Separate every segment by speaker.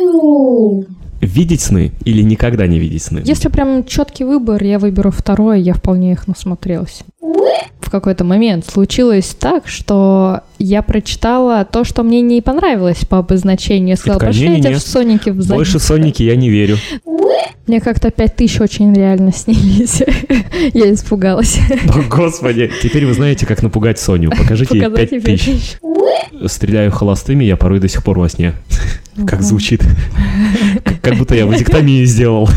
Speaker 1: Ooh. Видеть сны или никогда не видеть сны?
Speaker 2: Если прям четкий выбор, я выберу второе, я вполне их насмотрелась. В какой-то момент случилось так, что я прочитала то, что мне не понравилось по обозначению. Я сказала, пошли
Speaker 1: «Не-не-не,
Speaker 2: эти соники в задницу».
Speaker 1: Больше Соники я не верю.
Speaker 2: Мне как-то пять тысяч очень реально снились. я испугалась.
Speaker 1: О, Господи, теперь вы знаете, как напугать Соню. Покажите ей
Speaker 2: Показать
Speaker 1: 5
Speaker 2: ей
Speaker 1: тысяч.
Speaker 2: 5000.
Speaker 1: Стреляю холостыми, я порой до сих пор во сне. Как звучит. Как- будто я вазектомию сделал.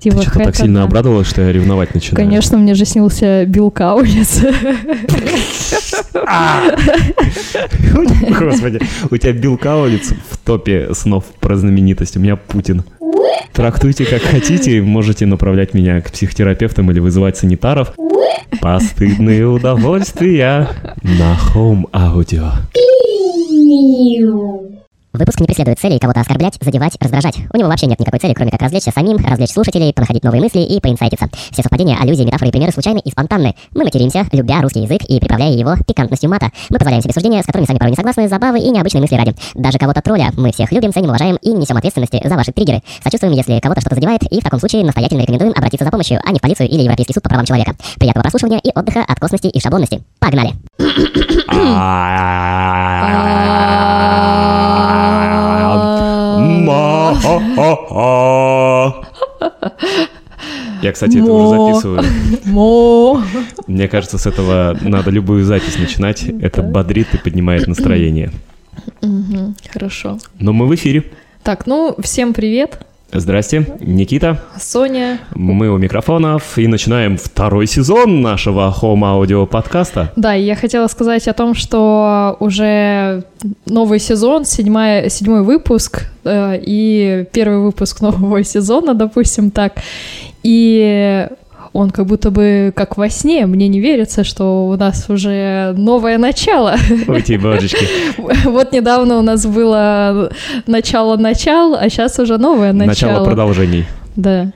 Speaker 1: Ты
Speaker 2: Типа,
Speaker 1: что-то так сильно обрадовалась, что я ревновать начинаю.
Speaker 2: Конечно, мне же снился Билл Каулиц.
Speaker 1: Господи, у тебя Билл Каулиц в топе снов про знаменитость, у меня Путин. Трактуйте как хотите, можете направлять меня к психотерапевтам или вызывать санитаров. Постыдные удовольствия на Home Audio.
Speaker 3: Выпуск не преследует целей кого-то оскорблять, задевать, раздражать. У него вообще нет никакой цели, кроме как развлечься самим, развлечь слушателей, понаходить новые мысли и поинсайтиться. Все совпадения, аллюзии, метафоры и примеры случайны и спонтанны. Мы материмся, любя русский язык и приправляя его пикантностью мата. Мы позволяем себе суждения, с которыми сами порой не согласны, забавы и необычные мысли ради. Даже кого-то тролля мы всех любим, ценим, уважаем и не несем ответственности за ваши триггеры. Сочувствуем, если кого-то что-то задевает, и в таком случае настоятельно рекомендуем обратиться за помощью, а не в полицию или Европейский суд по правам человека. Приятного прослушивания и отдыха от косности и шаблонности. Погнали!
Speaker 1: Я, кстати, это уже записываю.
Speaker 2: Мо.
Speaker 1: Мне кажется, с этого надо любую запись начинать. Это бодрит и поднимает настроение.
Speaker 2: Хорошо.
Speaker 1: Но мы в эфире.
Speaker 2: Так, ну, всем привет.
Speaker 1: Здрасте, Никита.
Speaker 2: Соня.
Speaker 1: Мы у микрофонов и начинаем второй сезон нашего Home Audio подкаста.
Speaker 2: Да, и я хотела сказать о том, что уже новый сезон, седьмая, седьмой выпуск э, и первый выпуск нового сезона, допустим так. И он как будто бы как во сне. Мне не верится, что у нас уже новое начало.
Speaker 1: Ой, те божечки.
Speaker 2: Вот недавно у нас было начало-начал, а сейчас уже новое начало.
Speaker 1: Начало продолжений.
Speaker 2: Да.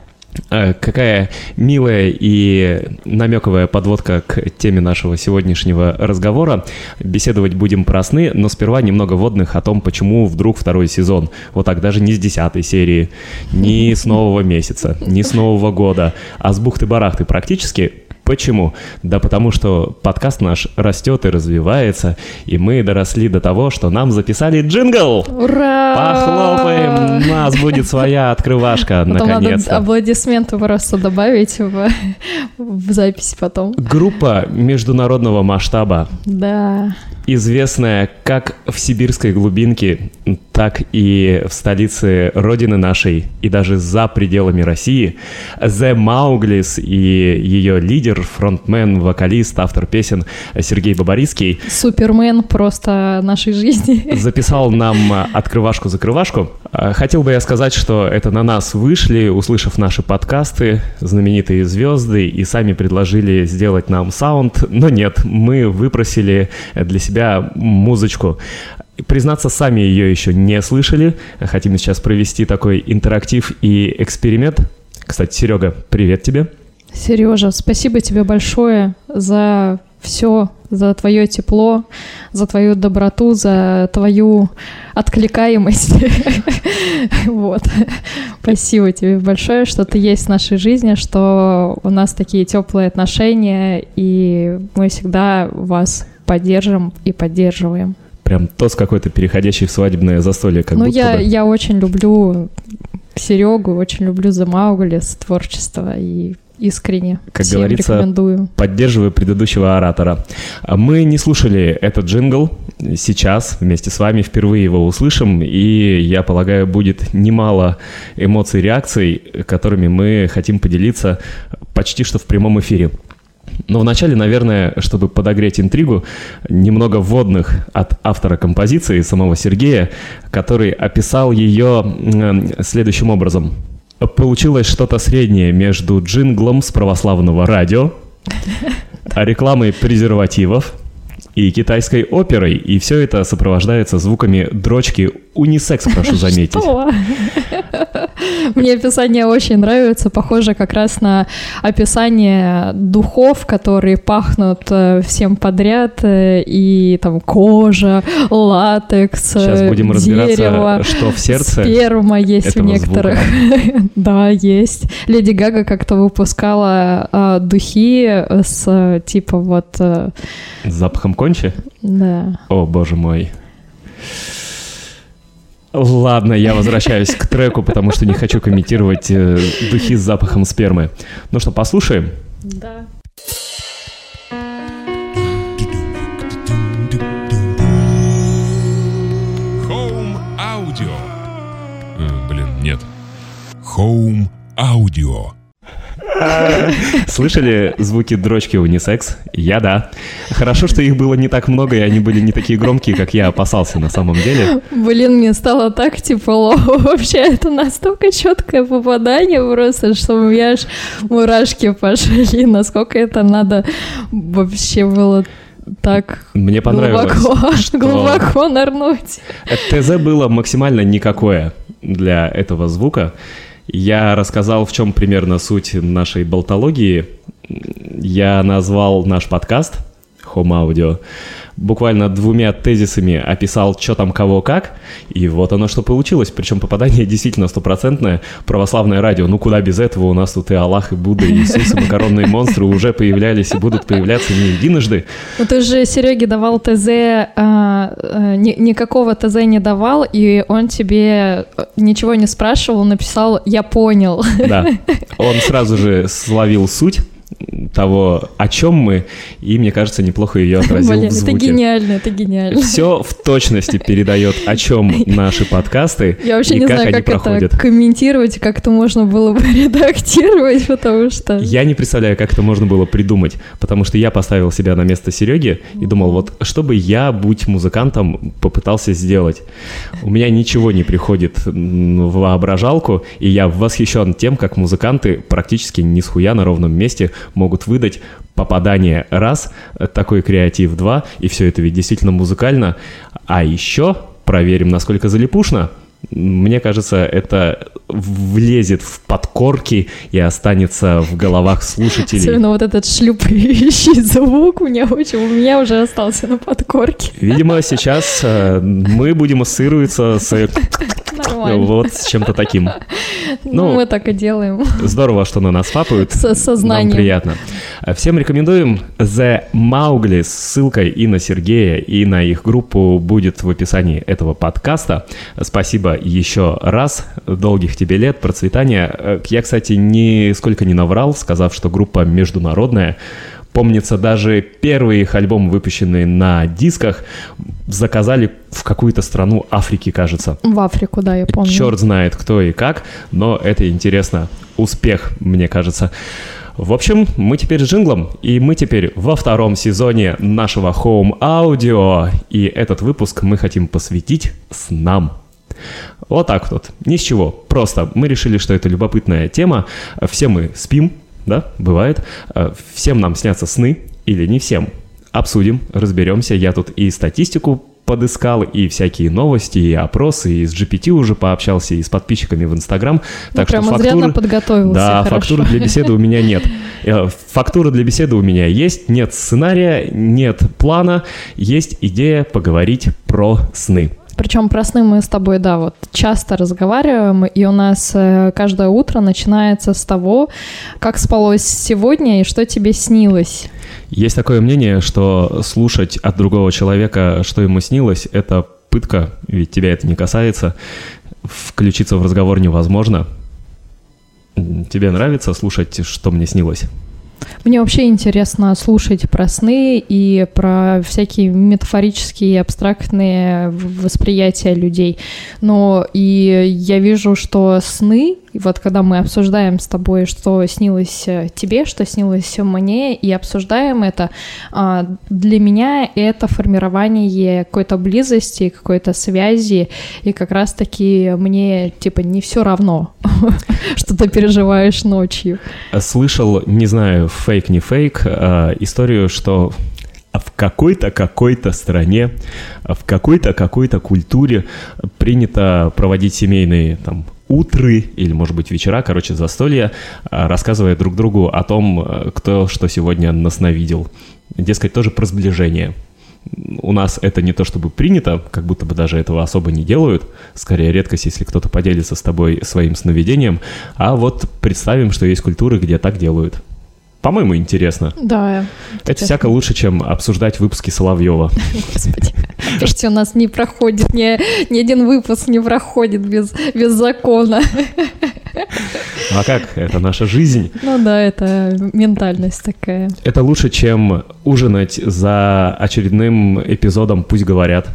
Speaker 1: А, Какая милая и намековая подводка к теме нашего сегодняшнего разговора. Беседовать будем про сны, но сперва немного водных о том, почему вдруг второй сезон. Вот так, даже не с десятой серии, не с нового месяца, не с нового года, а с бухты-барахты практически. Почему? Да потому что подкаст наш растет и развивается, и мы доросли до того, что нам записали джингл.
Speaker 2: Ура!
Speaker 1: Похлопаем, у нас будет своя открывашка,
Speaker 2: Потом надо
Speaker 1: наконец-то.
Speaker 2: аплодисменты просто добавить в, в запись потом.
Speaker 1: Группа международного масштаба,
Speaker 2: Да.
Speaker 1: Известная как в сибирской глубинке, так и в столице родины нашей, и даже за пределами России, The Mauгlis и ее лидер, фронтмен, вокалист, автор песен Сергей Бабарицкий
Speaker 2: Супермен просто нашей жизни.
Speaker 1: записал нам а, открывашку-закрывашку. А, Хотел бы я сказать, что это на нас вышли, услышав наши подкасты, знаменитые звезды, и сами предложили сделать нам саунд, но нет, мы выпросили для себя музычку. Признаться, сами ее еще не слышали. Хотим сейчас провести такой интерактив и эксперимент. Кстати, Серега, привет тебе.
Speaker 2: Сережа, спасибо тебе большое за все, за твое тепло, за твою доброту, за твою откликаемость. Вот. Спасибо тебе большое, что ты есть в нашей жизни, что у нас такие теплые отношения, и мы всегда вас поддержим и поддерживаем.
Speaker 1: Прям тост какой-то, переходящий в свадебное застолье, как
Speaker 2: ну,
Speaker 1: будто
Speaker 2: я,
Speaker 1: бы.
Speaker 2: я очень люблю Серегу, очень люблю The Mauгlis, творчество, и искренне
Speaker 1: Как
Speaker 2: всем
Speaker 1: говорится,
Speaker 2: рекомендую.
Speaker 1: Поддерживаю предыдущего оратора. А Мы не слушали этот джингл. Сейчас вместе с вами впервые его услышим. И, я полагаю, будет немало эмоций, реакций, которыми мы хотим поделиться почти что в прямом эфире. Но вначале, наверное, чтобы подогреть интригу, немного вводных от автора композиции, самого Сергея, который описал ее следующим образом. Получилось что-то среднее между джинглом с православного радио, рекламой презервативов и китайской оперой, и все это сопровождается звуками дрочки унисекс, прошу заметить.
Speaker 2: Что? Мне описание очень нравится, похоже как раз на описание духов, которые пахнут э, всем подряд, э, и там кожа, латекс,
Speaker 1: Сейчас будем разбираться,
Speaker 2: дерево,
Speaker 1: что в сердце
Speaker 2: сперма есть в некоторых. Да, есть. Леди Гага как-то выпускала духи с э, типа вот, э,
Speaker 1: запахом кончи?
Speaker 2: да.
Speaker 1: О, боже мой. Ладно, я возвращаюсь к треку, потому что не хочу комментировать э, духи с запахом спермы. Ну что, послушаем?
Speaker 2: Да.
Speaker 4: Home Audio. Э, блин, нет. Home Audio.
Speaker 1: Слышали звуки дрочки унисекс? Я да. Хорошо, что их было не так много, и они были не такие громкие, как я опасался на самом деле.
Speaker 2: Блин, мне стало так тепло. Вообще, это настолько четкое попадание просто, что у меня аж мурашки пошли. Насколько это надо вообще было так
Speaker 1: Мне понравилось,
Speaker 2: глубоко,
Speaker 1: что
Speaker 2: глубоко нырнуть.
Speaker 1: ТЗ было максимально никакое для этого звука. Я рассказал, в чем примерно суть нашей болтологии. Я назвал наш подкаст Home Audio буквально двумя тезисами описал, что там кого как, и вот оно что получилось. Причем попадание действительно стопроцентное. Православное радио, ну куда без этого, у нас тут и Аллах, и Будда, и Иисус, и макаронные монстры уже появлялись и будут появляться не единожды.
Speaker 2: Ну ты же Сереге давал ТЗ, а, а, ни- никакого ТЗ не давал, и он тебе э, ничего не спрашивал, написал «я понял».
Speaker 1: Да, он сразу же словил суть того, о чем мы, и, мне кажется, неплохо ее отразил
Speaker 2: Блин,
Speaker 1: в
Speaker 2: это
Speaker 1: звуке.
Speaker 2: гениально, это гениально.
Speaker 1: Все в точности передает, о чем наши подкасты
Speaker 2: Я вообще
Speaker 1: и
Speaker 2: не
Speaker 1: как
Speaker 2: знаю,
Speaker 1: они
Speaker 2: как
Speaker 1: проходят.
Speaker 2: это комментировать, как это можно было бы редактировать, потому что...
Speaker 1: Я не представляю, как это можно было придумать, потому что я поставил себя на место Сереги и думал, вот что бы я, будь музыкантом, попытался сделать. У меня ничего не приходит в воображалку, и я восхищен тем, как музыканты практически не с хуя на ровном месте могут выдать попадание раз, э, такой креатив два, и все это ведь действительно музыкально. А еще проверим, насколько залипушно. Мне кажется, это влезет в подкорки и останется в головах слушателей.
Speaker 2: Особенно вот этот шлюпающий звук у меня очень, у меня уже остался на подкорке.
Speaker 1: Видимо, сейчас э, мы будем ассоциироваться с э,
Speaker 2: Нормально.
Speaker 1: вот с чем-то таким.
Speaker 2: Ну,
Speaker 1: ну,
Speaker 2: мы так и делаем.
Speaker 1: Здорово, что на нас фапают.
Speaker 2: Со
Speaker 1: Нам
Speaker 2: сознанием.
Speaker 1: приятно. Э, Всем рекомендуем The Mowgli с ссылкой и на Сергея, и на их группу будет в описании этого подкаста. Спасибо еще раз. Долгих тебе лет, процветания. Э, Я, кстати, нисколько не наврал, сказав, что группа международная. Помнится, даже первый их альбом, выпущенный на дисках, заказали в какую-то страну Африки, кажется.
Speaker 2: В Африку, да, я помню.
Speaker 1: Черт знает кто и как, но это интересно. Успех, мне кажется. В общем, мы теперь с джинглом, и мы теперь во втором сезоне нашего Home Audio, и этот выпуск мы хотим посвятить снам. Вот так вот, ни с чего, просто мы решили, что это любопытная тема, все мы спим, да, бывает, Э, всем нам снятся сны, или не всем. Обсудим, разберемся, я тут и статистику подыскал, и всякие новости, и опросы, и с GPT уже пообщался, и с подписчиками в Инстаграм.
Speaker 2: Ну, прямо изрядно подготовился,
Speaker 1: Да,
Speaker 2: хорошо.
Speaker 1: фактуры для беседы у меня нет. Э, Фактура для беседы у меня есть, нет сценария, нет плана, есть идея поговорить про сны.
Speaker 2: Причем про сны мы с тобой, да, вот часто разговариваем, и у нас э, каждое утро начинается с того, как спалось сегодня и что тебе снилось.
Speaker 1: Есть такое мнение, что слушать от другого человека, что ему снилось, это пытка, ведь тебя это не касается. Включиться в разговор невозможно. Тебе нравится слушать, что мне снилось?
Speaker 2: Мне вообще интересно слушать про сны и про всякие метафорические и абстрактные в- восприятия людей. Но и я вижу, что сны, вот когда мы обсуждаем с тобой, что снилось э, тебе, что снилось мне, и обсуждаем это, а, для меня это формирование какой-то близости, какой-то связи, и как раз-таки мне, типа, не все равно, что ты переживаешь ночью.
Speaker 1: Слышал, не знаю, фейк не фейк, э, историю, что в какой-то какой-то стране, в какой-то какой-то культуре принято проводить семейные там утры или, может быть, вечера, короче, застолья, а, рассказывая друг другу о том, э, кто что сегодня насновидел. Дескать, тоже про сближение. У нас это не то чтобы принято, как будто бы даже этого особо не делают. Скорее редкость, если кто-то поделится с тобой своим сновидением. А вот представим, что есть культуры, где так делают. По-моему, интересно.
Speaker 2: Да.
Speaker 1: Это всяко лучше, чем обсуждать выпуски Соловьева.
Speaker 2: Господи. Опять у нас не проходит, ни, ни один выпуск не проходит без, без закона.
Speaker 1: А как? Это наша жизнь.
Speaker 2: Ну да, это ментальность такая.
Speaker 1: Это лучше, чем ужинать за очередным эпизодом «Пусть говорят».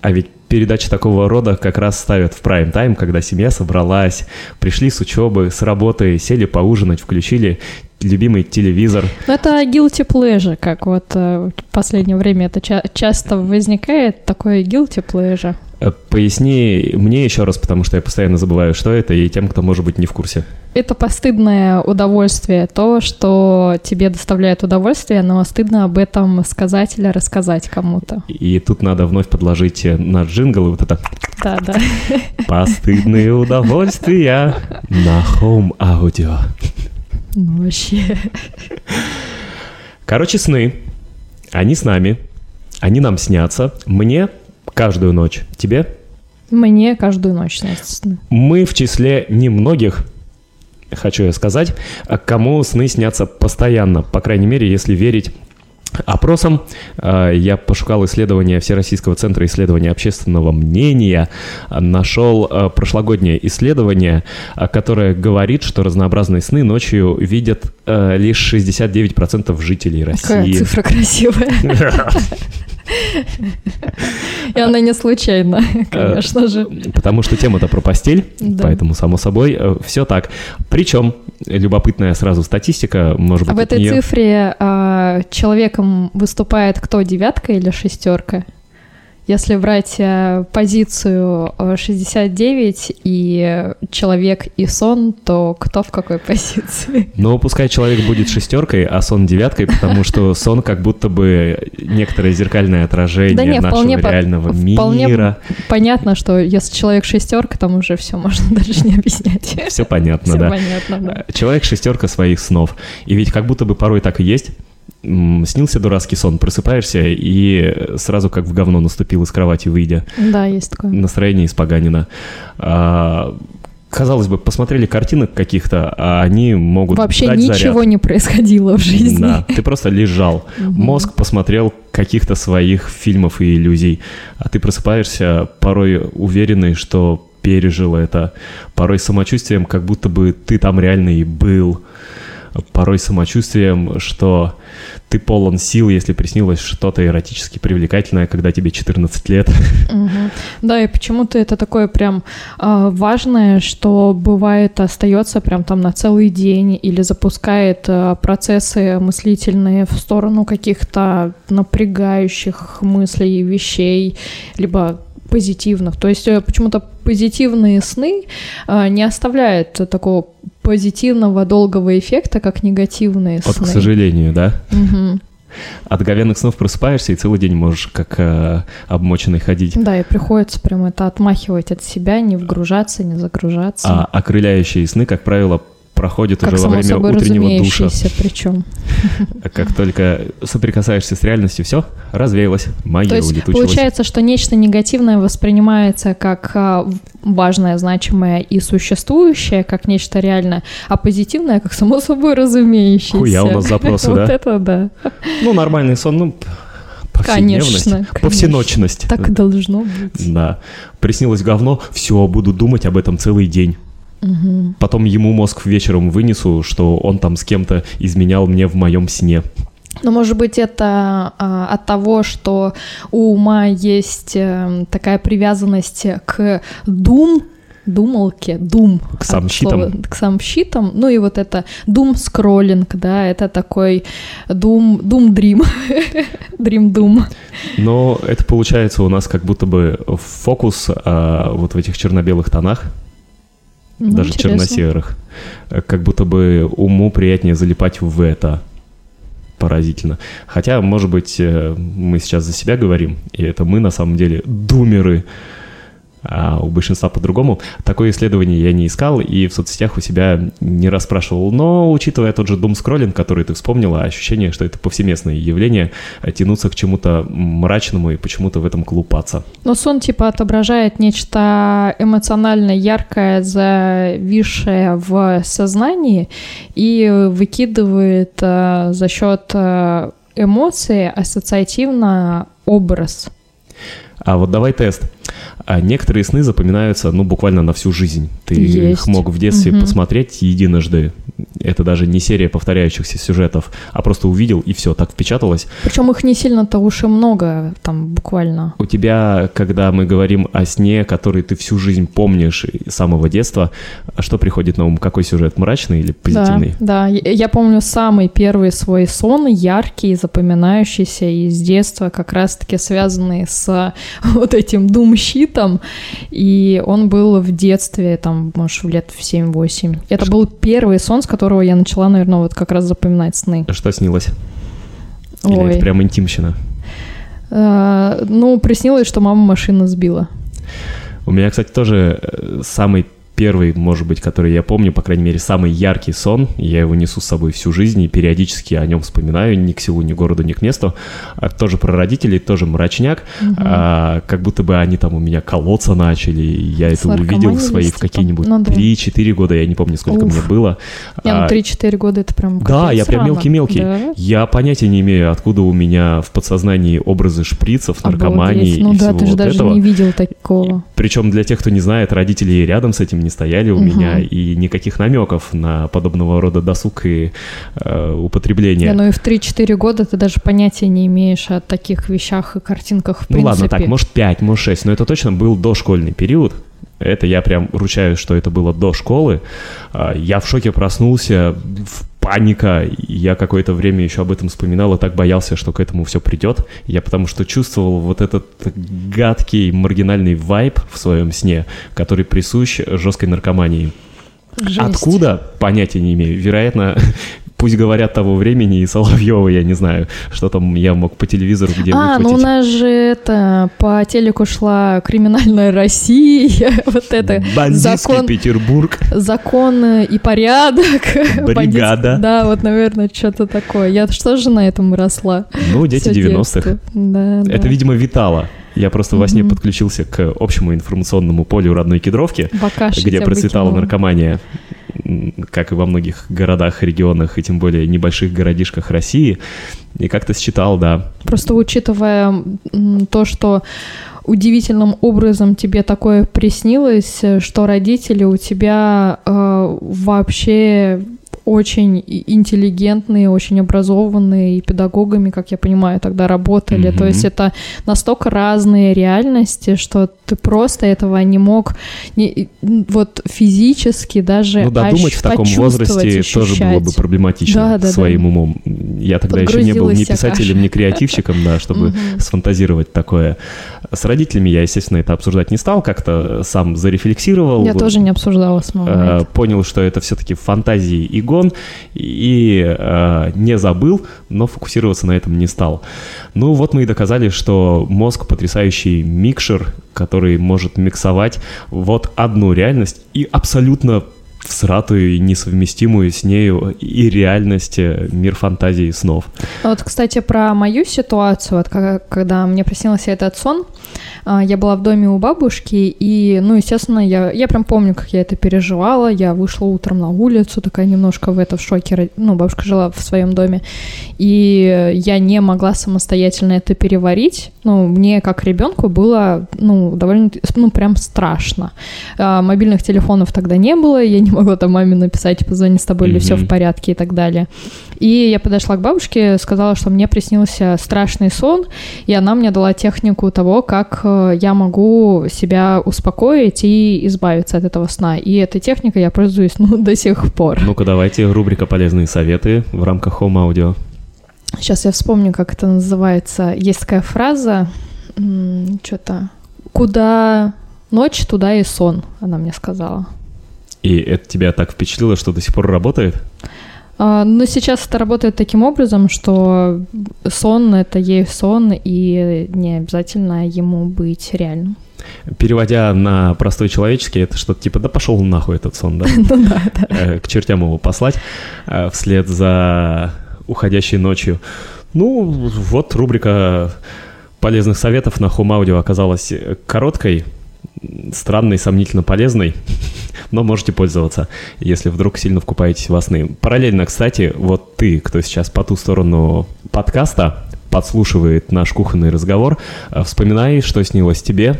Speaker 1: А ведь передачи такого рода как раз ставят в прайм-тайм, когда семья собралась, пришли с учебы, с работы, сели поужинать, включили любимый телевизор.
Speaker 2: Ну, это guilty pleasure, как вот э, в последнее время это ча- часто возникает, такое guilty pleasure.
Speaker 1: Э, Поясни мне еще раз, потому что я постоянно забываю, что это, и тем, кто, может быть, не в курсе.
Speaker 2: Это постыдное удовольствие, то, что тебе доставляет удовольствие, но стыдно об этом сказать или рассказать кому-то.
Speaker 1: И тут надо вновь подложить э, на джингл и вот это
Speaker 2: Да, да.
Speaker 1: «Постыдные удовольствия» на Home Audio.
Speaker 2: Ну, вообще.
Speaker 1: Короче, сны. Они с нами. Они нам снятся. Мне каждую ночь. Тебе?
Speaker 2: Мне каждую ночь снятся сны.
Speaker 1: Мы в числе немногих, хочу я сказать, кому сны снятся постоянно. По крайней мере, если верить опросам. Э, Я пошукал исследование Всероссийского центра исследования общественного мнения, нашел э, прошлогоднее исследование, э, которое говорит, что разнообразные сны ночью видят лишь 69% жителей
Speaker 2: Какая
Speaker 1: России.
Speaker 2: цифра красивая. И она не случайна, конечно же.
Speaker 1: Потому что тема-то про постель,
Speaker 2: Да.
Speaker 1: поэтому, само собой, все так. Причем, любопытная сразу статистика, может
Speaker 2: А
Speaker 1: быть,
Speaker 2: в
Speaker 1: от
Speaker 2: этой цифре а, человеком выступает кто, девятка или шестерка? Если брать а, позицию а, 69 и человек и сон, то кто в какой позиции?
Speaker 1: Но пускай человек будет шестеркой, а сон девяткой, потому что сон как будто бы некоторое зеркальное отражение
Speaker 2: Да не,
Speaker 1: нашего
Speaker 2: по-
Speaker 1: реального
Speaker 2: вполне
Speaker 1: мира.
Speaker 2: Понятно, что если человек шестерка, там уже все можно даже не объяснять.
Speaker 1: Все понятно,
Speaker 2: Все
Speaker 1: да.
Speaker 2: понятно, да.
Speaker 1: Человек шестерка своих снов. И ведь как будто бы порой так и есть. Снился дурацкий сон, просыпаешься и сразу как в говно наступил из кровати, выйдя.
Speaker 2: Да, есть такое.
Speaker 1: Настроение испоганено. А, Казалось бы, посмотрели картинок каких-то, а они могут
Speaker 2: Вообще
Speaker 1: дать заряд.
Speaker 2: ничего не происходило в жизни.
Speaker 1: Да, ты просто лежал. Мозг посмотрел каких-то своих фильмов и иллюзий, а ты просыпаешься порой уверенный, что пережил это, порой самочувствием, как будто бы ты там реально и был, порой самочувствием, что ты полон сил, если приснилось что-то эротически привлекательное, когда тебе 14 лет.
Speaker 2: Да, и почему-то это такое прям а, важное, что бывает остается прям там на целый день или запускает а, процессы мыслительные в сторону каких-то напрягающих мыслей, вещей, либо позитивных. То есть э, почему-то позитивные сны а, не оставляют такого позитивного долгого эффекта, как негативные
Speaker 1: Вот,
Speaker 2: сны.
Speaker 1: к сожалению, да.
Speaker 2: Мгм.
Speaker 1: От говяных снов просыпаешься и целый день можешь как э, обмоченный ходить.
Speaker 2: Да, и приходится прям это отмахивать от себя, не вгружаться, не загружаться.
Speaker 1: А окрыляющие сны, как правило, проходят
Speaker 2: как
Speaker 1: уже во время
Speaker 2: собой
Speaker 1: утреннего душа.
Speaker 2: причем.
Speaker 1: Как только соприкасаешься с реальностью, все, развеялось, магия
Speaker 2: То есть
Speaker 1: улетучилась.
Speaker 2: получается, что нечто негативное воспринимается как а, важное, значимое и существующее, как нечто реальное, а позитивное как само собой разумеющееся.
Speaker 1: Хуя у нас запросы,
Speaker 2: Вот
Speaker 1: да?
Speaker 2: это да.
Speaker 1: Ну, нормальный сон, ну, повседневность,
Speaker 2: Конечно, конечно.
Speaker 1: повсеночность.
Speaker 2: Так и должно быть.
Speaker 1: Да. Приснилось говно, все, буду думать об этом целый день.
Speaker 2: Мгм.
Speaker 1: Потом ему мозг вечером вынесу, что он там с кем-то изменял мне в моем сне.
Speaker 2: Но, может быть, это а, от того, что у ума есть эм, такая привязанность к дум, думалке, дум.
Speaker 1: К самщитам.
Speaker 2: слова- К самщитам. Ну и вот это дум скроллинг, да, это такой дум, дум дрим, дрим дум.
Speaker 1: Но это получается у нас как будто бы фокус а, вот в этих черно-белых тонах,
Speaker 2: Ну,
Speaker 1: даже
Speaker 2: интересно.
Speaker 1: черно-серых. Э, Как будто бы уму приятнее залипать в это. Поразительно. Хотя, может быть, э, мы сейчас за себя говорим, и это мы на самом деле думеры, а у большинства по-другому. Такое исследование я не искал и в соцсетях у себя не расспрашивал. Но, учитывая тот же дум скроллинг, который ты вспомнила, ощущение, что это повсеместное явление, э, тянуться к чему-то мрачному и почему-то в этом колупаться.
Speaker 2: Но сон типа отображает нечто эмоционально яркое, зависшее в сознании и выкидывает э, за счет э, эмоции ассоциативно образ.
Speaker 1: А вот давай тест. А некоторые сны запоминаются, ну, буквально на всю жизнь. Ты
Speaker 2: Есть.
Speaker 1: их мог в детстве
Speaker 2: Мгм.
Speaker 1: посмотреть единожды. Это даже не серия повторяющихся сюжетов, а просто увидел и все, так впечаталось.
Speaker 2: Причем их не сильно-то уж и много, там буквально.
Speaker 1: У тебя, когда мы говорим о сне, который ты всю жизнь помнишь с самого детства, что приходит на ум? Какой сюжет, мрачный или позитивный?
Speaker 2: Да, да. Я помню самый первый свой сон, яркий, запоминающийся из детства, как раз-таки связанный с вот этим думщитом. И он был в детстве, там, может, лет в 7-8. Это был первый сон, с которого я начала, наверное, вот как раз запоминать сны.
Speaker 1: Что снилось? Или
Speaker 2: Ой.
Speaker 1: это прям интимщина?
Speaker 2: Э, Ну, приснилось, что мама машину сбила.
Speaker 1: У меня, кстати, тоже э, самый первый, может быть, который я помню, по крайней мере, самый яркий сон. Я его несу с собой всю жизнь и периодически о нем вспоминаю ни к селу, ни к городу, ни к месту. А тоже про родителей, тоже мрачняк. А, как будто бы они там у меня колоться начали. Я
Speaker 2: С
Speaker 1: это увидел в свои в какие-нибудь
Speaker 2: Ну да.
Speaker 1: 3-4 года, я не помню, сколько
Speaker 2: Уф.
Speaker 1: мне было.
Speaker 2: Не, ну
Speaker 1: А,
Speaker 2: 3-4 года это прям
Speaker 1: да, я прям мелкий-мелкий.
Speaker 2: Да?
Speaker 1: Я понятия не имею, откуда у меня в подсознании образы шприцев, наркомании
Speaker 2: Обалдеть. Ну
Speaker 1: и
Speaker 2: да,
Speaker 1: всего
Speaker 2: ты же
Speaker 1: вот
Speaker 2: даже
Speaker 1: этого.
Speaker 2: не видел такого.
Speaker 1: Причем для тех, кто не знает, родители и рядом с этим не стояли у
Speaker 2: Мгм.
Speaker 1: меня, и никаких намеков на подобного рода досуг и э, употребление.
Speaker 2: Да, ну и в 3-4 года ты даже понятия не имеешь о таких вещах и картинках в
Speaker 1: ну
Speaker 2: принципе.
Speaker 1: ладно, так, может 5, может 6, но это точно был дошкольный период. Это я прям ручаюсь, что это было до школы. А, Я в шоке проснулся, в паника. Я какое-то время еще об этом вспоминал и так боялся, что к этому все придет. Я потому что чувствовал вот этот гадкий маргинальный вайб в своем сне, который присущ жесткой наркомании.
Speaker 2: Жесть.
Speaker 1: Откуда? Понятия не имею. Вероятно, пусть говорят того времени и Соловьева, я не знаю, что там я мог по телевизору где
Speaker 2: А, ну у
Speaker 1: выхватить.
Speaker 2: нас же это по телеку шла криминальная Россия, вот это
Speaker 1: Бандитский
Speaker 2: закон,
Speaker 1: Петербург.
Speaker 2: закон и порядок.
Speaker 1: Бригада.
Speaker 2: Бандит- Да, вот, наверное, что-то такое. Я что же на этом росла?
Speaker 1: Ну, дети
Speaker 2: Всё
Speaker 1: 90-х.
Speaker 2: детство. Да, да.
Speaker 1: Это, видимо, витало. Я просто во сне подключился к общему информационному полю родной Кедровки,
Speaker 2: Бакаши
Speaker 1: где процветала наркомания, как и во многих городах, регионах и тем более небольших городишках России. И как-то считал, да,
Speaker 2: Просто учитывая то, что удивительным образом тебе такое приснилось, э, что родители у тебя э, вообще очень интеллигентные, очень образованные и педагогами, как я понимаю, тогда работали. То
Speaker 1: Мгм.
Speaker 2: есть это настолько разные реальности, что ты просто этого не мог не, вот физически даже
Speaker 1: Ну да,
Speaker 2: ощ-
Speaker 1: думать в таком возрасте тоже было бы
Speaker 2: ощущать.
Speaker 1: проблематично
Speaker 2: Да, да, да.
Speaker 1: своим умом. Я тогда еще не был ни писателем,
Speaker 2: каша.
Speaker 1: ни креативщиком, да, чтобы
Speaker 2: Мгм.
Speaker 1: сфантазировать такое. С родителями я, естественно, это обсуждать не стал, как-то сам зарефлексировал.
Speaker 2: Я тоже не обсуждала с мамой.
Speaker 1: э, понял, что это все-таки фантазии и гон, и э, не забыл, но фокусироваться на этом не стал. Ну вот мы и доказали, что мозг потрясающий микшер, который может миксовать вот одну реальность и абсолютно всратую и несовместимую с нею и реальность, э, мир фантазии и снов.
Speaker 2: А Вот, кстати, про мою ситуацию, вот когда мне приснился этот сон, я была в доме у бабушки, и, ну, естественно, я, я прям помню, как я это переживала. Я вышла утром на улицу, такая немножко в это в шоке. Ну, бабушка жила в своем доме, и я не могла самостоятельно это переварить. Ну, мне как ребенку было, ну, довольно, ну, прям страшно. А, мобильных телефонов тогда не было, я не могла там маме написать, позвони с тобой, или все в порядке и так далее. И я подошла к бабушке, сказала, что мне приснился страшный сон, и она мне дала технику того, как э, я могу себя успокоить и избавиться от этого сна. И этой техникой я пользуюсь, ну, до сих пор.
Speaker 1: Ну-ка давайте, рубрика «Полезные советы» в рамках Home Audio.
Speaker 2: Сейчас я вспомню, как это называется. Есть такая фраза, что-то «Куда ночь, туда и сон», она мне сказала.
Speaker 1: И это тебя так впечатлило, что до сих пор работает?
Speaker 2: А, Но сейчас это работает таким образом, что сон — это есть сон, и не обязательно ему быть реальным.
Speaker 1: Переводя на простой человеческий, это что-то типа «да пошел нахуй этот сон», да?
Speaker 2: Ну да, да.
Speaker 1: Э, К чертям его послать э, вслед за уходящей ночью. Ну, вот рубрика полезных советов на Home Audio оказалась короткой, странной, сомнительно полезной, но можете пользоваться, если вдруг сильно вкупаетесь во сны. Параллельно, кстати, вот ты, кто сейчас по ту сторону подкаста, подслушивает наш кухонный разговор, э, вспоминай, что снилось тебе.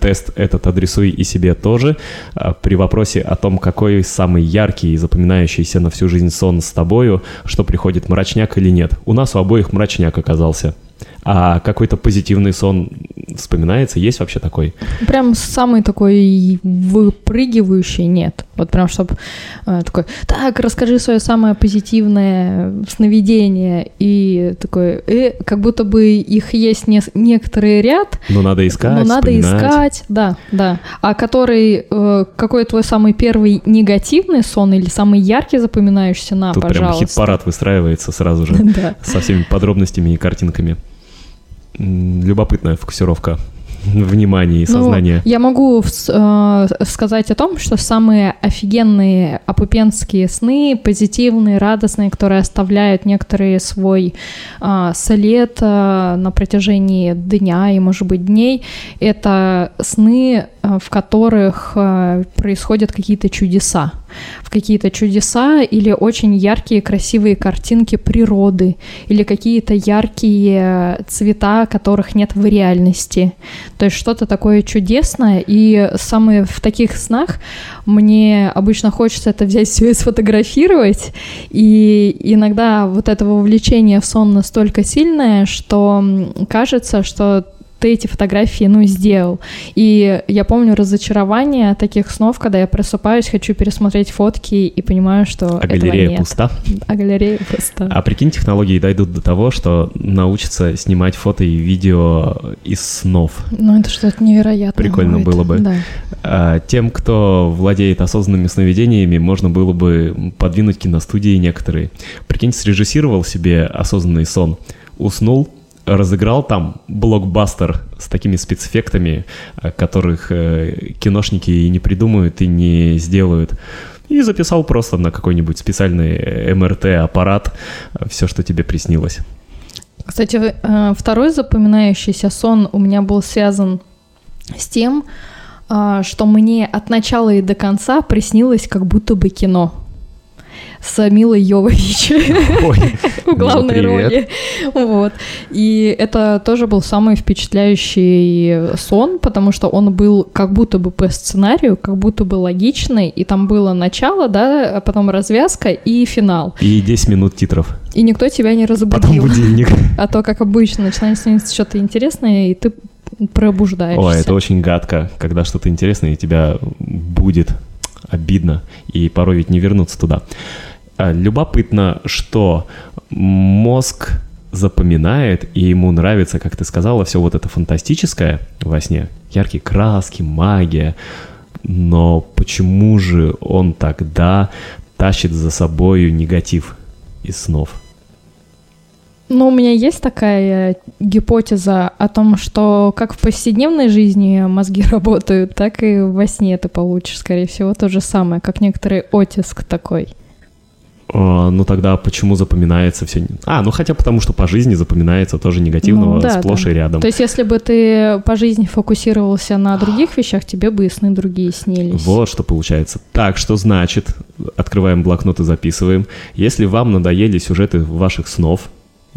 Speaker 1: Тест этот адресуй и себе тоже. Э, При вопросе о том, какой самый яркий и запоминающийся на всю жизнь сон с тобою, что приходит мрачняк или нет. У нас у обоих мрачняк оказался. А какой-то позитивный сон вспоминается? Есть вообще такой?
Speaker 2: Прям самый такой выпрыгивающий нет. Вот прям, чтобы такой, так, расскажи свое самое позитивное сновидение. И такой, э, как будто бы их есть не, некоторый ряд.
Speaker 1: Но надо искать,
Speaker 2: Но надо
Speaker 1: вспоминать.
Speaker 2: искать, да, да. А который, э, какой твой самый первый негативный сон или самый яркий запоминающийся, на,
Speaker 1: Тут прям
Speaker 2: пожалуйста.
Speaker 1: хит-парад выстраивается сразу же.
Speaker 2: Да.
Speaker 1: со всеми подробностями и картинками. Любопытная фокусировка внимания и
Speaker 2: Ну,
Speaker 1: сознания.
Speaker 2: я могу э, сказать о том, что самые офигенные апупенские сны, позитивные, радостные, которые оставляют некоторые свой а, след а, на протяжении дня и, может быть, дней, это сны, в которых а, происходят какие-то чудеса. В какие-то чудеса или очень яркие, красивые картинки природы, или какие-то яркие цвета, которых нет в реальности. То есть что-то такое чудесное, и самые в таких снах мне обычно хочется это взять все и сфотографировать, и иногда вот это вовлечение в сон настолько сильное, что кажется, что ты эти фотографии, ну, сделал. И я помню разочарование таких снов, когда я просыпаюсь, хочу пересмотреть фотки и понимаю, что
Speaker 1: А
Speaker 2: этого
Speaker 1: галерея
Speaker 2: нет.
Speaker 1: пуста.
Speaker 2: А галерея пуста.
Speaker 1: А прикинь, технологии дойдут до того, что научатся снимать фото и видео из снов.
Speaker 2: Ну, это что-то невероятное
Speaker 1: Прикольно
Speaker 2: будет.
Speaker 1: было бы.
Speaker 2: Да.
Speaker 1: А тем, кто владеет осознанными сновидениями, можно было бы подвинуть киностудии некоторые. Прикинь, срежиссировал себе осознанный сон, уснул, разыграл там блокбастер с такими спецэффектами, э, которых э, киношники и не придумают, и не сделают. И записал просто на какой-нибудь специальный МРТ-аппарат все, что тебе приснилось.
Speaker 2: Кстати, э, второй запоминающийся сон у меня был связан с тем, что мне от начала и до конца приснилось как будто бы кино с Милой Йовович
Speaker 1: Ой,
Speaker 2: в главной роли. Вот. И это тоже был самый впечатляющий сон, потому что он был как будто бы по сценарию, как будто бы логичный, и там было начало, да, а потом развязка и финал.
Speaker 1: И 10 минут титров.
Speaker 2: И никто тебя не
Speaker 1: Потом
Speaker 2: разбудил.
Speaker 1: будильник.
Speaker 2: А то, как обычно, начинает сниться что-то интересное, и ты пробуждаешься.
Speaker 1: Ой, это очень гадко, когда что-то интересное, и тебя будет обидно, и порой ведь не вернуться туда. А, Любопытно, что мозг запоминает, и ему нравится, как ты сказала, все вот это фантастическое во сне. Яркие краски, магия. Но почему же он тогда тащит за собою негатив из снов?
Speaker 2: Ну, у меня есть такая гипотеза о том, что как в повседневной жизни мозги работают, так и во сне ты получишь, скорее всего, то же самое, как некоторый оттиск такой.
Speaker 1: А, ну тогда почему запоминается все? А, ну хотя потому, что по жизни запоминается тоже негативного
Speaker 2: Ну, да,
Speaker 1: сплошь
Speaker 2: да.
Speaker 1: и рядом.
Speaker 2: То есть, если бы ты по жизни фокусировался на других вещах, тебе бы и сны другие снились.
Speaker 1: Вот что получается. Так, что значит, открываем блокнот и записываем. Если вам надоели сюжеты ваших снов,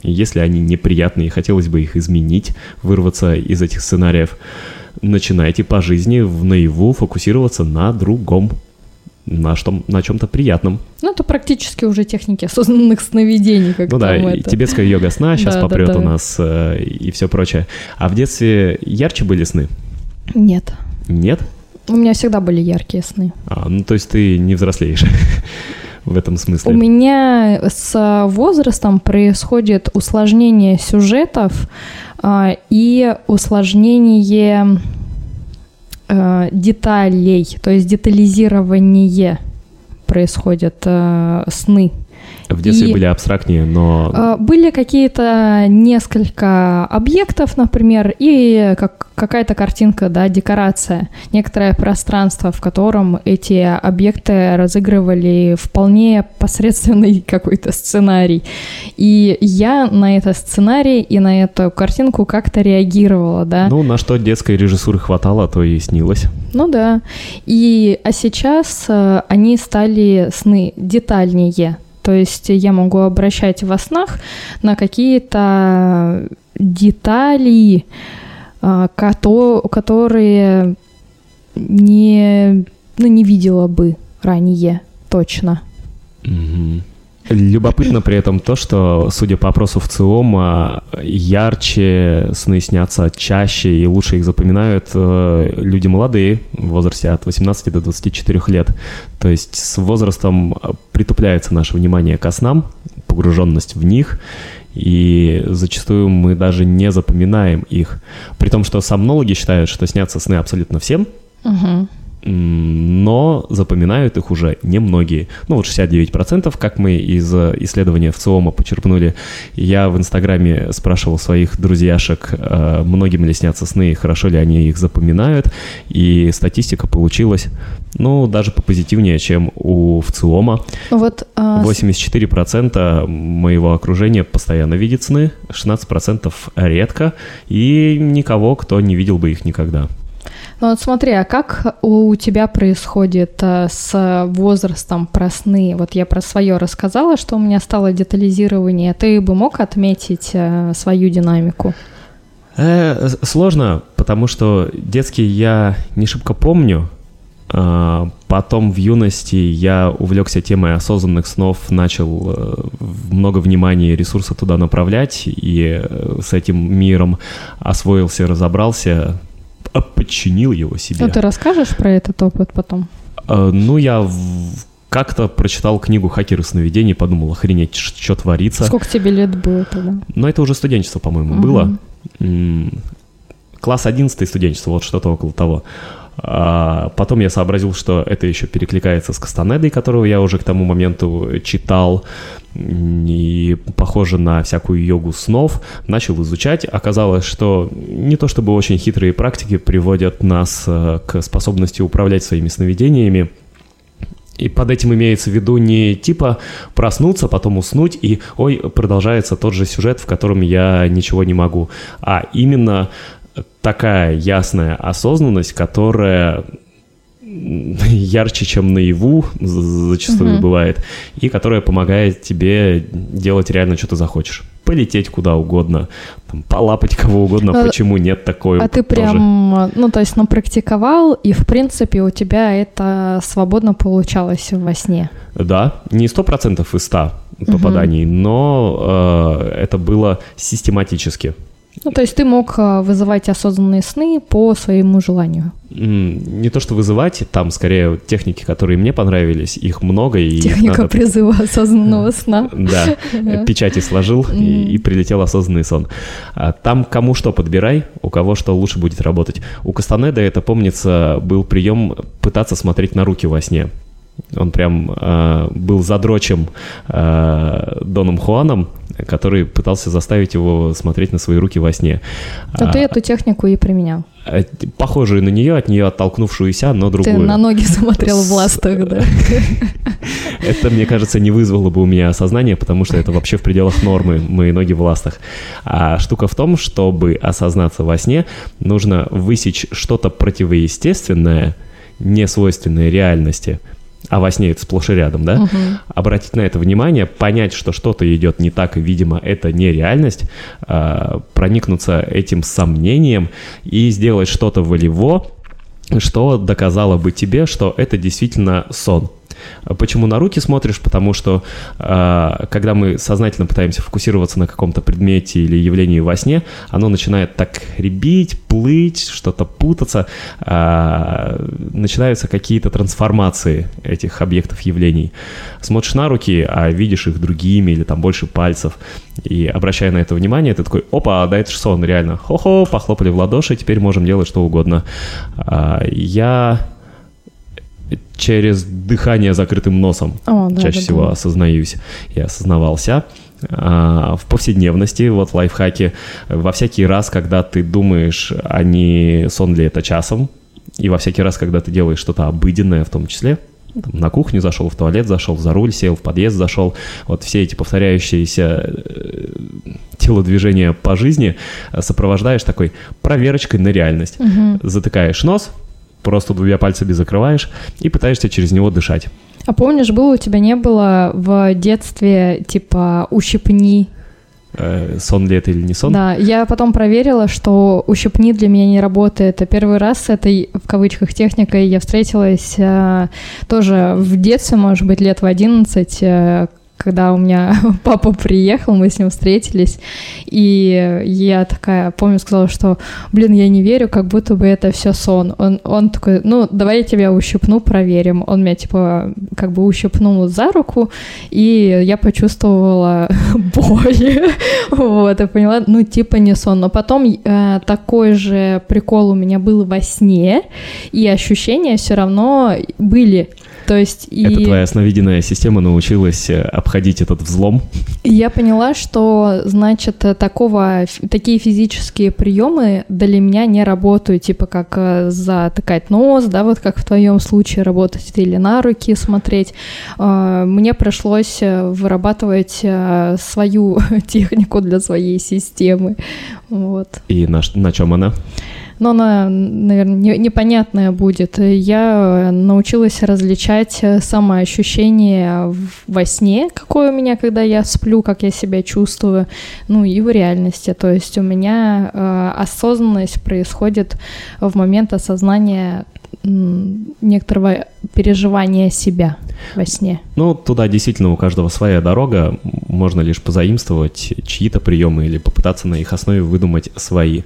Speaker 1: если они неприятные, и хотелось бы их изменить, вырваться из этих сценариев, начинайте по жизни в наяву фокусироваться на другом, на, что, на чем-то приятном.
Speaker 2: Ну, это практически уже техники осознанных сновидений, как
Speaker 1: Ну да,
Speaker 2: это.
Speaker 1: тибетская йога сна сейчас
Speaker 2: Да, да,
Speaker 1: попрет
Speaker 2: да.
Speaker 1: у нас э, и все прочее. А в детстве ярче были сны?
Speaker 2: Нет.
Speaker 1: Нет?
Speaker 2: У меня всегда были яркие сны.
Speaker 1: А, ну то есть ты не взрослеешь в этом смысле.
Speaker 2: У меня с возрастом происходит усложнение сюжетов а, и усложнение а, деталей, то есть детализирование происходят а, сны.
Speaker 1: В детстве
Speaker 2: И-
Speaker 1: были абстрактнее, но...
Speaker 2: А, Были какие-то несколько объектов, например, и как, какая-то картинка, да, декорация, некоторое пространство, в котором эти объекты разыгрывали вполне посредственный какой-то сценарий. И я на этот сценарий и на эту картинку как-то реагировала, да.
Speaker 1: Ну, на что детской режиссуры хватало, то и снилось.
Speaker 2: Ну да. И, а сейчас э, они стали сны детальнее. То есть я могу обращать во снах на какие-то детали, а, кото- которые не, ну, не видела бы ранее точно.
Speaker 1: Мгм. Любопытно при этом то, что, судя по опросу в ЦИОМ, а, ярче сны снятся чаще и лучше их запоминают э, люди молодые в возрасте от 18 до 24 лет. То есть с возрастом э, притупляется наше внимание ко снам, погруженность в них, и зачастую мы даже не запоминаем их. При том, что сомнологи считают, что снятся сны абсолютно всем,
Speaker 2: Мгм.
Speaker 1: Но запоминают их уже немногие. Ну вот 69%, как мы из э, исследования в ЦИОМа почерпнули. Я в Инстаграме спрашивал своих друзьяшек, э, многим ли снятся сны, хорошо ли они их запоминают, и статистика получилась, ну, даже попозитивнее, чем у ВЦИОМа.
Speaker 2: Ну Вот, а, с-
Speaker 1: 84% моего окружения постоянно видит сны, 16% редко, и никого, кто не видел бы их никогда.
Speaker 2: Ну вот смотри, а как у тебя происходит а, с возрастом про сны? Вот я про свое рассказала, что у меня стало детализирование. Ты бы мог отметить а, свою динамику?
Speaker 1: Э, сложно, потому что детский я не шибко помню. А, Потом в юности я увлекся темой осознанных снов, начал э, много внимания и ресурса туда направлять, и э, с этим миром освоился, разобрался, подчинил его себе.
Speaker 2: Ну, ты расскажешь про этот опыт потом?
Speaker 1: Э, Ну, я как-то прочитал книгу «Хакеры сновидений», подумал, охренеть, что творится.
Speaker 2: Сколько тебе лет было тогда?
Speaker 1: Но это уже студенчество, по-моему,
Speaker 2: Мгм.
Speaker 1: было. Класс 11 студенчество, вот что-то около того. А потом я сообразил, что это еще перекликается с Кастанедой, которого я уже к тому моменту читал, и похоже на всякую йогу снов. Начал изучать. Оказалось, что не то чтобы очень хитрые практики приводят нас э, к способности управлять своими сновидениями. И под этим имеется в виду не типа проснуться, потом уснуть, и ой, продолжается тот же сюжет, в котором я ничего не могу, а именно такая ясная осознанность, которая ярче, чем наяву зачастую
Speaker 2: Мгм.
Speaker 1: бывает, и которая помогает тебе делать реально, что ты захочешь. Полететь куда угодно, там, полапать кого угодно,
Speaker 2: А-
Speaker 1: почему нет такой
Speaker 2: А ты
Speaker 1: тоже.
Speaker 2: прям, ну, то есть напрактиковал, и, в принципе, у тебя это свободно получалось во сне.
Speaker 1: Да, не сто процентов из ста попаданий, но э, это было систематически.
Speaker 2: Ну, то есть ты мог а, вызывать осознанные сны по своему желанию.
Speaker 1: Не то что вызывать, там скорее техники, которые мне понравились, их много и
Speaker 2: Техника
Speaker 1: надо-
Speaker 2: призыва осознанного сна.
Speaker 1: Да, печати сложил и прилетел осознанный сон. А Там кому что подбирай, у кого что лучше будет работать. У Кастанеда это, помнится, был прием пытаться смотреть на руки во сне. Он прям э, был задрочем э, Доном Хуаном, который пытался заставить его смотреть на свои руки во сне.
Speaker 2: Но ты
Speaker 1: А,
Speaker 2: эту технику и применял.
Speaker 1: а, Похожую на нее, от нее оттолкнувшуюся, но
Speaker 2: Ты
Speaker 1: другую.
Speaker 2: на ноги смотрел в ластах, да?
Speaker 1: Это, мне кажется, не вызвало бы у меня осознание, потому что это вообще в пределах нормы, мои ноги в ластах. А штука в том, чтобы осознаться во сне, нужно высечь что-то противоестественное, не свойственное реальности, а во сне это сплошь и рядом, да?
Speaker 2: Мгм.
Speaker 1: Обратить на это внимание, понять, что что-то идет не так, и, видимо, это не реальность, а, проникнуться этим сомнением и сделать что-то волево, что доказало бы тебе, что это действительно сон. А Почему на руки смотришь? Потому что а, когда мы сознательно пытаемся фокусироваться на каком-то предмете или явлении во сне, оно начинает так ребить, плыть, что-то путаться, а, начинаются какие-то трансформации этих объектов явлений. Смотришь на руки, а видишь их другими или там больше пальцев, и обращая на это внимание, ты такой, опа, да это же сон, реально. Хо-хо, похлопали в ладоши, теперь можем делать что угодно. Я через дыхание закрытым носом.
Speaker 2: О, да,
Speaker 1: Чаще
Speaker 2: да,
Speaker 1: всего
Speaker 2: да.
Speaker 1: осознаюсь и осознавался. А, в повседневности, вот лайфхаки, во всякий раз, когда ты думаешь, а не сон ли это часом, и во всякий раз, когда ты делаешь что-то обыденное в том числе, там, на кухню зашел, в туалет зашел, за руль сел, в подъезд зашел, вот все эти повторяющиеся э, телодвижения по жизни э, сопровождаешь такой проверочкой на реальность.
Speaker 2: Мгм.
Speaker 1: Затыкаешь нос, просто двумя пальцами закрываешь и пытаешься через него дышать.
Speaker 2: А помнишь, было у тебя не было в детстве типа ущипни?
Speaker 1: Э, сон ли это или не сон?
Speaker 2: Да, я потом проверила, что ущипни для меня не работает. А Первый раз с этой, в кавычках, техникой я встретилась э, тоже в детстве, может быть, лет в 11, э, когда у меня папа приехал, мы с ним встретились, и я такая, помню, сказала, что, блин, я не верю, как будто бы это все сон. Он, он такой, ну, давай я тебя ущипну, проверим. Он меня, типа, как бы ущипнул за руку, и я почувствовала боль. Вот, и поняла, ну, типа не сон. Но потом э, такой же прикол у меня был во сне, и ощущения все равно были. То есть и...
Speaker 1: Это твоя сновиденная система научилась э, обходить этот взлом.
Speaker 2: Я поняла, что, значит, э, такого, такие физические приемы для меня не работают, типа как э, затыкать нос, да, вот как в твоем случае работать или на руки смотреть. Э, Мне пришлось вырабатывать свою технику для своей системы. Вот.
Speaker 1: И на, на чем она?
Speaker 2: Но она, наверное, непонятная будет. Я научилась различать э, самоощущение во сне, какое у меня, когда я сплю, как я себя чувствую, ну и в реальности. То есть у меня э, осознанность происходит в момент осознания некоторого переживания себя во сне.
Speaker 1: Ну, туда действительно у каждого своя дорога. Можно лишь позаимствовать чьи-то приемы или попытаться на их основе выдумать свои.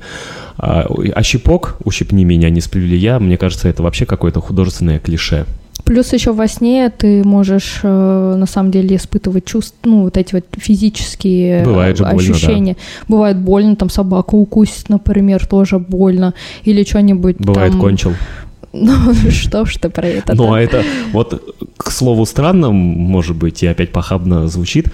Speaker 1: А, а щипок «Ущипни меня, не сплю ли я» мне кажется, это вообще какое-то художественное клише.
Speaker 2: Плюс еще во сне ты можешь э, на самом деле испытывать чувства, ну, вот эти вот физические
Speaker 1: Бывает же
Speaker 2: э,
Speaker 1: больно, да.
Speaker 2: ощущения. Бывает больно, там собаку укусит, например, тоже больно. Или что-нибудь
Speaker 1: Бывает
Speaker 2: там...
Speaker 1: кончил.
Speaker 2: Ну, что ж ты про это?
Speaker 1: Ну, а это вот, к слову, странно, может быть, и опять похабно звучит.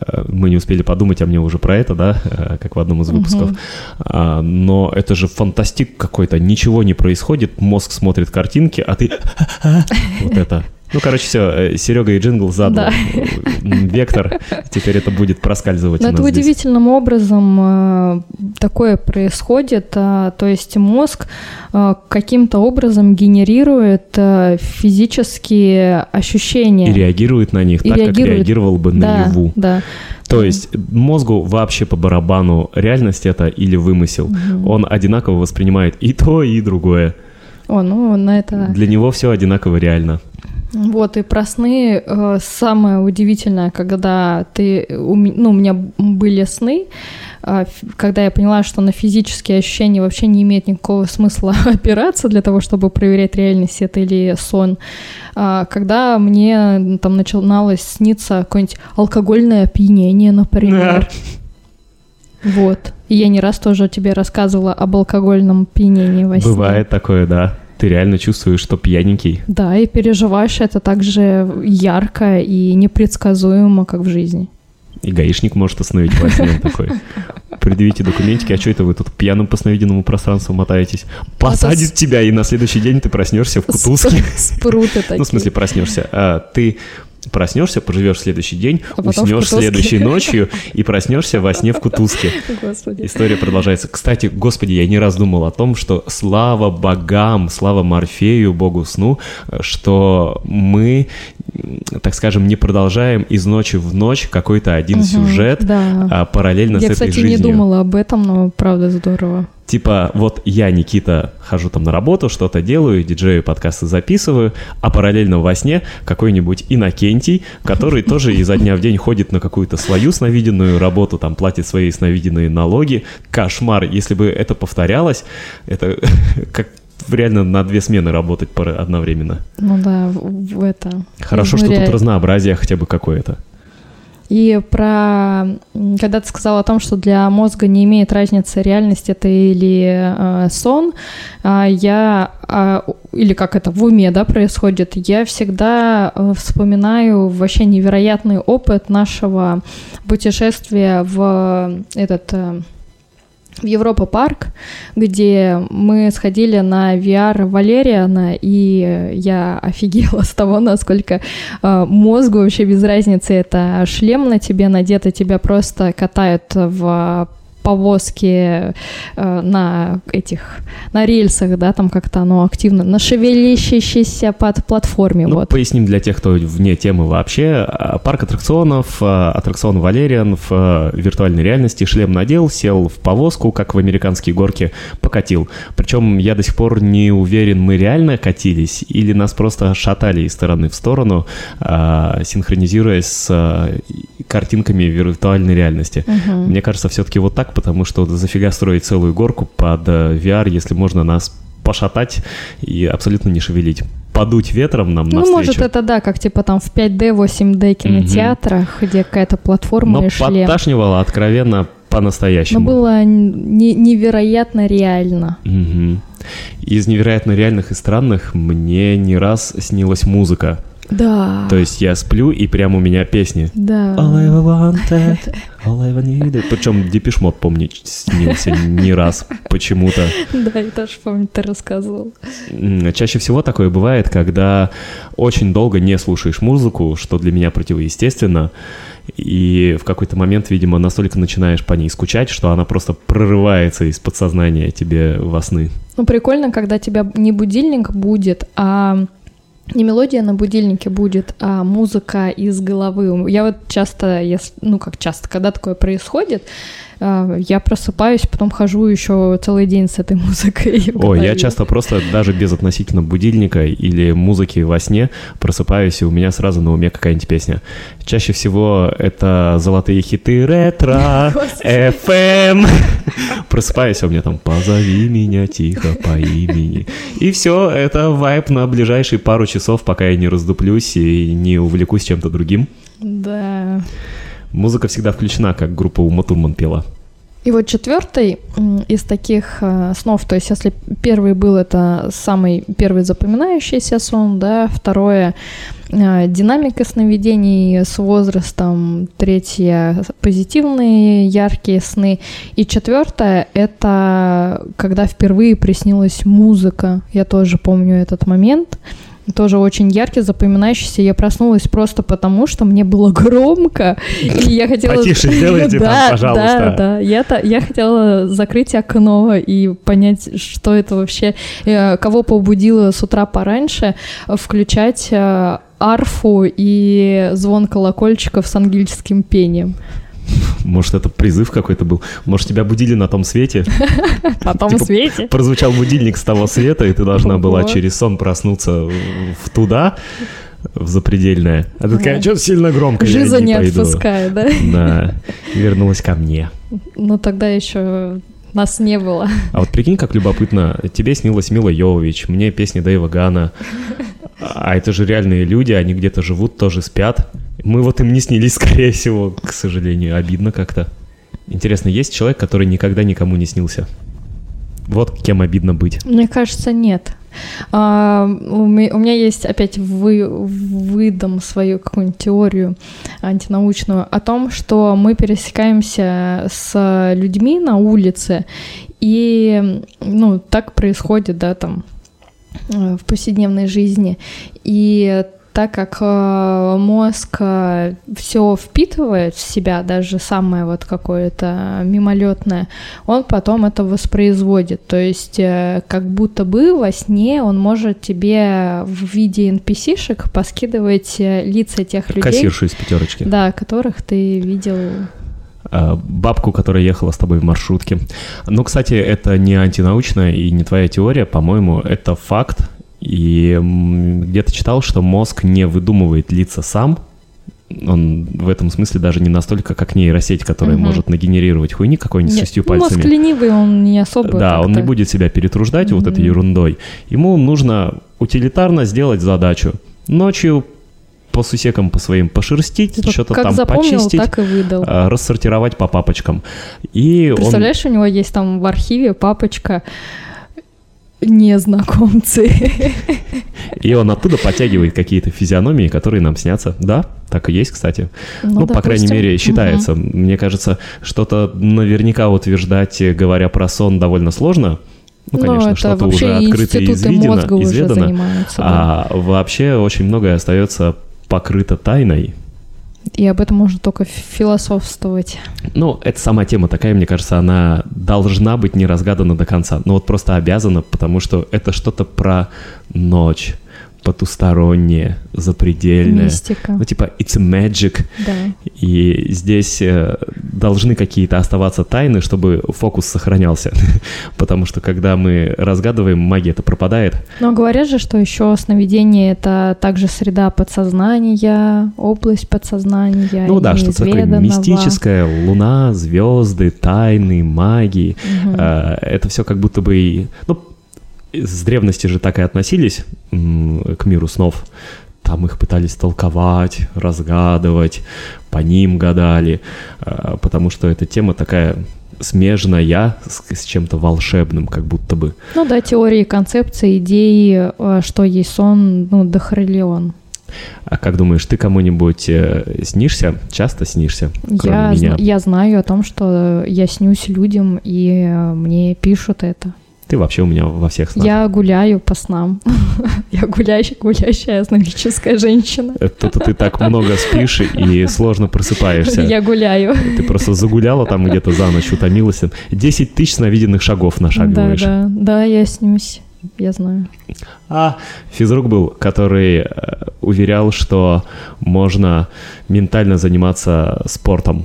Speaker 1: Э, Мы не успели подумать, а мне уже про это, да, э, как в одном из выпусков. А, Но это же фантастик какой-то, ничего не происходит, мозг смотрит картинки, а ты... Вот это. Ну, короче, все, Серега и Джингл задал
Speaker 2: Да.
Speaker 1: э, вектор, теперь это будет проскальзывать
Speaker 2: Но это
Speaker 1: здесь.
Speaker 2: удивительным образом э, такое происходит, а, то есть мозг э, каким-то образом генерирует э, физические ощущения.
Speaker 1: И реагирует на них
Speaker 2: И
Speaker 1: так, как
Speaker 2: реагирует.
Speaker 1: реагировал бы
Speaker 2: да,
Speaker 1: наяву.
Speaker 2: да.
Speaker 1: То есть мозгу вообще по барабану реальность это или вымысел. Он одинаково воспринимает и то, и другое.
Speaker 2: О, ну на это...
Speaker 1: Для него все одинаково реально.
Speaker 2: Вот, и про сны э, самое удивительное, когда ты... У, ну, у меня были сны, э, когда я поняла, что на физические ощущения вообще не имеет никакого смысла опираться для того, чтобы проверять реальность это или сон. А, когда мне там начиналось сниться какое-нибудь алкогольное опьянение, например. Вот. И я не раз тоже тебе рассказывала об алкогольном опьянении во сне.
Speaker 1: Бывает такое, да. Ты реально чувствуешь, что пьяненький.
Speaker 2: Да, и переживаешь это так же ярко и непредсказуемо, как в жизни.
Speaker 1: И гаишник может остановить сне он такой. Предъявите документики, а что это вы тут пьяным по сновиденному пространству мотаетесь? Посадит тебя, и на следующий день ты проснешься в Кутузке.
Speaker 2: Спруты такие.
Speaker 1: Ну, в смысле, проснешься. А, ты проснешься, поживешь следующий день,
Speaker 2: А
Speaker 1: уснешь следующей ночью и проснешься во сне в Кутузке.
Speaker 2: Господи.
Speaker 1: История продолжается. Кстати, господи, я не раз думал о том, что слава богам, слава Морфею, богу сну, что мы, так скажем, не продолжаем из ночи в ночь какой-то один
Speaker 2: Мгм,
Speaker 1: сюжет
Speaker 2: Да.
Speaker 1: а, параллельно
Speaker 2: Я,
Speaker 1: с этой
Speaker 2: кстати,
Speaker 1: жизнью.
Speaker 2: не думала об этом, но правда здорово.
Speaker 1: Типа, вот я, Никита, хожу там на работу, что-то делаю, диджею подкасты записываю, а параллельно во сне какой-нибудь Иннокентий, который тоже изо дня в день ходит на какую-то свою сновиденную работу, там платит свои сновиденные налоги. Кошмар. Если бы это повторялось, это как реально на две смены работать одновременно.
Speaker 2: Ну да, в, это.
Speaker 1: Хорошо, что тут разнообразие хотя бы какое-то.
Speaker 2: И про... Когда ты сказал о том, что для мозга не имеет разницы, реальность это или э, сон, э, я... Э, или как это в уме, да, происходит, я всегда э, вспоминаю вообще невероятный опыт нашего путешествия в этот... Э, в Европа парк, где мы сходили на VR Валериана, и я офигела с того, насколько э, мозгу вообще без разницы это шлем на тебе надет, и тебя просто катают в повозки э, на этих, на рельсах, да, там как-то оно активно, на шевелящейся под платформе,
Speaker 1: Ну,
Speaker 2: вот.
Speaker 1: поясним для тех, кто вне темы вообще. А, Парк аттракционов, а, аттракцион Валериан в а, виртуальной реальности, шлем надел, сел в повозку, как в американские горки, покатил. Причем я до сих пор не уверен, мы реально катились или нас просто шатали из стороны в сторону, синхронизируясь с картинками виртуальной реальности.
Speaker 2: Мгм.
Speaker 1: Мне кажется, все-таки вот так, потому что зафига строить целую горку под э, VR, если можно нас пошатать и абсолютно не шевелить. Подуть ветром нам
Speaker 2: Ну,
Speaker 1: навстречу.
Speaker 2: может, это да, как типа там в 5D, 8D кинотеатрах, где какая-то платформа
Speaker 1: Но
Speaker 2: и шлем.
Speaker 1: подташнивало откровенно
Speaker 2: Но
Speaker 1: по-настоящему.
Speaker 2: было не- невероятно реально.
Speaker 1: Мгм. Из невероятно реальных и странных мне не раз снилась музыка.
Speaker 2: Да.
Speaker 1: То есть я сплю, и прямо у меня песни.
Speaker 2: Да.
Speaker 1: All I wanted, all I needed. Причем Депешмот, помню, снился не раз почему-то.
Speaker 2: Да, я тоже помню, ты рассказывал.
Speaker 1: Чаще всего такое бывает, когда очень долго не слушаешь музыку, что для меня противоестественно, и в какой-то момент, видимо, настолько начинаешь по ней скучать, что она просто прорывается из подсознания тебе во сны.
Speaker 2: Ну, прикольно, когда тебя не будильник будет, а не мелодия на будильнике будет, а музыка из головы. Я вот часто, ну как часто, когда такое происходит, я просыпаюсь, потом хожу еще целый день с этой музыкой.
Speaker 1: Ой, я часто просто даже без относительно будильника или музыки во сне просыпаюсь, и у меня сразу на уме какая-нибудь песня. Чаще всего это золотые хиты ретро, FM. Просыпаюсь, а у меня там «Позови меня тихо по имени». И все, это вайп на ближайшие пару часов, пока я не раздуплюсь и не увлекусь чем-то другим.
Speaker 2: Да.
Speaker 1: Музыка всегда включена, как группа Ума Турман пела.
Speaker 2: И вот четвертый из таких э, снов, то есть если первый был это самый первый запоминающийся сон, да, второе э, динамика сновидений с возрастом, третье позитивные яркие сны, и четвертое это когда впервые приснилась музыка. Я тоже помню этот момент. Тоже очень яркий, запоминающийся. Я проснулась просто потому, что мне было громко, и я хотела...
Speaker 1: Потише сделайте там, пожалуйста.
Speaker 2: Да, да. Я, я хотела закрыть окно и понять, что это вообще, э, кого побудило с утра пораньше включать э, арфу и звон колокольчиков с ангельским пением.
Speaker 1: Может, это призыв какой-то был? Может, тебя будили на том свете?
Speaker 2: На том
Speaker 1: Типа,
Speaker 2: свете.
Speaker 1: прозвучал будильник с того света, и ты должна была через сон проснуться туда, в запредельное. А ты такая, что-то сильно громко, я
Speaker 2: Жиза не
Speaker 1: пойду».
Speaker 2: отпускает, да?
Speaker 1: Да, вернулась ко мне.
Speaker 2: Но тогда еще нас не было.
Speaker 1: А вот прикинь, как любопытно, тебе снилась Мила Йовович, мне песни Дэйва Гана. А это же реальные люди, они где-то живут, тоже спят. Мы вот им не снились, скорее всего, к сожалению. Обидно как-то. Интересно, есть человек, который никогда никому не снился? Вот кем обидно быть.
Speaker 2: Мне кажется, нет. А, у, ме- у меня есть опять вы, выдам свою какую-нибудь теорию антинаучную о том, что мы пересекаемся с людьми на улице, и ну, так происходит, да, там в повседневной жизни. И так как э, мозг все впитывает в себя, даже самое вот какое-то мимолетное, он потом это воспроизводит. То есть э, как будто бы во сне он может тебе в виде NPC-шек поскидывать э, лица тех людей,
Speaker 1: Кассиршу из пятерочки.
Speaker 2: да, которых ты видел.
Speaker 1: А, бабку, которая ехала с тобой в маршрутке. Ну, кстати, это не антинаучная и не твоя теория, по-моему, это факт. И где-то читал, что мозг не выдумывает лица сам. Он в этом смысле даже не настолько, как нейросеть, которая
Speaker 2: Мгм.
Speaker 1: может нагенерировать хуйни какой-нибудь с
Speaker 2: Нет,
Speaker 1: шестью
Speaker 2: ну, Мозг
Speaker 1: пальцами.
Speaker 2: ленивый, он не особо
Speaker 1: Да, он не
Speaker 2: как-то-
Speaker 1: будет себя перетруждать вот этой ерундой. Ему нужно утилитарно сделать задачу. Ночью по сусекам по своим пошерстить,
Speaker 2: Типа,
Speaker 1: что-то там
Speaker 2: запомнил,
Speaker 1: почистить,
Speaker 2: так и выдал.
Speaker 1: а, рассортировать по папочкам. И он
Speaker 2: Представляешь, у него есть там в архиве папочка незнакомцы.
Speaker 1: И он оттуда подтягивает какие-то физиономии, которые нам снятся. Да, так и есть, кстати. Ну, по крайней мере, считается. Мне кажется, что-то наверняка утверждать, говоря про сон, довольно сложно. Ну, конечно,
Speaker 2: это
Speaker 1: что-то уже открыто и изведено,
Speaker 2: мозга уже занимаются. да.
Speaker 1: А вообще очень многое остается покрыто тайной.
Speaker 2: И об этом можно только философствовать.
Speaker 1: Ну, эта сама тема такая, мне кажется, она должна быть не разгадана до конца. Ну вот просто обязана, потому что это что-то про ночь, потустороннее, запредельное.
Speaker 2: Мистика.
Speaker 1: Ну, типа, it's a magic.
Speaker 2: Да.
Speaker 1: И здесь э, должны какие-то оставаться тайны, чтобы фокус сохранялся. Потому что когда мы разгадываем, магия это пропадает.
Speaker 2: Но говорят же, что еще сновидение это также среда подсознания, область подсознания.
Speaker 1: Ну да, что-то такое мистическое, луна, звезды, тайны, магии. Э, Это все как будто бы. Ну, с древности же так и относились к миру снов. Там их пытались толковать, разгадывать, по ним гадали, э, потому что эта тема такая смежная с, с чем-то волшебным, как будто бы.
Speaker 2: Ну да, теории, концепции, идеи, э, что есть сон, ну, дохрелион.
Speaker 1: А как думаешь, ты кому-нибудь э, снишься? Часто снишься? Кроме
Speaker 2: Я,
Speaker 1: меня.
Speaker 2: я знаю о том, что я снюсь людям, и э, мне пишут это.
Speaker 1: Ты вообще у меня во всех снах.
Speaker 2: Я гуляю по снам. Я гуляющая, гулящая сновидческая женщина.
Speaker 1: Это ты так много спишь и сложно просыпаешься.
Speaker 2: Я гуляю.
Speaker 1: Ты просто загуляла там где-то за ночь, утомилась. 10 тысяч навиденных шагов
Speaker 2: Да,
Speaker 1: нашагиваешь.
Speaker 2: да, да, я снюсь. Я знаю.
Speaker 1: А физрук был, который э, уверял, что можно ментально заниматься спортом.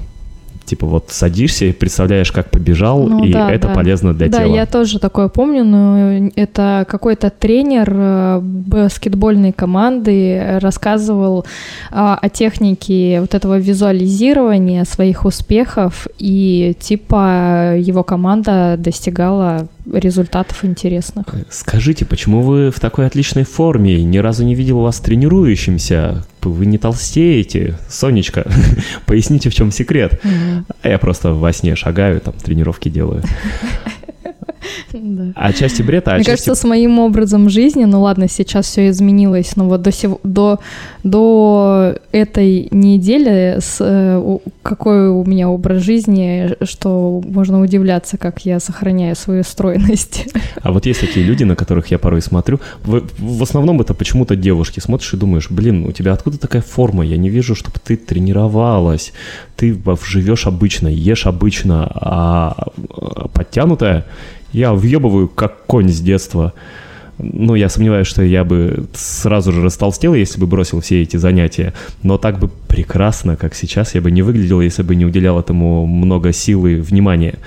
Speaker 1: Типа вот садишься и представляешь, как побежал,
Speaker 2: Ну
Speaker 1: и
Speaker 2: да,
Speaker 1: это
Speaker 2: да.
Speaker 1: полезно для
Speaker 2: да,
Speaker 1: тела.
Speaker 2: я тоже такое помню, но это какой-то тренер э, баскетбольной команды рассказывал а, о технике вот этого визуализирования своих успехов, и типа его команда достигала результатов интересных.
Speaker 1: Скажите, почему вы в такой отличной форме? Ни разу не видел вас тренирующимся. Вы не толстеете, Сонечка. Поясните, в чем секрет. А я просто во сне шагаю, там тренировки делаю.
Speaker 2: Да.
Speaker 1: А части бред, а
Speaker 2: Мне
Speaker 1: части...
Speaker 2: кажется, с моим образом жизни, ну ладно, сейчас все изменилось, но вот до, сего, до, до этой недели с, э, какой у меня образ жизни, что можно удивляться, как я сохраняю свою стройность.
Speaker 1: А вот есть такие люди, на которых я порой смотрю. В, в основном это почему-то девушки. Смотришь и думаешь, блин, у тебя откуда такая форма? Я не вижу, чтобы ты тренировалась. Ты живешь обычно, ешь обычно, а а подтянутая я въебываю как конь с детства. Ну, я сомневаюсь, что я бы сразу же растолстел, если бы бросил все эти занятия. Но так бы прекрасно, как сейчас, я бы не выглядел, если бы не уделял этому много силы и внимания.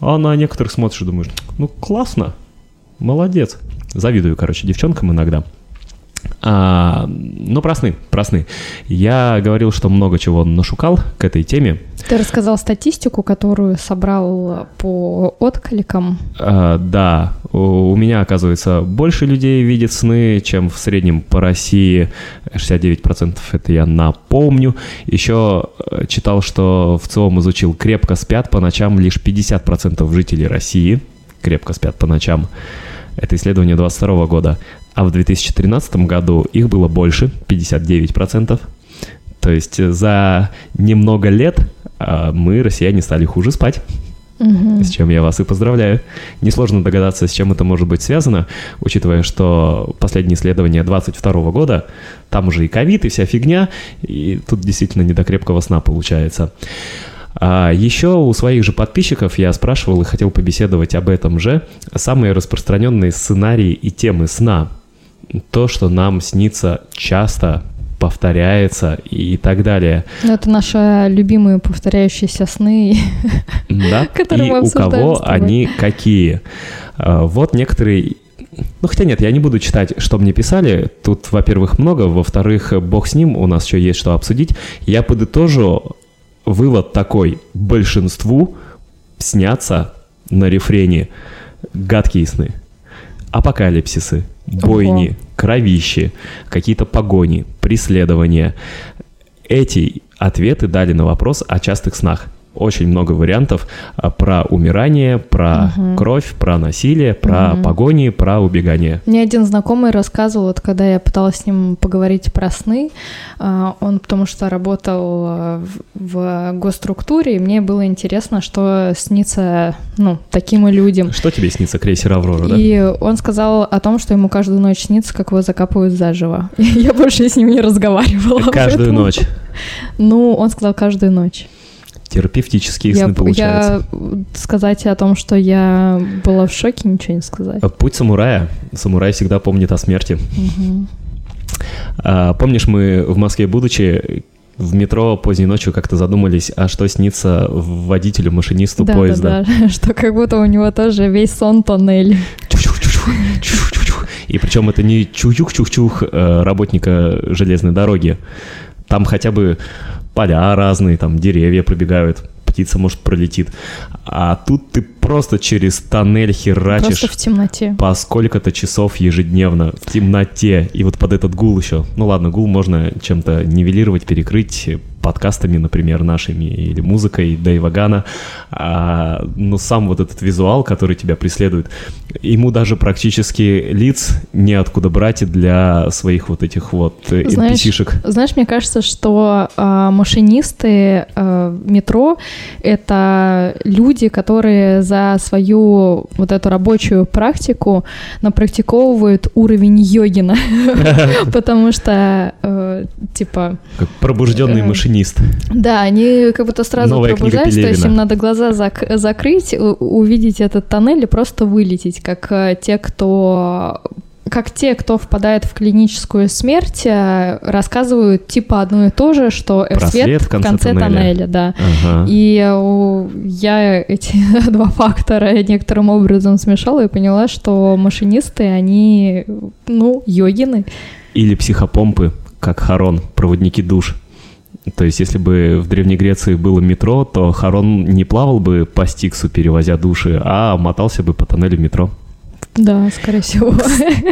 Speaker 1: А на некоторых смотришь и думаешь, ну, классно, молодец. Завидую, короче, девчонкам иногда. А, ну, про сны, про сны. Я говорил, что много чего нашукал к этой теме.
Speaker 2: Ты рассказал статистику, которую собрал по откликам.
Speaker 1: А, да, у, у меня, оказывается, больше людей видит сны, чем в среднем по России. 69% это я напомню. Еще э, читал, что в ЦИОМ изучил крепко спят по ночам лишь 50% жителей России. Крепко спят по ночам. Это исследование 22 года. А в 2013 году их было больше, 59%. То есть э, за немного лет а, мы, россияне, стали хуже спать.
Speaker 2: Мгм.
Speaker 1: С чем я вас и поздравляю. Несложно догадаться, с чем это может быть связано, учитывая, что последнее исследование 22 года, там уже и ковид, и вся фигня, и тут действительно не до крепкого сна получается. А еще у своих же подписчиков я спрашивал и хотел побеседовать об этом же. Самые распространенные сценарии и темы сна. То, что нам снится часто, повторяется и так далее.
Speaker 2: Ну, это наши любимые повторяющиеся сны.
Speaker 1: Да,
Speaker 2: Которые
Speaker 1: и
Speaker 2: мы
Speaker 1: у кого они какие. А, Вот некоторые... Ну, хотя нет, я не буду читать, что мне писали. Тут, во-первых, много, во-вторых, бог с ним, у нас еще есть что обсудить. Я подытожу вывод такой. Большинству снятся на рефрене гадкие сны. Апокалипсисы, бойни,
Speaker 2: Ого.
Speaker 1: кровищи, какие-то погони, преследования. Эти ответы дали на вопрос о частых снах. Очень много вариантов а, про умирание, про кровь, про насилие, про погони, про убегание.
Speaker 2: Мне один знакомый рассказывал, вот когда я пыталась с ним поговорить про сны, а, он потому что работал а, в, в госструктуре, и мне было интересно, что снится, ну, таким и людям.
Speaker 1: Что тебе снится, крейсер Аврора, да?
Speaker 2: И он сказал о том, что ему каждую ночь снится, как его закапывают заживо. Я больше с ним не разговаривала.
Speaker 1: Каждую ночь.
Speaker 2: Ну, он сказал каждую ночь.
Speaker 1: Терапевтические
Speaker 2: Я,
Speaker 1: сны получаются.
Speaker 2: я сказать о том, что я была в шоке, ничего не сказать.
Speaker 1: Путь самурая. Самурай всегда помнит о смерти. А, помнишь, мы в Москве, будучи в метро поздней ночью как-то задумались, а что снится водителю, машинисту
Speaker 2: Да,
Speaker 1: поезда?
Speaker 2: да, да, что как будто у него тоже весь сон тоннель.
Speaker 1: И причем это не чух-чух-чух э, работника железной дороги. Там хотя бы поля разные, там деревья пробегают, птица, может, пролетит. А тут ты просто через тоннель херачишь
Speaker 2: Просто в темноте.
Speaker 1: по сколько-то часов ежедневно в темноте. И вот под этот гул еще. Ну ладно, гул можно чем-то нивелировать, перекрыть подкастами, например, нашими или музыкой Дэйва Гана. А, но сам вот этот визуал, который тебя преследует, ему даже практически лиц неоткуда брать для своих вот этих вот э,
Speaker 2: Знаешь,
Speaker 1: NPC-шек.
Speaker 2: Знаешь, мне кажется, что а, машинисты а, метро — это люди, которые за свою вот эту рабочую практику напрактиковывают уровень йогина, потому что, э, типа,
Speaker 1: Как пробужденный
Speaker 2: Э,
Speaker 1: машинист.
Speaker 2: Да, они как будто сразу пробуждаются, то есть им надо глаза зак- закрыть, увидеть этот тоннель и просто вылететь, как э, те, кто как те, кто впадает в клиническую смерть, э, рассказывают типа одно и то же, что э,
Speaker 1: Про
Speaker 2: свет,
Speaker 1: свет
Speaker 2: в конце, тоннеля. да.
Speaker 1: Ага.
Speaker 2: И э, у- я эти два фактора некоторым образом смешала и поняла, что машинисты, они, ну, йогины.
Speaker 1: Или психопомпы, как Харон, проводники душ. То есть, если бы в Древней Греции было метро, то Харон не плавал бы по Стиксу, перевозя души, а мотался бы по тоннелю метро.
Speaker 2: Да, скорее всего.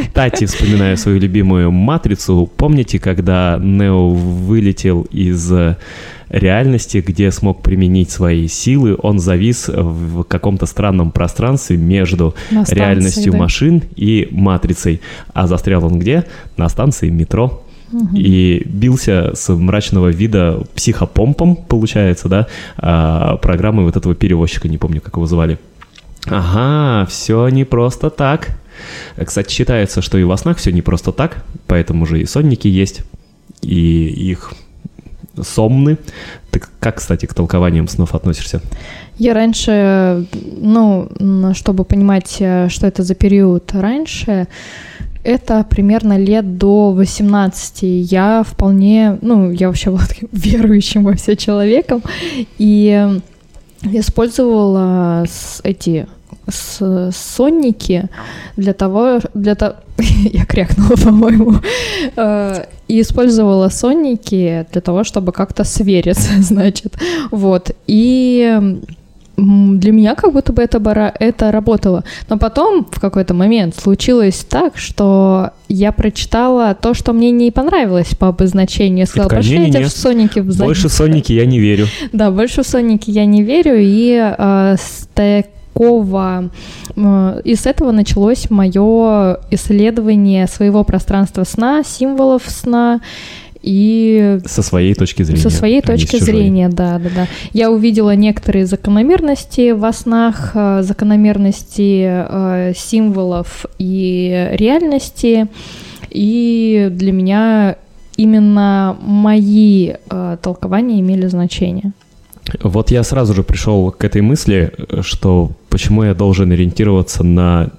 Speaker 1: Кстати, вспоминая свою любимую «Матрицу», помните, когда Нео вылетел из э, реальности, где смог применить свои силы, он завис в каком-то странном пространстве между
Speaker 2: станции,
Speaker 1: реальностью
Speaker 2: да.
Speaker 1: машин и матрицей. А застрял он где? На станции метро. И бился с мрачного вида психопомпом, получается, да, а, программой вот этого перевозчика, не помню, как его звали. Ага, все не просто так. Кстати, считается, что и во снах все не просто так, поэтому же и сонники есть, и их сомны. Ты как, кстати, к толкованиям снов относишься?
Speaker 2: Я раньше, ну, чтобы понимать, э, что это за период раньше, это примерно лет до 18. Я вполне, ну, я вообще была верующим во все человеком, и использовала эти с- сонники для того, для того, я крякнула, по-моему, Э, и использовала сонники для того, чтобы как-то свериться, значит, вот, и для меня как будто бы это, бара- это работало. Но потом в какой-то момент случилось так, что я прочитала то, что мне не понравилось по обозначению. Я сказала, пошли эти
Speaker 1: «Не-не-не,
Speaker 2: сонники в
Speaker 1: Больше
Speaker 2: задницу».
Speaker 1: сонники я не верю.
Speaker 2: Да, больше в Соники я не верю, и э, с такого, э, и с этого началось мое исследование своего пространства сна, символов сна и
Speaker 1: Со своей точки зрения.
Speaker 2: со своей
Speaker 1: а
Speaker 2: точки зрения, да, да, да. Я увидела некоторые закономерности во снах, э, закономерности э, символов и реальности, и для меня именно мои э, толкования имели значение.
Speaker 1: Вот я сразу же пришел к этой мысли, что почему я должен ориентироваться на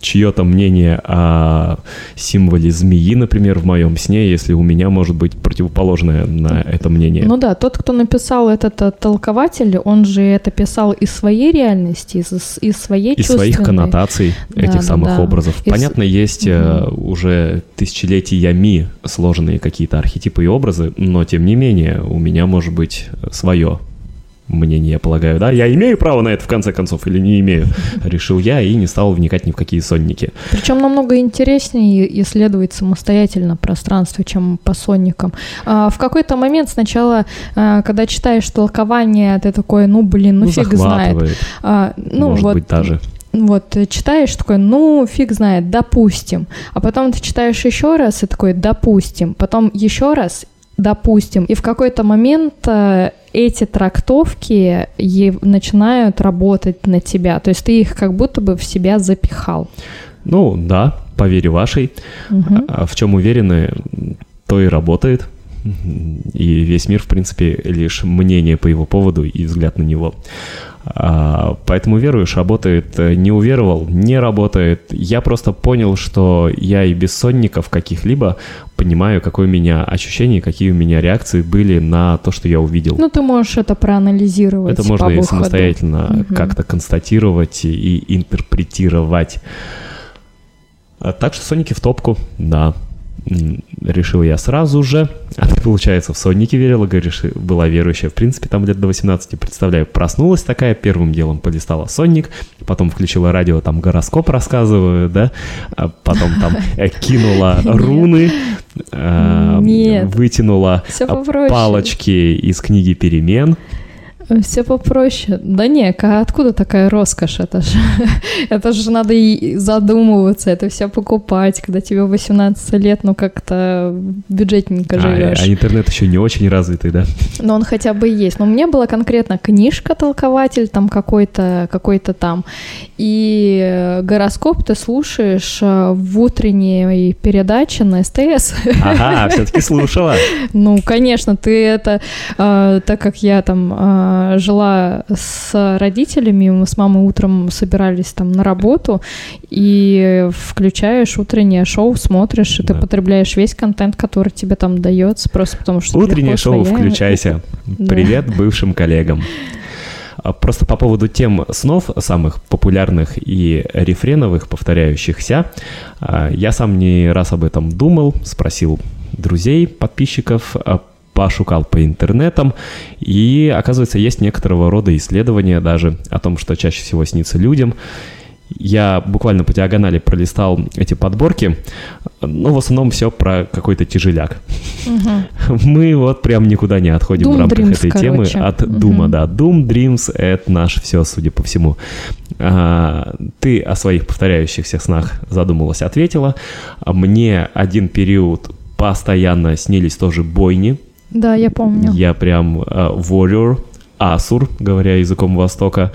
Speaker 1: чье-то мнение о символе змеи, например, в моем сне, если у меня может быть противоположное на это мнение.
Speaker 2: Ну да, тот, кто написал этот э, толкователь, он же это писал из своей реальности, из, из своей
Speaker 1: из своих коннотаций
Speaker 2: Да,
Speaker 1: этих
Speaker 2: да,
Speaker 1: самых
Speaker 2: да.
Speaker 1: образов.
Speaker 2: Из-
Speaker 1: Понятно, есть э, уже тысячелетиями сложенные какие-то архетипы и образы, но тем не менее у меня может быть свое мнение, я полагаю, да? Я имею право на это, в конце концов, или не имею? Решил я и не стал вникать ни в какие сонники.
Speaker 2: Причем намного интереснее исследовать самостоятельно пространство, чем по сонникам. А, в какой-то момент сначала, а, когда читаешь толкование, ты такой, ну, блин, ну,
Speaker 1: Ну,
Speaker 2: фиг знает. А, ну,
Speaker 1: может
Speaker 2: вот,
Speaker 1: быть, даже.
Speaker 2: Вот, читаешь такой, ну, фиг знает, допустим. А потом ты читаешь еще раз и такой, допустим. Потом еще раз, допустим. И в какой-то момент э, эти трактовки начинают работать на тебя. То есть ты их как будто бы в себя запихал.
Speaker 1: Ну, да, по вере вашей.
Speaker 2: Мгм.
Speaker 1: А в чем уверены, то и работает. И весь мир, в принципе, лишь мнение по его поводу и взгляд на него. А, Поэтому веруешь, работает, э, не уверовал, не работает. Я просто понял, что я и без сонников каких-либо понимаю, какое у меня ощущение, какие у меня реакции были на то, что я увидел.
Speaker 2: Ну, ты можешь это проанализировать.
Speaker 1: Это можно и самостоятельно
Speaker 2: Мгм.
Speaker 1: как-то констатировать и, и интерпретировать. А так что Соники в топку, да. Решил я сразу же. А ты, получается, в Соники верила, говоришь, была верующая. В принципе, там лет до 18, представляю, проснулась такая, первым делом полистала Сонник, потом включила радио, там гороскоп рассказываю, да, а потом там э, кинула руны, вытянула а,
Speaker 2: попроще.
Speaker 1: палочки из книги перемен.
Speaker 2: Все попроще. Да не, ка- откуда такая роскошь? Это же, это же надо и задумываться, это все покупать, когда тебе 18 лет, ну как-то бюджетненько
Speaker 1: А,
Speaker 2: живешь.
Speaker 1: а интернет еще не очень развитый, да?
Speaker 2: Но он хотя бы есть. Но у меня была конкретно книжка толкователь там какой-то, какой-то там. И э, гороскоп ты слушаешь э, в утренней передаче на СТС.
Speaker 1: Ага, все-таки слушала.
Speaker 2: Ну, конечно, ты это, э, так как я там э, жила с родителями, мы с мамой утром собирались там на работу, и включаешь утреннее шоу, смотришь, и ты
Speaker 1: Да.
Speaker 2: потребляешь весь контент, который тебе там дается, просто потому что...
Speaker 1: Утреннее шоу
Speaker 2: освояемо.
Speaker 1: «Включайся».
Speaker 2: Да.
Speaker 1: Привет бывшим коллегам. А Просто по поводу тем снов, самых популярных и рефреновых, повторяющихся, а, я сам не раз об этом думал, спросил друзей, подписчиков, а, пошукал по интернетам, и, оказывается, есть некоторого рода исследования даже о том, что чаще всего снится людям. Я буквально по диагонали пролистал эти подборки, но в основном все про какой-то тяжеляк.
Speaker 2: Мгм.
Speaker 1: Мы вот прям никуда не отходим
Speaker 2: Doom
Speaker 1: в рамках
Speaker 2: Dreams,
Speaker 1: этой темы
Speaker 2: короче.
Speaker 1: от
Speaker 2: Мгм.
Speaker 1: Дума, да. Doom Dreams — это наш все, судя по всему. А, ты о своих повторяющихся снах задумалась, ответила. А Мне один период постоянно снились тоже бойни.
Speaker 2: Да, я помню.
Speaker 1: Я прям а, warrior, асур, говоря языком Востока.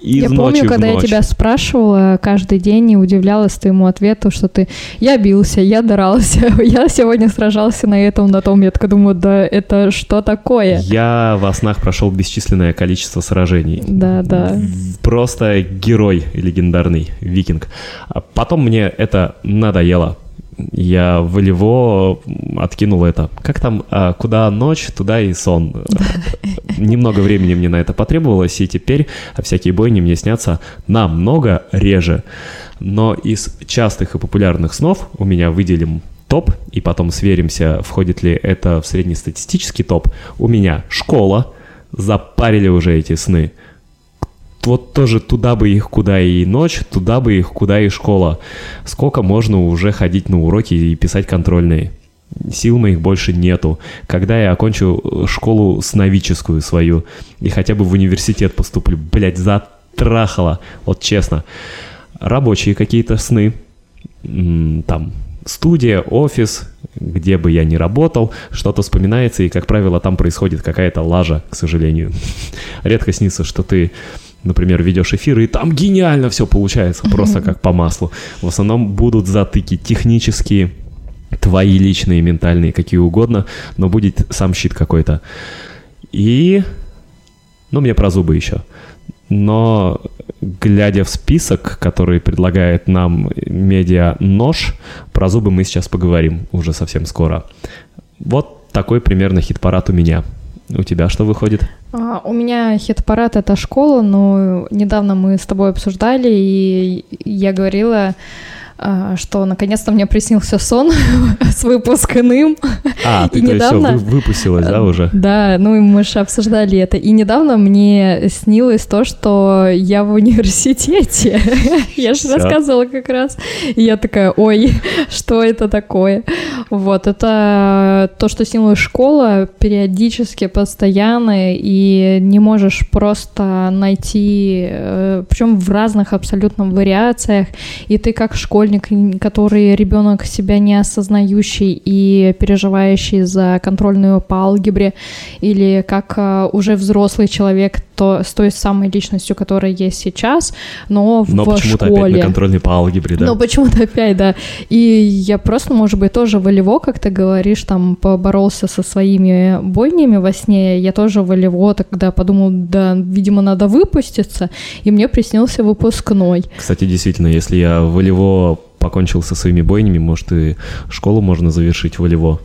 Speaker 1: Из
Speaker 2: я
Speaker 1: ночи
Speaker 2: помню, когда я
Speaker 1: ночь.
Speaker 2: тебя спрашивала каждый день и удивлялась твоему ответу, что ты «я бился, я дрался, я сегодня сражался на этом, на том». Я такая думаю, да это что такое?
Speaker 1: Я во снах прошел бесчисленное количество сражений.
Speaker 2: Да, да.
Speaker 1: Просто герой легендарный, викинг. А потом мне это надоело. Я волево откинул это. Как там, а, куда ночь, туда и сон. Немного времени мне на это потребовалось, и теперь всякие бойни мне снятся намного реже. Но из частых и популярных снов у меня выделим топ, и потом сверимся, входит ли это в среднестатистический топ. У меня школа, запарили уже эти сны вот тоже туда бы их, куда и ночь, туда бы их, куда и школа. Сколько можно уже ходить на уроки и писать контрольные? Сил моих больше нету. Когда я окончу э, школу сновическую свою и хотя бы в университет поступлю, блядь, затрахало, вот честно. Рабочие какие-то сны, там, студия, офис, где бы я ни работал, что-то вспоминается, и, как правило, там происходит какая-то лажа, к сожалению. Редко снится, что ты например, ведешь эфир, и там гениально все получается, просто как по маслу. В основном будут затыки технические, твои личные, ментальные, какие угодно, но будет сам щит какой-то. И, ну, мне про зубы еще. Но, глядя в список, который предлагает нам медиа «Нож», про зубы мы сейчас поговорим уже совсем скоро. Вот такой примерно хит-парад у меня. У тебя что выходит?
Speaker 2: А, у меня хит-парад — это школа, но недавно мы с тобой обсуждали, и я говорила, что наконец-то мне приснился сон с выпускным.
Speaker 1: А, ты
Speaker 2: И
Speaker 1: то есть
Speaker 2: недавно-
Speaker 1: вы- выпустилась, да, уже?
Speaker 2: Да, ну и мы же обсуждали это. И недавно мне снилось то, что я в университете. Я же рассказывала как раз. И я такая, ой, что это такое? Вот, это то, что снилась школа периодически, постоянно, и не можешь просто найти, причем в разных абсолютно вариациях, и ты как школьник, который ребенок себя не осознающий и переживающий за контрольную по алгебре, или как а, уже взрослый человек то, с той самой личностью, которая есть сейчас, но,
Speaker 1: Но
Speaker 2: в
Speaker 1: почему-то
Speaker 2: школе.
Speaker 1: опять на контрольной по алгебре, да?
Speaker 2: Но почему-то опять, да. И я просто, может быть, тоже волево, как ты говоришь, там поборолся со своими бойнями во сне. Я тоже волево тогда подумал, да, видимо, надо выпуститься. И мне приснился выпускной.
Speaker 1: Кстати, действительно, если я волево покончил со своими бойнями, может, и школу можно завершить волево.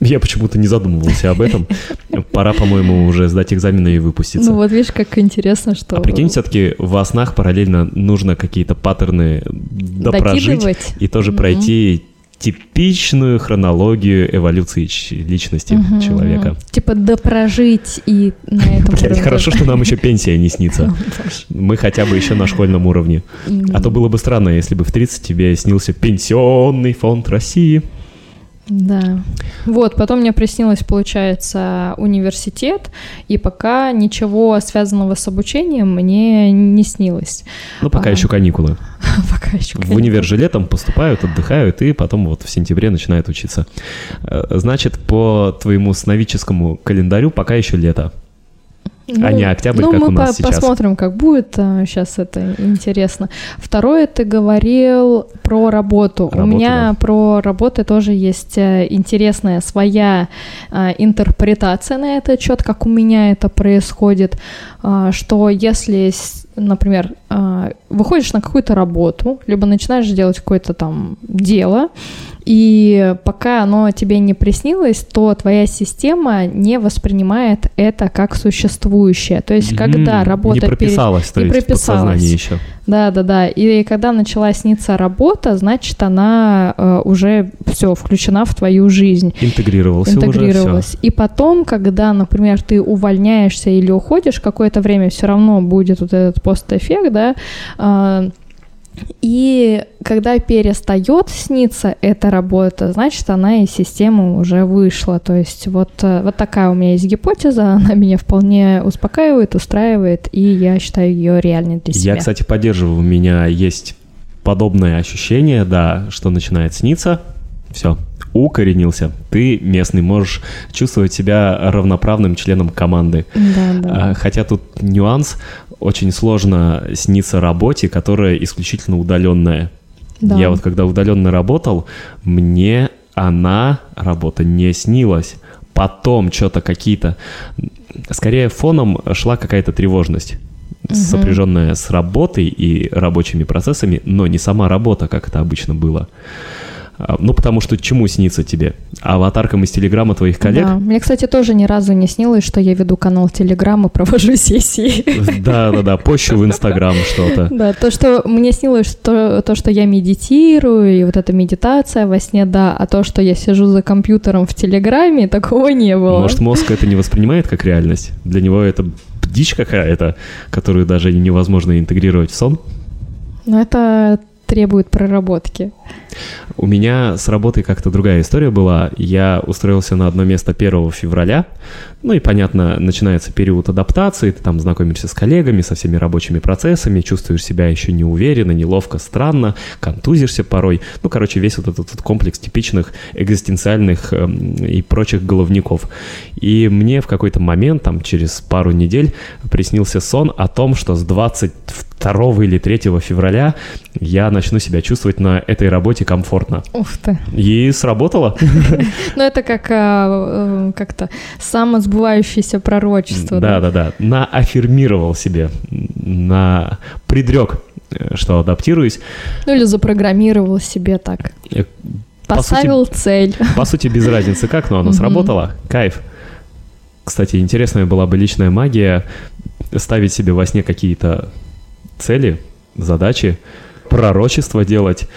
Speaker 1: Я почему-то не задумывался об этом. Пора, по-моему, уже сдать экзамены и выпуститься.
Speaker 2: Ну вот видишь, как интересно, что...
Speaker 1: А прикинь, все-таки во снах параллельно нужно какие-то паттерны допрожить
Speaker 2: Докидывать.
Speaker 1: и тоже
Speaker 2: Мгм.
Speaker 1: пройти типичную хронологию эволюции личности
Speaker 2: Мгм.
Speaker 1: человека.
Speaker 2: Типа допрожить и на этом
Speaker 1: Блядь, хорошо, что нам еще пенсия не снится. Мы хотя бы еще на школьном уровне. А то было бы странно, если бы в 30 тебе снился пенсионный фонд России.
Speaker 2: Да. Вот, потом мне приснилось, получается, университет, и пока ничего связанного с обучением мне не снилось.
Speaker 1: Ну, пока
Speaker 2: Ага.
Speaker 1: еще каникулы.
Speaker 2: Пока еще.
Speaker 1: В универ же летом поступают, отдыхают, и потом вот в сентябре начинают учиться. Э, Значит, по твоему сновидческому календарю пока еще лето. А не октябрь,
Speaker 2: ну,
Speaker 1: как
Speaker 2: мы
Speaker 1: у нас
Speaker 2: по-
Speaker 1: сейчас.
Speaker 2: посмотрим, как будет. Сейчас это интересно. Второе, ты говорил про работу. У
Speaker 1: Работу,
Speaker 2: меня
Speaker 1: да.
Speaker 2: про работы тоже есть э, интересная своя э, интерпретация на этот счет, как у меня это происходит, А, что если, например, а, выходишь на какую-то работу, либо начинаешь делать какое-то там дело, и пока оно тебе не приснилось, то твоя система не воспринимает это как существующее. То есть, когда работа
Speaker 1: Не прописалась, то
Speaker 2: не
Speaker 1: есть
Speaker 2: прописалась.
Speaker 1: еще.
Speaker 2: Да, да, да. И когда начала сниться работа, значит, она э, уже все включена в твою жизнь.
Speaker 1: Интегрировался уже,
Speaker 2: интегрировалась.
Speaker 1: все.
Speaker 2: И потом, когда, например, ты увольняешься или уходишь, какое-то время все равно будет вот этот постэффект, да, а, и когда перестает сниться эта работа, значит, она из системы уже вышла. То есть вот, э, вот такая у меня есть гипотеза, она меня вполне успокаивает, устраивает, и я считаю ее реальной для себя.
Speaker 1: Я, кстати, поддерживаю, у меня есть подобное ощущение, да, что начинает сниться, все, укоренился. Ты местный, можешь чувствовать себя равноправным членом команды.
Speaker 2: Да, да.
Speaker 1: А, Хотя тут нюанс, очень сложно сниться работе, которая исключительно удаленная.
Speaker 2: Да.
Speaker 1: Я вот когда удаленно работал, мне она, работа, не снилась. Потом что-то какие-то... Скорее фоном шла какая-то тревожность, сопряженная с работой и рабочими процессами, но не сама работа, как это обычно было. А, Ну, потому что чему снится тебе? Аватаркам из Телеграма твоих коллег?
Speaker 2: Да. Мне, кстати, тоже ни разу не снилось, что я веду канал Телеграм и провожу сессии.
Speaker 1: Да-да-да, пощу в Инстаграм что-то.
Speaker 2: Да, то, что мне снилось, что, то, что я медитирую, и вот эта медитация во сне, да, а то, что я сижу за компьютером в Телеграме, такого не было.
Speaker 1: Может, мозг это не воспринимает как реальность? Для него это дичь какая-то, которую даже невозможно интегрировать в сон?
Speaker 2: Но это требует проработки.
Speaker 1: У меня с работой как-то другая история была. Я устроился на одно место 1 февраля. Ну и, понятно, начинается период адаптации. Ты там знакомишься с коллегами, со всеми рабочими процессами, чувствуешь себя еще неуверенно, неловко, странно, контузишься порой. Ну, короче, весь вот этот вот комплекс типичных экзистенциальных эм, и прочих головников. И мне в какой-то момент, там, через пару недель, приснился сон о том, что с 22 или 3 февраля я начну себя чувствовать на этой работе комфортно.
Speaker 2: Ух ты.
Speaker 1: И сработало.
Speaker 2: Ну, это как а, э, как-то самосбывающееся пророчество.
Speaker 1: Да, да, да. Нааффирмировал себе, на предрек, э, что адаптируюсь.
Speaker 2: Ну, или запрограммировал себе так.
Speaker 1: Э,
Speaker 2: Поставил цель.
Speaker 1: По сути, без разницы как, но оно сработало. Кайф. Кстати, интересная была бы личная магия ставить себе во сне какие-то цели, задачи, пророчества делать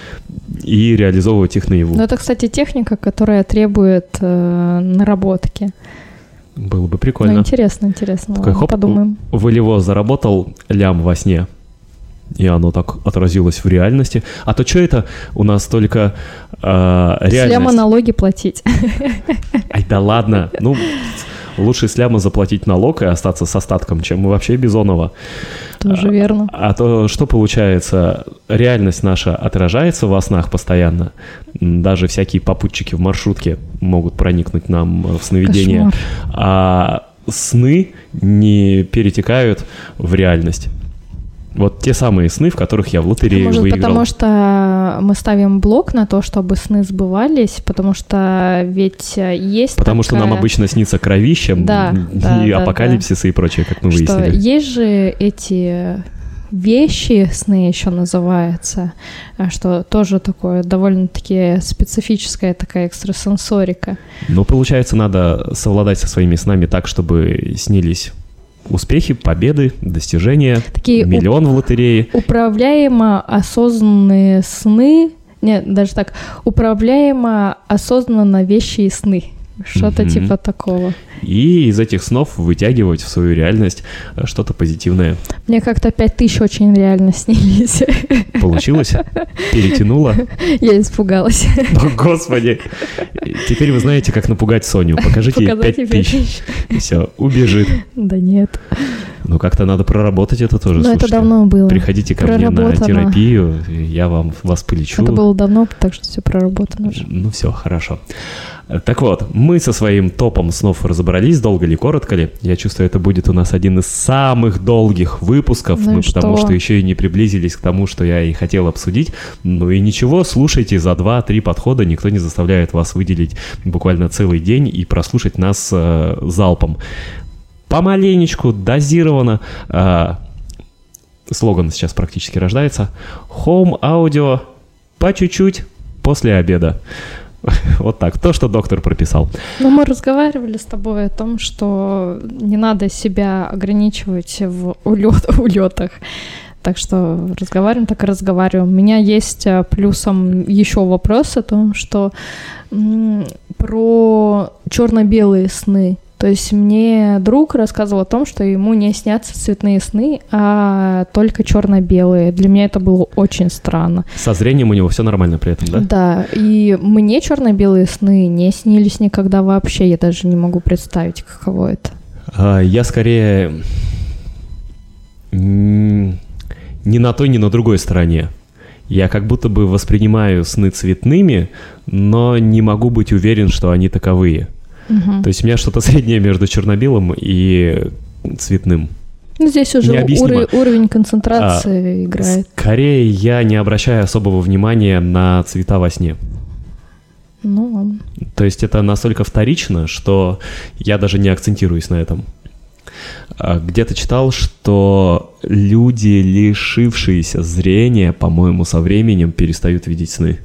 Speaker 1: и реализовывать их наяву.
Speaker 2: Ну, это, кстати, техника, которая требует э, наработки.
Speaker 1: Было бы
Speaker 2: Ну,
Speaker 1: прикольно.
Speaker 2: интересно, интересно.
Speaker 1: Такой
Speaker 2: Ладно,
Speaker 1: хоп,
Speaker 2: подумаем.
Speaker 1: Волево заработал лям во сне. И оно так отразилось в реальности. А то что это у нас только э,
Speaker 2: С ляма
Speaker 1: реальность?
Speaker 2: налоги платить.
Speaker 1: Ай, да ладно. Ну, лучше с ляма заплатить налог и остаться с остатком, чем вообще Бизонова.
Speaker 2: Тоже верно.
Speaker 1: А то что получается? Реальность наша отражается во снах постоянно. Даже всякие попутчики в маршрутке могут проникнуть нам в сновидение.
Speaker 2: Кошмар.
Speaker 1: А сны не перетекают в реальность. Вот те самые сны, в которых я в лотерею
Speaker 2: Может,
Speaker 1: выиграл.
Speaker 2: потому что мы ставим блок на то, чтобы сны сбывались, потому что ведь есть
Speaker 1: Потому что нам
Speaker 2: такая-
Speaker 1: обычно снится кровище
Speaker 2: Да, да,
Speaker 1: и
Speaker 2: да,
Speaker 1: апокалипсисы и прочее, как мы
Speaker 2: что
Speaker 1: выяснили.
Speaker 2: есть же эти вещи, сны еще называется, а, что тоже такое довольно-таки специфическая такая экстрасенсорика.
Speaker 1: Но получается, надо совладать со своими снами так, чтобы снились успехи, победы, достижения,
Speaker 2: Такие
Speaker 1: миллион в лотерее.
Speaker 2: управляемо осознанные сны, нет, даже так, управляемо осознанно вещи и сны. Что-то
Speaker 1: Мгм.
Speaker 2: типа такого.
Speaker 1: И из этих снов вытягивать в свою реальность э, что-то позитивное.
Speaker 2: Мне как-то пять тысяч очень реально снились.
Speaker 1: Получилось? Перетянуло?
Speaker 2: Я испугалась.
Speaker 1: О, Господи! Теперь вы знаете, как напугать Соню. Покажите ей
Speaker 2: Показать
Speaker 1: 5
Speaker 2: тебе
Speaker 1: тысяч. Все, убежит.
Speaker 2: Да нет.
Speaker 1: Ну, как-то надо проработать это тоже,
Speaker 2: Но это давно было.
Speaker 1: Приходите ко мне на терапию, я вам вас полечу.
Speaker 2: Это было давно, так что все проработано уже.
Speaker 1: Ну все, хорошо. Так вот, мы со своим топом снов разобрались, долго ли, коротко ли. Я чувствую, это будет у нас один из самых долгих выпусков,
Speaker 2: Ну
Speaker 1: мы потому
Speaker 2: что?
Speaker 1: что еще и не приблизились к тому, что я и хотел обсудить. Ну и ничего, слушайте за 2-3 подхода, никто не заставляет вас выделить буквально целый день и прослушать нас э, залпом. Помаленечку, дозированно. э, слоган сейчас практически рождается. Home аудио по чуть-чуть после обеда. Вот так, то, что доктор прописал.
Speaker 2: Но мы разговаривали с тобой о том, что не надо себя ограничивать в улет, улетах. Так что разговариваем, так и разговариваем. У меня есть а, плюсом еще вопрос о том, что про черно-белые сны. То есть мне друг рассказывал о том, что ему не снятся цветные сны, а только черно-белые. Для меня это было очень странно.
Speaker 1: Со зрением у него все нормально при этом, да?
Speaker 2: Да, и мне черно-белые сны не снились никогда вообще. Я даже не могу представить, каково это.
Speaker 1: А, Я скорее ни на той, ни на другой стороне. Я как будто бы воспринимаю сны цветными, но не могу быть уверен, что они таковые.
Speaker 2: Мгм.
Speaker 1: То есть у меня что-то среднее между черно-белым и цветным.
Speaker 2: Ну, здесь уже
Speaker 1: необъяснимо.
Speaker 2: уро- уровень концентрации играет.
Speaker 1: Скорее, я не обращаю особого внимания на цвета во сне.
Speaker 2: Ну, ладно.
Speaker 1: То есть это настолько вторично, что я даже не акцентируюсь на этом. А, Где-то читал, что люди, лишившиеся зрения, по-моему, со временем перестают видеть сны.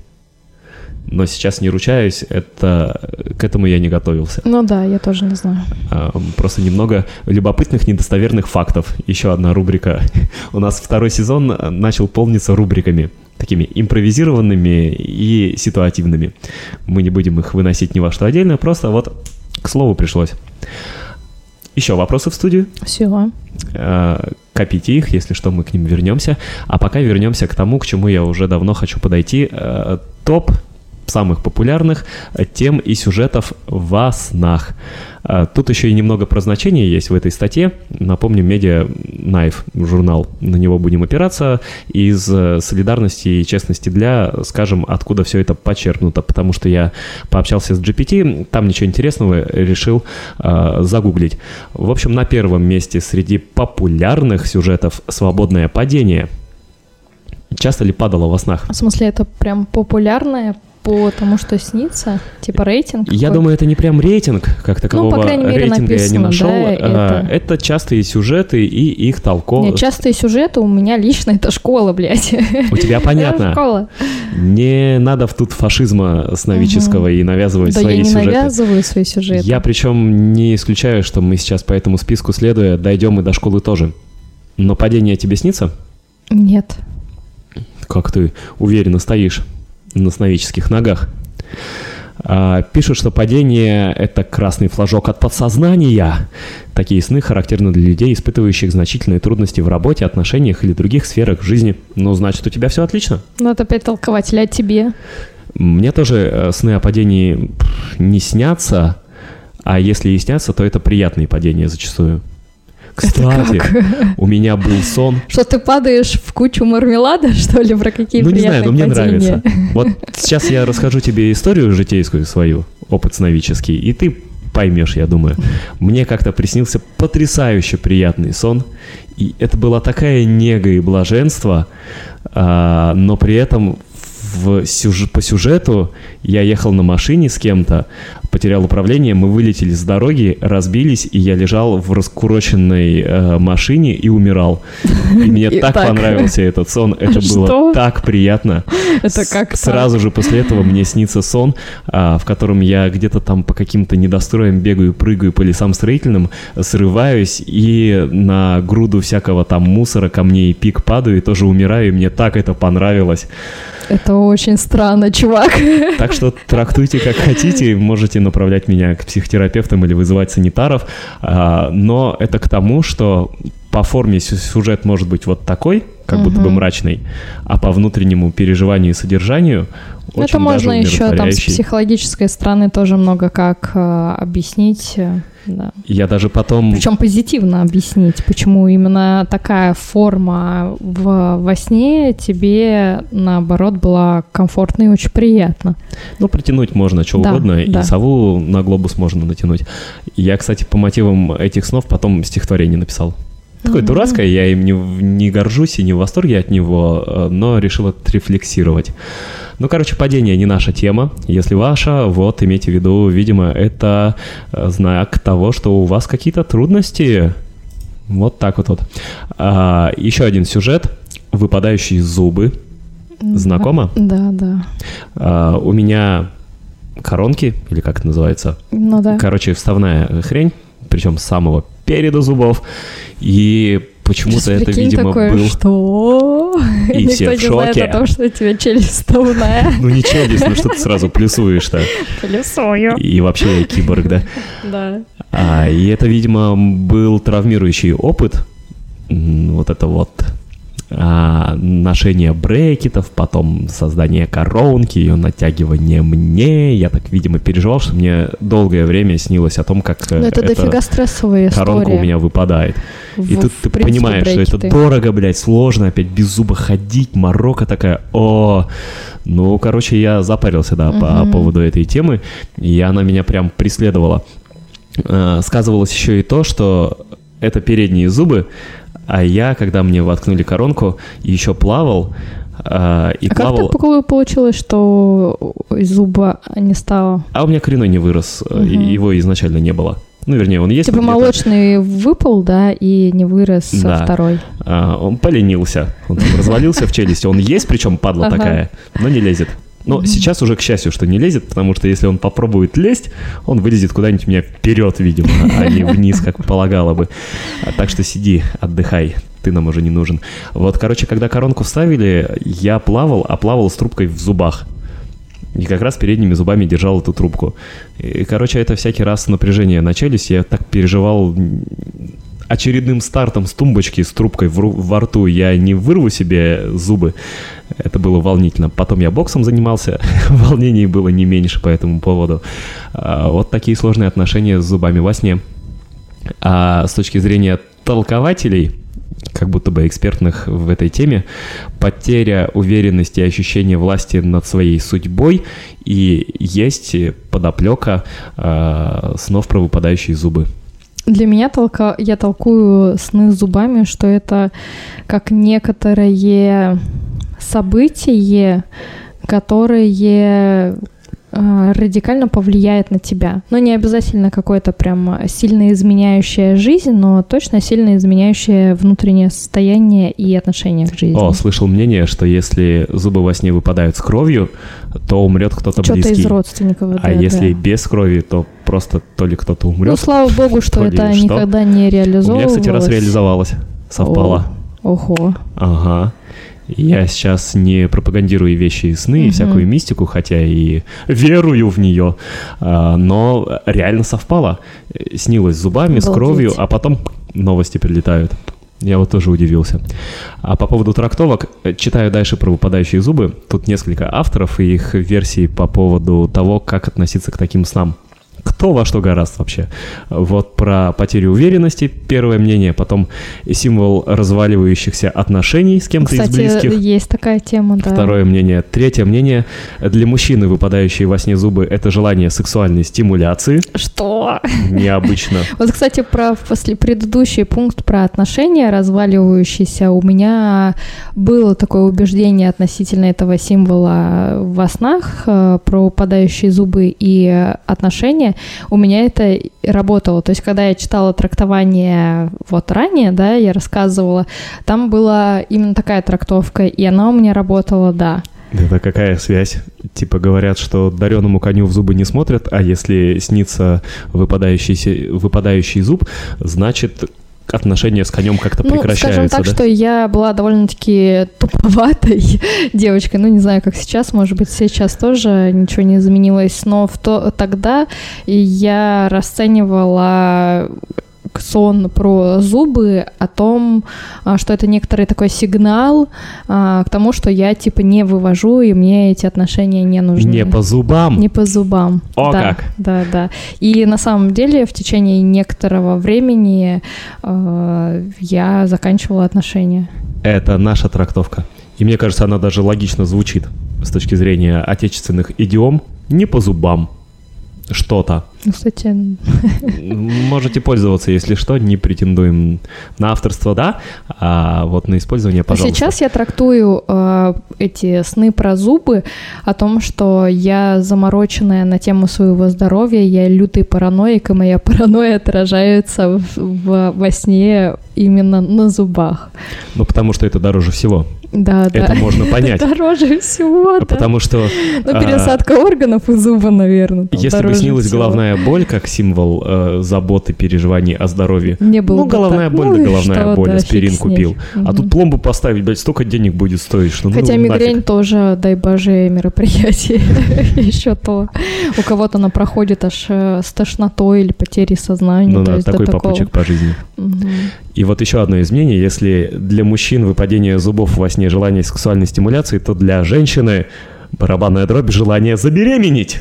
Speaker 1: Но сейчас не ручаюсь, это к этому я не готовился.
Speaker 2: ну да, я тоже не знаю.
Speaker 1: Просто немного любопытных недостоверных фактов. Еще одна рубрика. У нас второй сезон а, начал полниться рубриками. Такими импровизированными и ситуативными. Мы не будем их выносить ни во что отдельно, просто вот к слову пришлось. Еще вопросы в студию?
Speaker 2: Все.
Speaker 1: Э, Копите их, если что, мы к ним вернемся. А пока вернемся к тому, к чему я уже давно хочу подойти. Э, Топ самых популярных э, тем и сюжетов во снах. Э, Тут еще и немного про значения есть в этой статье. Напомню, Media Knife журнал. На него будем опираться. Из э, солидарности и честности для скажем, откуда все это почерпнуто. Потому что я пообщался с GPT, там ничего интересного решил э, загуглить. В общем, на первом месте среди популярных сюжетов «Свободное падение». Часто ли падало во снах?
Speaker 2: В смысле, это прям популярное по тому, что снится? Типа рейтинг?
Speaker 1: Я
Speaker 2: какой-то?
Speaker 1: думаю, это не прям рейтинг, как такового
Speaker 2: Ну, крайней мере,
Speaker 1: рейтинга я не
Speaker 2: написано,
Speaker 1: нашел.
Speaker 2: да, это-
Speaker 1: это частые сюжеты и их толко.
Speaker 2: Нет, частые сюжеты у меня лично это школа, блядь.
Speaker 1: У тебя понятно.
Speaker 2: Школа.
Speaker 1: Не надо в тут фашизма сновидческого и навязывать
Speaker 2: Да я
Speaker 1: свои
Speaker 2: не
Speaker 1: сюжеты.
Speaker 2: навязываю свои сюжеты.
Speaker 1: Я причем не исключаю, что мы сейчас по этому списку следуя дойдем и до школы тоже. Но падение тебе снится?
Speaker 2: Нет.
Speaker 1: как ты уверенно стоишь на сновидческих ногах. А, Пишут, что падение – это красный флажок от подсознания. Такие сны характерны для людей, испытывающих значительные трудности в работе, отношениях или других сферах жизни. Ну, значит, у тебя все отлично.
Speaker 2: Ну, это опять толкователь, а тебе?
Speaker 1: Мне тоже э, сны о падении не снятся, а если и снятся, то это приятные падения зачастую. Кстати, у меня был сон.
Speaker 2: Что ты падаешь в кучу мармелада, что ли, про какие
Speaker 1: Ну, не знаю, но мне нравится. Вот сейчас я расскажу тебе историю житейскую свою, опыт сновидческий, и ты поймешь, я думаю. Мне как-то приснился потрясающе приятный сон, и это была такая нега и блаженство, а, но при этом в сюж- по сюжету я ехал на машине с кем-то, потерял управление, мы вылетели с дороги, разбились, и я лежал в раскуроченной э, машине и умирал. И мне так понравился этот сон, это было так приятно.
Speaker 2: Это как?
Speaker 1: Сразу же после этого мне снится сон, а, в котором я где-то там по каким-то недостроям бегаю, прыгаю по лесам строительным, срываюсь и на груду всякого там мусора, камней и пик падаю и тоже умираю, и мне так это понравилось.
Speaker 2: Это очень странно, чувак.
Speaker 1: Так что трактуйте как хотите, можете направлять меня к психотерапевтам или вызывать санитаров, а, но это к тому, что по форме сю- сюжет может быть вот такой, как будто бы мрачный, а по внутреннему переживанию и содержанию очень
Speaker 2: Это можно еще там с психологической стороны тоже много как э, объяснить. э, Да.
Speaker 1: Я даже потом...
Speaker 2: Причем позитивно объяснить, почему именно такая форма в, во сне тебе, наоборот, была комфортна и очень приятна.
Speaker 1: Ну, притянуть можно что
Speaker 2: Да,
Speaker 1: угодно,
Speaker 2: да.
Speaker 1: и сову на глобус можно натянуть. Я, кстати, по мотивам этих снов потом стихотворение написал. Такое дурацкое, я им не, не горжусь и не в восторге от него, э, но решил отрефлексировать. Ну, короче, падение не наша тема. Если ваша, вот, имейте в виду, видимо, это э, знак того, что у вас какие-то трудности. Вот так вот. вот. А, еще один сюжет. Выпадающие зубы. Знакомо?
Speaker 2: Да, да.
Speaker 1: А, у меня коронки, или как это называется,
Speaker 2: Ну да.
Speaker 1: короче, вставная хрень, причем с самого переда зубов, и почему-то
Speaker 2: Сейчас
Speaker 1: это, видимо,
Speaker 2: такое,
Speaker 1: был...
Speaker 2: что?
Speaker 1: И
Speaker 2: Никто
Speaker 1: все в
Speaker 2: не знает
Speaker 1: шоке.
Speaker 2: о том, что у тебя челюсть вставная.
Speaker 1: Ну не челюсть, ну что ты сразу плюсуешь-то?
Speaker 2: Плюсую.
Speaker 1: И вообще я киборг, да?
Speaker 2: Да.
Speaker 1: А, и это, видимо, был травмирующий опыт, вот это вот а, ношение брекетов, потом создание коронки, ее натягивание мне. Я так, видимо, переживал, что мне долгое время снилось о том, как э,
Speaker 2: Ну это дофига стрессовая
Speaker 1: коронка
Speaker 2: история.
Speaker 1: у меня выпадает. И
Speaker 2: В-
Speaker 1: тут
Speaker 2: в
Speaker 1: ты
Speaker 2: принципе,
Speaker 1: понимаешь, что это
Speaker 2: брекеты.
Speaker 1: дорого, блядь, сложно, опять без зуба ходить, морока такая, о, ну, короче, я запарился, да, по
Speaker 2: Мгм.
Speaker 1: поводу этой темы, и она меня прям преследовала. Э, Сказывалось еще и то, что это передние зубы, а я, когда мне воткнули коронку, еще плавал, э, и
Speaker 2: А как
Speaker 1: плавал...
Speaker 2: так пол- получилось, что из зуба не стало?
Speaker 1: А у меня коренной не вырос,
Speaker 2: Мгм.
Speaker 1: его изначально не было. Ну, вернее, он есть.
Speaker 2: Типа молочный выпал, да, и не вырос а
Speaker 1: Да.
Speaker 2: второй.
Speaker 1: А, он поленился. Он развалился в челюсти. Он есть, причем падла такая, но не лезет. Но
Speaker 2: Мгм.
Speaker 1: сейчас уже, к счастью, что не лезет, потому что если он попробует лезть, он вылезет куда-нибудь у меня вперед, видимо, а не вниз, как полагало бы. Так что сиди, отдыхай, ты нам уже не нужен. Вот, короче, когда коронку вставили, я плавал, а плавал с трубкой в зубах. И как раз передними зубами держал эту трубку. И, короче, это всякий раз напряжение на челюсти. Я так переживал очередным стартом с тумбочки, с трубкой в во рту. Я не вырву себе зубы. Это было волнительно. Потом я боксом занимался. Волнений было не меньше по этому поводу. А, Вот такие сложные отношения с зубами во сне. А с точки зрения толкователей, как будто бы экспертных в этой теме, потеря уверенности и ощущения власти над своей судьбой и есть подоплека э, снов про выпадающие зубы.
Speaker 2: Для меня толка... я толкую сны с зубами, что это как некоторое событие, которое э, радикально повлияет на тебя. Но не обязательно какое-то прям сильно изменяющее жизнь, но точно сильно изменяющее внутреннее состояние и отношение к жизни.
Speaker 1: О, слышал мнение, что если зубы во сне выпадают с кровью, то умрет кто-то
Speaker 2: Что-то
Speaker 1: близкий.
Speaker 2: из родственников.
Speaker 1: а
Speaker 2: да,
Speaker 1: если
Speaker 2: да.
Speaker 1: без крови, то просто то ли кто-то
Speaker 2: Ну,
Speaker 1: умрет.
Speaker 2: слава богу, что это никогда не
Speaker 1: У
Speaker 2: реализовывалось.
Speaker 1: меня, кстати, раз реализовалось. Совпало.
Speaker 2: Ого.
Speaker 1: Ага. Я сейчас не пропагандирую вещи и сны, и
Speaker 2: Мгм.
Speaker 1: всякую мистику, хотя и верую в нее, а, но реально совпало. Снилось зубами, с
Speaker 2: Обалдеть.
Speaker 1: кровью, а потом новости прилетают. Я вот тоже удивился. А по поводу трактовок, читаю дальше про выпадающие зубы. Тут несколько авторов и их версий по поводу того, как относиться к таким снам. Кто во что гораст вообще. Вот про потерю уверенности первое мнение, потом символ разваливающихся отношений с кем-то из близких.
Speaker 2: есть такая тема, да.
Speaker 1: Второе мнение. Третье мнение. Для мужчины, выпадающие во сне зубы, это желание сексуальной стимуляции.
Speaker 2: Что?
Speaker 1: Необычно.
Speaker 2: Вот, кстати, про после предыдущий пункт про отношения разваливающиеся. У меня было такое убеждение относительно этого символа во снах э, про упадающие зубы и э, У меня это работало. То есть, когда я читала трактование вот ранее, да, я рассказывала, там была именно такая трактовка, и она у меня работала, да.
Speaker 1: Это какая связь? Типа говорят, что дареному коню в зубы не смотрят, а если снится выпадающийся, выпадающий зуб, значит отношения с конем как-то
Speaker 2: Ну, скажем
Speaker 1: прекращаются,
Speaker 2: так,
Speaker 1: да?
Speaker 2: что я была довольно-таки туповатой девочкой. Ну, не знаю, как сейчас, может быть, сейчас тоже ничего не изменилось, но в то, тогда я расценивала сон про зубы о том, а, что это некоторый такой сигнал а, к тому, что я типа не вывожу, и мне эти отношения не нужны.
Speaker 1: Не по зубам.
Speaker 2: Не по зубам.
Speaker 1: О,
Speaker 2: да,
Speaker 1: как.
Speaker 2: Да, да. И на самом деле в течение некоторого времени э, я заканчивала отношения.
Speaker 1: Это наша трактовка. И мне кажется, она даже логично звучит с точки зрения отечественных идиом. Не по зубам. Что-то.
Speaker 2: Ну, кстати,
Speaker 1: Можете пользоваться, если что, не претендуем на авторство, да, а вот на использование,
Speaker 2: а
Speaker 1: пожалуйста.
Speaker 2: сейчас я трактую э, эти сны про зубы о том, что я замороченная на тему своего здоровья, я лютый параноик, и моя паранойя отражается в- в- во сне именно на зубах.
Speaker 1: Ну, потому что это дороже всего.
Speaker 2: Да, да.
Speaker 1: Это можно понять.
Speaker 2: Дороже всего, да.
Speaker 1: Потому что
Speaker 2: Ну,
Speaker 1: а,
Speaker 2: пересадка органов и зуба, наверное.
Speaker 1: если бы снилась
Speaker 2: всего.
Speaker 1: головная боль как символ э, заботы, переживаний о здоровье,
Speaker 2: Не было
Speaker 1: ну,
Speaker 2: бы
Speaker 1: головная
Speaker 2: так.
Speaker 1: боль,
Speaker 2: Ну
Speaker 1: да головная
Speaker 2: что,
Speaker 1: боль,
Speaker 2: да,
Speaker 1: аспирин купил. А
Speaker 2: Мгм.
Speaker 1: тут пломбу поставить, блядь, столько денег будет стоить, что ну
Speaker 2: Хотя
Speaker 1: нафиг.
Speaker 2: мигрень тоже, дай боже, мероприятие. Еще то. У кого-то она проходит аж э, с тошнотой или потерей сознания.
Speaker 1: Ну да, такой папочек по жизни. И вот еще одно из мнений, если для мужчин выпадение зубов во сне желание сексуальной стимуляции, то для женщины барабанная дробь желание забеременеть.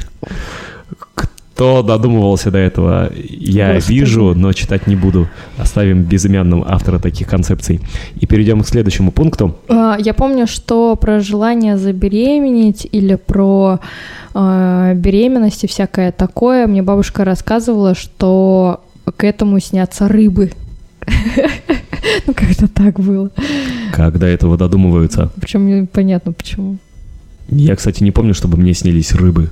Speaker 1: Кто додумывался до этого, я
Speaker 2: Господи.
Speaker 1: вижу, но читать не буду. Оставим безымянным автора таких концепций. И перейдем к следующему пункту.
Speaker 2: А, Я помню, что про желание забеременеть или про э, беременность и всякое такое, мне бабушка рассказывала, что к этому снятся рыбы. Ну, как-то так было.
Speaker 1: Как до этого додумываются.
Speaker 2: Причем непонятно почему.
Speaker 1: Я, кстати, не помню, чтобы мне снились рыбы.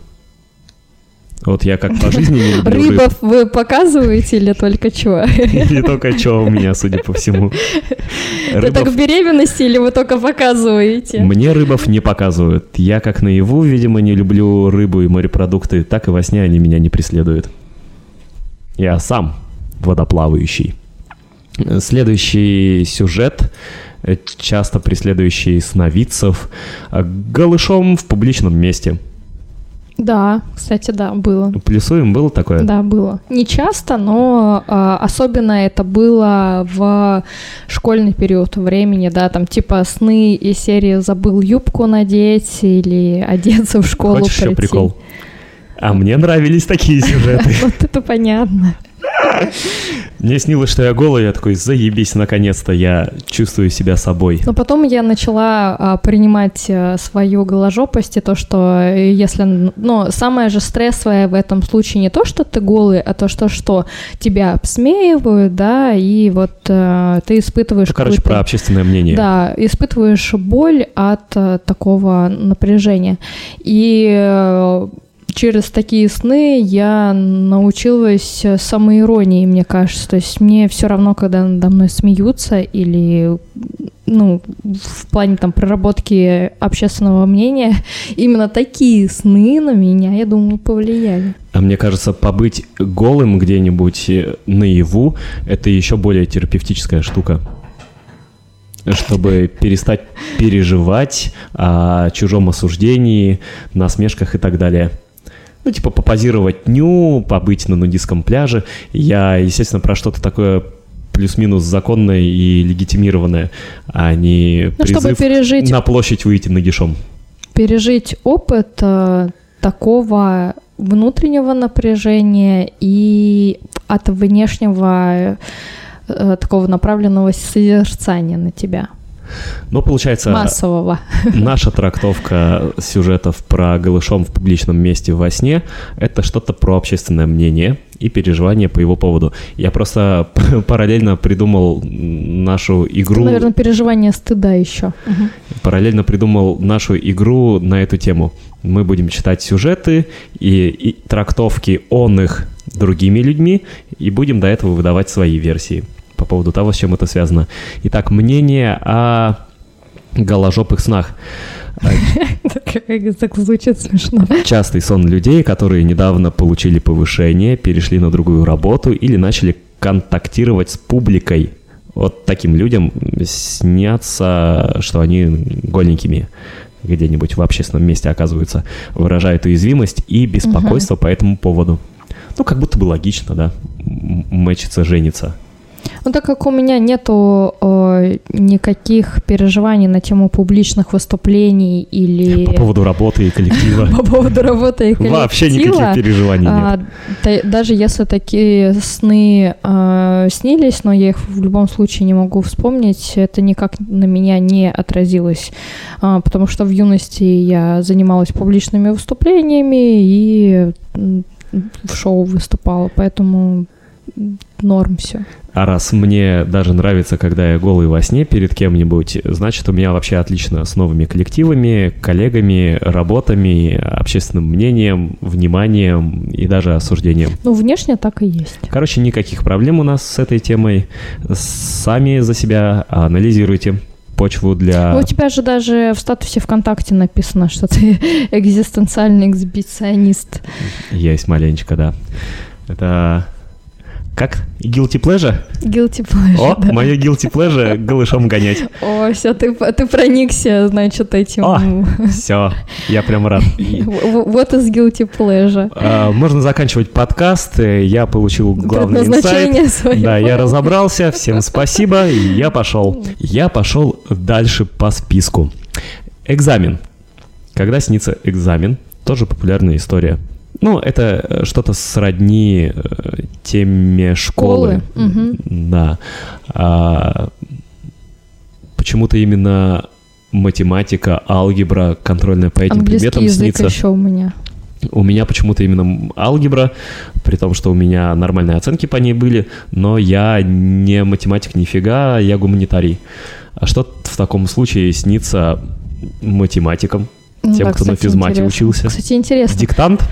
Speaker 1: Вот я как по жизни не люблю рыб.
Speaker 2: Рыбов вы показываете или только чего?
Speaker 1: Не только что у меня, судя по всему.
Speaker 2: Это так
Speaker 1: Рыбов-
Speaker 2: в беременности или вы только показываете?
Speaker 1: Мне рыбов не показывают. Я как наяву, видимо, не люблю рыбу и морепродукты, так и во сне они меня не преследуют. Я сам водоплавающий. Следующий сюжет, э, часто преследующий сновидцев, э, голышом в публичном месте.
Speaker 2: Да, кстати, да, было.
Speaker 1: Плюсуем было такое?
Speaker 2: Да, было. Не часто, но а, особенно это было в школьный период времени, да, там типа сны и серии «Забыл юбку надеть» или «Одеться в школу
Speaker 1: Хочешь еще
Speaker 2: прийти».
Speaker 1: прикол? А мне нравились такие сюжеты.
Speaker 2: Вот это понятно.
Speaker 1: Мне снилось, что я голый, я такой, заебись, наконец-то я чувствую себя собой.
Speaker 2: Но потом я начала а, принимать а, свою голожопость и то, что э, если... Ну, самое же стрессовое в этом случае не то, что ты голый, а то, что, что тебя обсмеивают, да, и вот э, ты испытываешь
Speaker 1: Ну, короче, про общественное мнение.
Speaker 2: Да, испытываешь боль от э, такого напряжения. И э, через такие сны я научилась э, самоиронии, мне кажется. То есть мне все равно, когда надо мной смеются или ну, в плане там проработки общественного мнения, именно такие сны на меня, я думаю, повлияли.
Speaker 1: А мне кажется, побыть голым где-нибудь э, наяву – это еще более терапевтическая штука. чтобы перестать переживать о чужом осуждении, насмешках и так далее. Ну, типа попозировать ню, побыть на нудистском пляже. Я, естественно, про что-то такое плюс-минус законное и легитимированное, а не
Speaker 2: Ну, чтобы
Speaker 1: призыв
Speaker 2: пережить,
Speaker 1: на площадь выйти нагишом.
Speaker 2: пережить опыт э, такого внутреннего напряжения и от внешнего э, такого направленного созерцания на тебя,
Speaker 1: Но получается,
Speaker 2: массового.
Speaker 1: наша трактовка сюжетов про голышом в публичном месте во сне — это что-то про общественное мнение и переживания по его поводу. Я просто параллельно придумал нашу игру...
Speaker 2: Наверное, переживание стыда еще.
Speaker 1: параллельно придумал нашу игру на эту тему. Мы будем читать сюжеты и, и трактовки он их другими людьми, и будем до этого выдавать свои версии по поводу того, с чем это связано. Итак, мнение о голожопых снах.
Speaker 2: Так звучит смешно.
Speaker 1: Частый сон людей, которые недавно получили повышение, перешли на другую работу или начали контактировать с публикой. Вот таким людям снятся, что они голенькими где-нибудь в общественном месте оказываются, выражают уязвимость и беспокойство по этому поводу. Ну, как будто бы логично, да, мэчится, женится.
Speaker 2: Ну, так как у меня нету э, никаких переживаний на тему публичных выступлений или
Speaker 1: По поводу работы и коллектива.
Speaker 2: по поводу работы и коллектива,
Speaker 1: Вообще никаких переживаний нет.
Speaker 2: а, та- даже если такие сны э, снились, но я их в любом случае не могу вспомнить, это никак на меня не отразилось, А, потому что в юности я занималась публичными выступлениями и в шоу выступала, поэтому норм все.
Speaker 1: А раз мне даже нравится, когда я голый во сне перед кем-нибудь, значит, у меня вообще отлично с новыми коллективами, коллегами, работами, общественным мнением, вниманием и даже осуждением.
Speaker 2: Ну, внешне так и есть.
Speaker 1: Короче, никаких проблем у нас с этой темой. Сами за себя анализируйте почву для...
Speaker 2: Ну, У тебя же даже в статусе ВКонтакте написано, что ты экзистенциальный эксбиционист.
Speaker 1: Есть маленечко, да. Это... Как? Guilty pleasure?
Speaker 2: Guilty pleasure,
Speaker 1: О,
Speaker 2: да.
Speaker 1: мое guilty pleasure голышом гонять.
Speaker 2: О, все, ты, ты проникся, значит, этим.
Speaker 1: О. Все, я прям рад.
Speaker 2: Вот из guilty pleasure.
Speaker 1: а, Можно заканчивать подкаст. Э, Я получил главный инсайт. Да, я разобрался. Всем спасибо. Я пошел. Я пошел дальше по списку. Экзамен. Когда снится экзамен? Тоже популярная история. Ну, это э, что-то сродни э, теме школы.
Speaker 2: Школы, мгм.
Speaker 1: Да. А, почему-то именно математика, алгебра, контрольная по этим
Speaker 2: Английский
Speaker 1: предметам
Speaker 2: язык
Speaker 1: снится.
Speaker 2: еще у меня.
Speaker 1: У меня почему-то именно алгебра, при том, что у меня нормальные оценки по ней были, но я не математик нифига, я гуманитарий. А что в таком случае снится математикам,
Speaker 2: Ну
Speaker 1: тем,
Speaker 2: да,
Speaker 1: кто на
Speaker 2: кстати,
Speaker 1: физмате
Speaker 2: интересно.
Speaker 1: учился?
Speaker 2: Кстати, интересно.
Speaker 1: Диктант?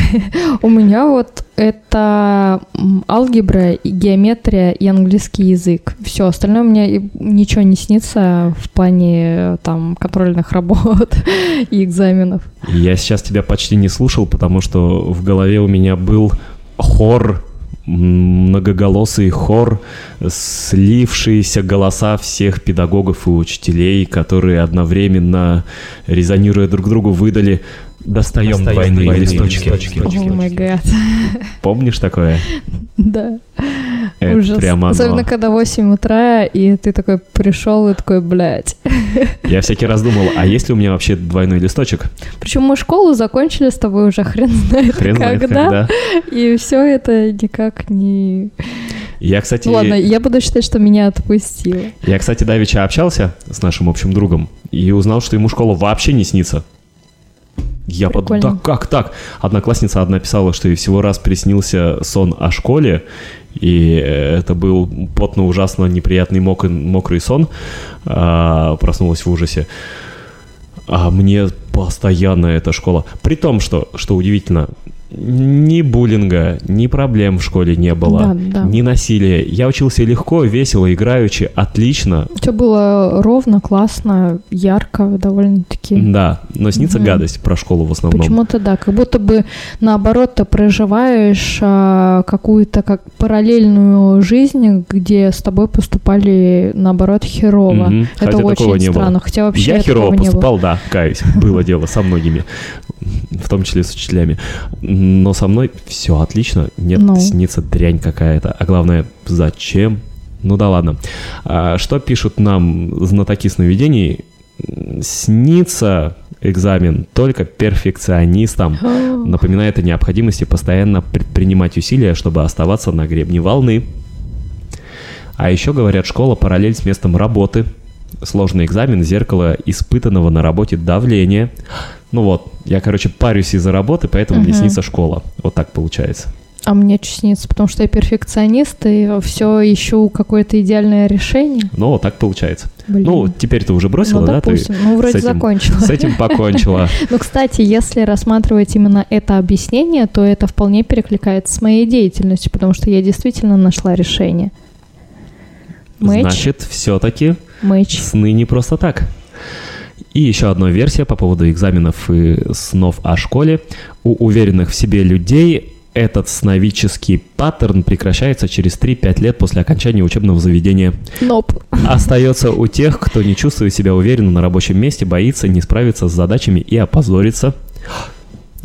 Speaker 2: У меня вот это алгебра, и геометрия и английский язык. Все, остальное у меня и ничего не снится в плане э, там контрольных работ и экзаменов.
Speaker 1: Я сейчас тебя почти не слушал, потому что в голове у меня был хор, многоголосый хор, слившиеся голоса всех педагогов и учителей, которые одновременно, резонируя друг другу, выдали «Достаем двойные листочки».
Speaker 2: О май гад.
Speaker 1: Помнишь такое?
Speaker 2: Да.
Speaker 1: Это
Speaker 2: Ужас.
Speaker 1: прямо оно.
Speaker 2: Особенно, когда 8 утра, и ты такой пришел и такой, блядь.
Speaker 1: Я всякий раз думал, а есть ли у меня вообще двойной листочек?
Speaker 2: Причем мы школу закончили с тобой уже хрен знает
Speaker 1: Хрен знает
Speaker 2: когда.
Speaker 1: когда.
Speaker 2: И все это никак не...
Speaker 1: Я, кстати,
Speaker 2: ладно, я буду считать, что меня отпустило.
Speaker 1: Я, кстати, давеча общался с нашим общим другом и узнал, что ему школа вообще не снится. Я подумал, да как так? Одноклассница одна писала, что ей всего раз приснился сон о школе, и это был потно ужасно неприятный мок- мокрый сон. А, проснулась в ужасе. А мне постоянно эта школа. При том, что, что удивительно, Ни буллинга, ни проблем в школе не было,
Speaker 2: Да, да.
Speaker 1: ни насилия. Я учился легко, весело, играючи, отлично.
Speaker 2: Все было ровно, классно, ярко довольно-таки.
Speaker 1: Да, но снится
Speaker 2: Мгм.
Speaker 1: гадость про школу в основном.
Speaker 2: Почему-то да, как будто бы наоборот ты проживаешь а, какую-то как параллельную жизнь, где с тобой поступали наоборот херово.
Speaker 1: Мгм.
Speaker 2: Это
Speaker 1: Хотя
Speaker 2: очень
Speaker 1: не было.
Speaker 2: странно, хотя вообще
Speaker 1: Я херово поступал, да, каюсь. Было дело со многими, в том числе с учителями. Но со мной все отлично. Нет,
Speaker 2: Ну.
Speaker 1: снится дрянь какая-то. А главное, зачем? Ну да ладно. А что пишут нам знатоки сновидений? Снится экзамен только перфекционистам. Напоминает о необходимости постоянно предпринимать усилия, чтобы оставаться на гребне волны. А еще говорят, школа параллель с местом работы. Сложный экзамен, зеркало испытанного на работе давления. Ну вот, я, короче, парюсь из-за работы, поэтому мне
Speaker 2: Мгм.
Speaker 1: снится школа. Вот так получается.
Speaker 2: А мне снится, потому что я перфекционист и все ищу какое-то идеальное решение.
Speaker 1: Ну, вот так получается.
Speaker 2: Блин.
Speaker 1: Ну, теперь ты уже бросила,
Speaker 2: Ну,
Speaker 1: да? Ты
Speaker 2: допустим. Ну, вроде
Speaker 1: с этим-
Speaker 2: закончила.
Speaker 1: с этим покончила.
Speaker 2: Ну, кстати, если рассматривать именно это объяснение, то это вполне перекликается с моей деятельностью, потому что я действительно нашла решение.
Speaker 1: Значит, все-таки
Speaker 2: мэч.
Speaker 1: сны не просто так. И еще одна версия по поводу экзаменов и снов о школе. У уверенных в себе людей этот сновидческий паттерн прекращается через 3-5 лет после окончания учебного заведения.
Speaker 2: Ноп.
Speaker 1: Остается у тех, кто не чувствует себя уверенно на рабочем месте, боится не справиться с задачами и опозориться.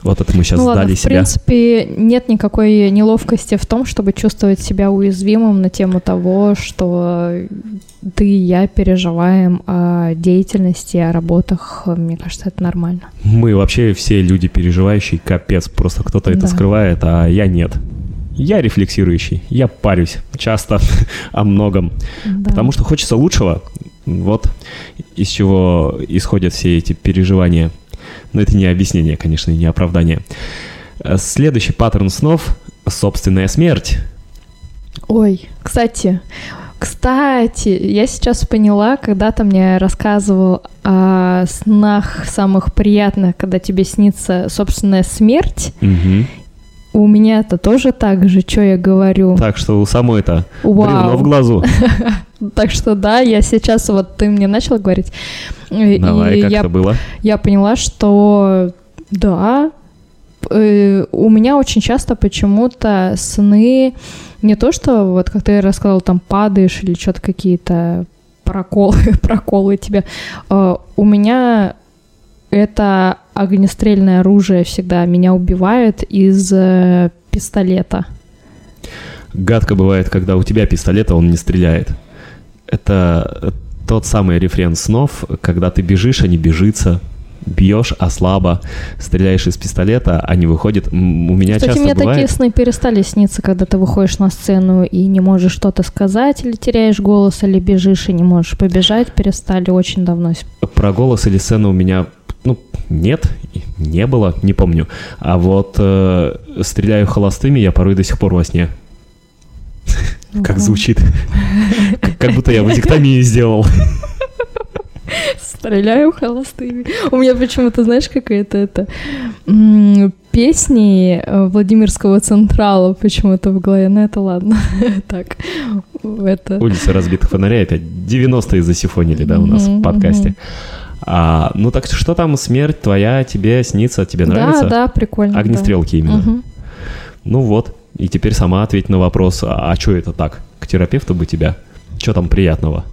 Speaker 1: Вот это мы сейчас
Speaker 2: ну ладно,
Speaker 1: сдали
Speaker 2: в
Speaker 1: себя.
Speaker 2: принципе, нет никакой неловкости в том, чтобы чувствовать себя уязвимым на тему того, что ты и я переживаем о деятельности, о работах. Мне кажется, это нормально.
Speaker 1: Мы вообще все люди переживающие, капец. Просто кто-то это
Speaker 2: Да.
Speaker 1: скрывает, а я нет. Я рефлексирующий, я парюсь часто о многом.
Speaker 2: Да.
Speaker 1: Потому что хочется лучшего. Вот из чего исходят все эти переживания. Но это не объяснение, конечно, и не оправдание. Э, Следующий паттерн снов — собственная смерть.
Speaker 2: Ой, кстати, кстати, я сейчас поняла, когда ты мне рассказывал о снах самых приятных, когда тебе снится собственная смерть,
Speaker 1: Мгм.
Speaker 2: У меня это тоже так же, что я говорю.
Speaker 1: Так что у самой-то бревно
Speaker 2: Вау.
Speaker 1: в глазу.
Speaker 2: Так что да, я сейчас, вот ты мне начал говорить, э,
Speaker 1: Давай,
Speaker 2: и
Speaker 1: как
Speaker 2: я,
Speaker 1: это было?
Speaker 2: я поняла, что да, э, у меня очень часто почему-то сны не то, что вот как ты рассказал, там падаешь или что-то какие-то проколы, проколы тебе. Э, у меня это огнестрельное оружие всегда меня убивает из э, пистолета.
Speaker 1: Гадко бывает, когда у тебя пистолет, а он не стреляет. Это э, тот самый рефрен снов, когда ты бежишь, а не бежится, бьешь, а слабо, стреляешь из пистолета, а не выходит. У меня
Speaker 2: Кстати,
Speaker 1: часто
Speaker 2: мне такие
Speaker 1: бывает...
Speaker 2: сны перестали сниться, когда ты выходишь на сцену и не можешь что-то сказать, или теряешь голос, или бежишь и не можешь побежать, перестали очень давно.
Speaker 1: Про голос или сцену у меня, ну, нет, не было, не помню. А вот э, стреляю холостыми я порой до сих пор во сне. Как звучит. Как- будто я вазектомию сделал.
Speaker 2: Стреляю холостыми. У меня почему-то, знаешь, какая-то это песни э, Владимирского Централа почему-то в голове. Ну это ладно. Так, это...
Speaker 1: Улица разбитых фонарей опять 90-е засифонили, да, у нас в подкасте. А, ну так что там смерть твоя тебе снится, тебе нравится?
Speaker 2: Да, да, прикольно. да.
Speaker 1: Огнестрелки именно.
Speaker 2: Мгм.
Speaker 1: Ну вот, и теперь сама ответь на вопрос, а, что это так? К терапевту бы тебя? Что там приятного?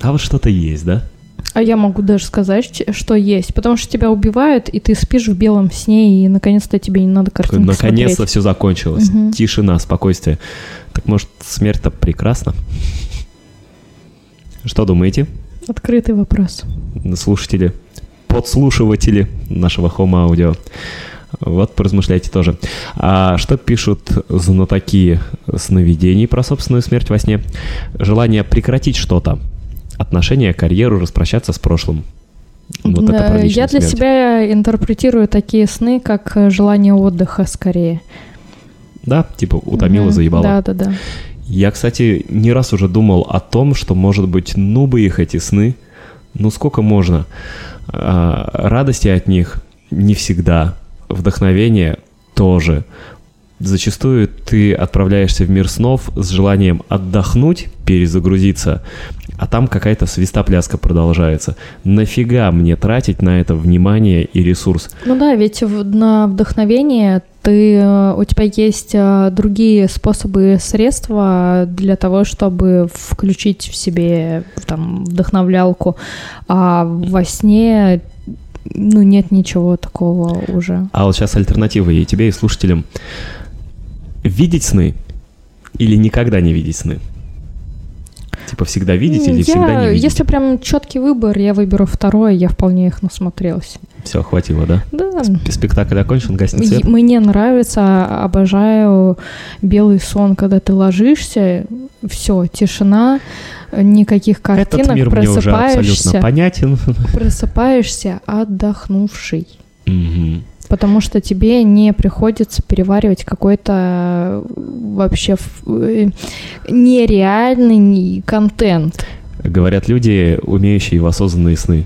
Speaker 1: А вот что-то есть, да?
Speaker 2: А я могу даже сказать, что есть, потому что тебя убивают, и ты спишь в белом сне, и наконец-то тебе не надо
Speaker 1: Такой,
Speaker 2: картинки
Speaker 1: Наконец-то все закончилось.
Speaker 2: Мгм.
Speaker 1: Тишина, спокойствие. Так может, смерть-то прекрасна? Что думаете,
Speaker 2: Открытый вопрос.
Speaker 1: слушатели, подслушиватели нашего Home Audio? Вот, поразмышляйте тоже. А что пишут знатоки сновидений про собственную смерть во сне? Желание прекратить что-то. Отношения, карьеру, распрощаться с прошлым. Вот это про
Speaker 2: Э,
Speaker 1: личную
Speaker 2: Я для
Speaker 1: смерть.
Speaker 2: себя интерпретирую такие сны как э, желание отдыха скорее.
Speaker 1: Да, типа утомила,
Speaker 2: Мгм.
Speaker 1: заебала.
Speaker 2: Да, да, да.
Speaker 1: Я, кстати, не раз уже думал о том, что, может быть, ну бы их эти сны, ну сколько можно. А, радости от них не всегда, вдохновение тоже. Зачастую ты отправляешься в мир снов с желанием отдохнуть, перезагрузиться, а там какая-то свистопляска продолжается. Нафига мне тратить на это внимание и ресурс?
Speaker 2: Ну да, ведь на вдохновение ты, э, у тебя есть э, другие способы средства для того, чтобы включить в себе там вдохновлялку, а во сне ну нет ничего такого уже.
Speaker 1: А вот сейчас альтернатива и тебе, и слушателям. Видеть сны или никогда не видеть сны? Типа всегда видеть или
Speaker 2: я,
Speaker 1: всегда не видеть?
Speaker 2: Если прям четкий выбор, я выберу второе, я вполне их насмотрелась.
Speaker 1: Все, хватило, да?
Speaker 2: Да,
Speaker 1: Спектакль окончен, гаснет свет.
Speaker 2: Мне нравится, обожаю белый сон, когда ты ложишься, все, тишина, никаких картинок,
Speaker 1: Этот мир мне уже абсолютно
Speaker 2: просыпаешься,
Speaker 1: понятен.
Speaker 2: просыпаешься отдохнувший.
Speaker 1: Мгм.
Speaker 2: Потому что тебе не приходится переваривать какой-то э, вообще э, нереальный контент.
Speaker 1: Говорят люди, умеющие в осознанные сны.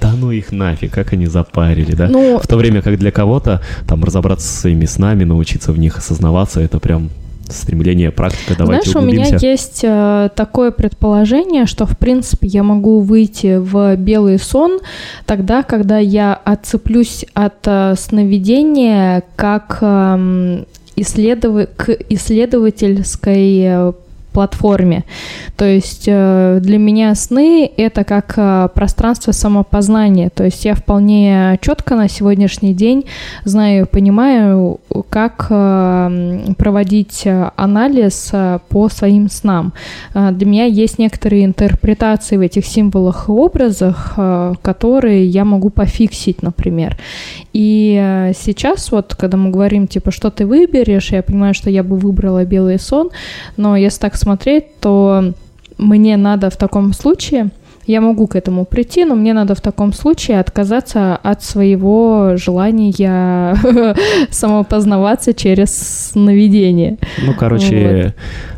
Speaker 1: Да ну их нафиг, как они запарили, да?
Speaker 2: Ну,
Speaker 1: В то время как для кого-то там разобраться со своими снами, научиться в них осознаваться, это прям стремление, практика, давайте
Speaker 2: Знаешь, у меня
Speaker 1: углубимся.
Speaker 2: есть э, такое предположение, что, в принципе, я могу выйти в белый сон тогда, когда я отцеплюсь от э, сновидения как эм, исследова- к исследовательской э, платформе. То есть э, для меня сны это как э, пространство самопознания. То есть я вполне четко на сегодняшний день знаю, понимаю, как э, проводить анализ по своим снам. Для меня есть некоторые интерпретации в этих символах и образах, которые я могу пофиксить, например. И сейчас вот, когда мы говорим, типа, что ты выберешь, я понимаю, что я бы выбрала белый сон, но если так смотреть, то мне надо в таком случае, я могу к этому прийти, но мне надо в таком случае отказаться от своего желания самопознаваться через сновидение.
Speaker 1: Ну, короче,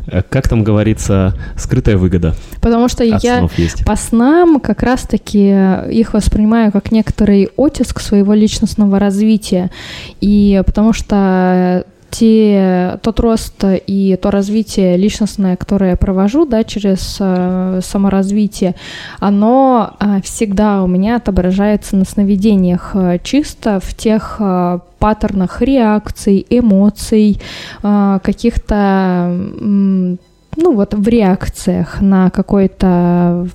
Speaker 1: э, как там говорится, скрытая выгода
Speaker 2: Потому что
Speaker 1: от
Speaker 2: я по снам как раз-таки их воспринимаю как некоторый оттиск своего личностного развития. И потому что те, тот рост и то развитие личностное, которое я провожу, да, через э, саморазвитие, оно э, всегда у меня отображается на сновидениях, э, чисто в тех э, паттернах реакций, эмоций, э, каких-то, м, ну вот в реакциях на какой-то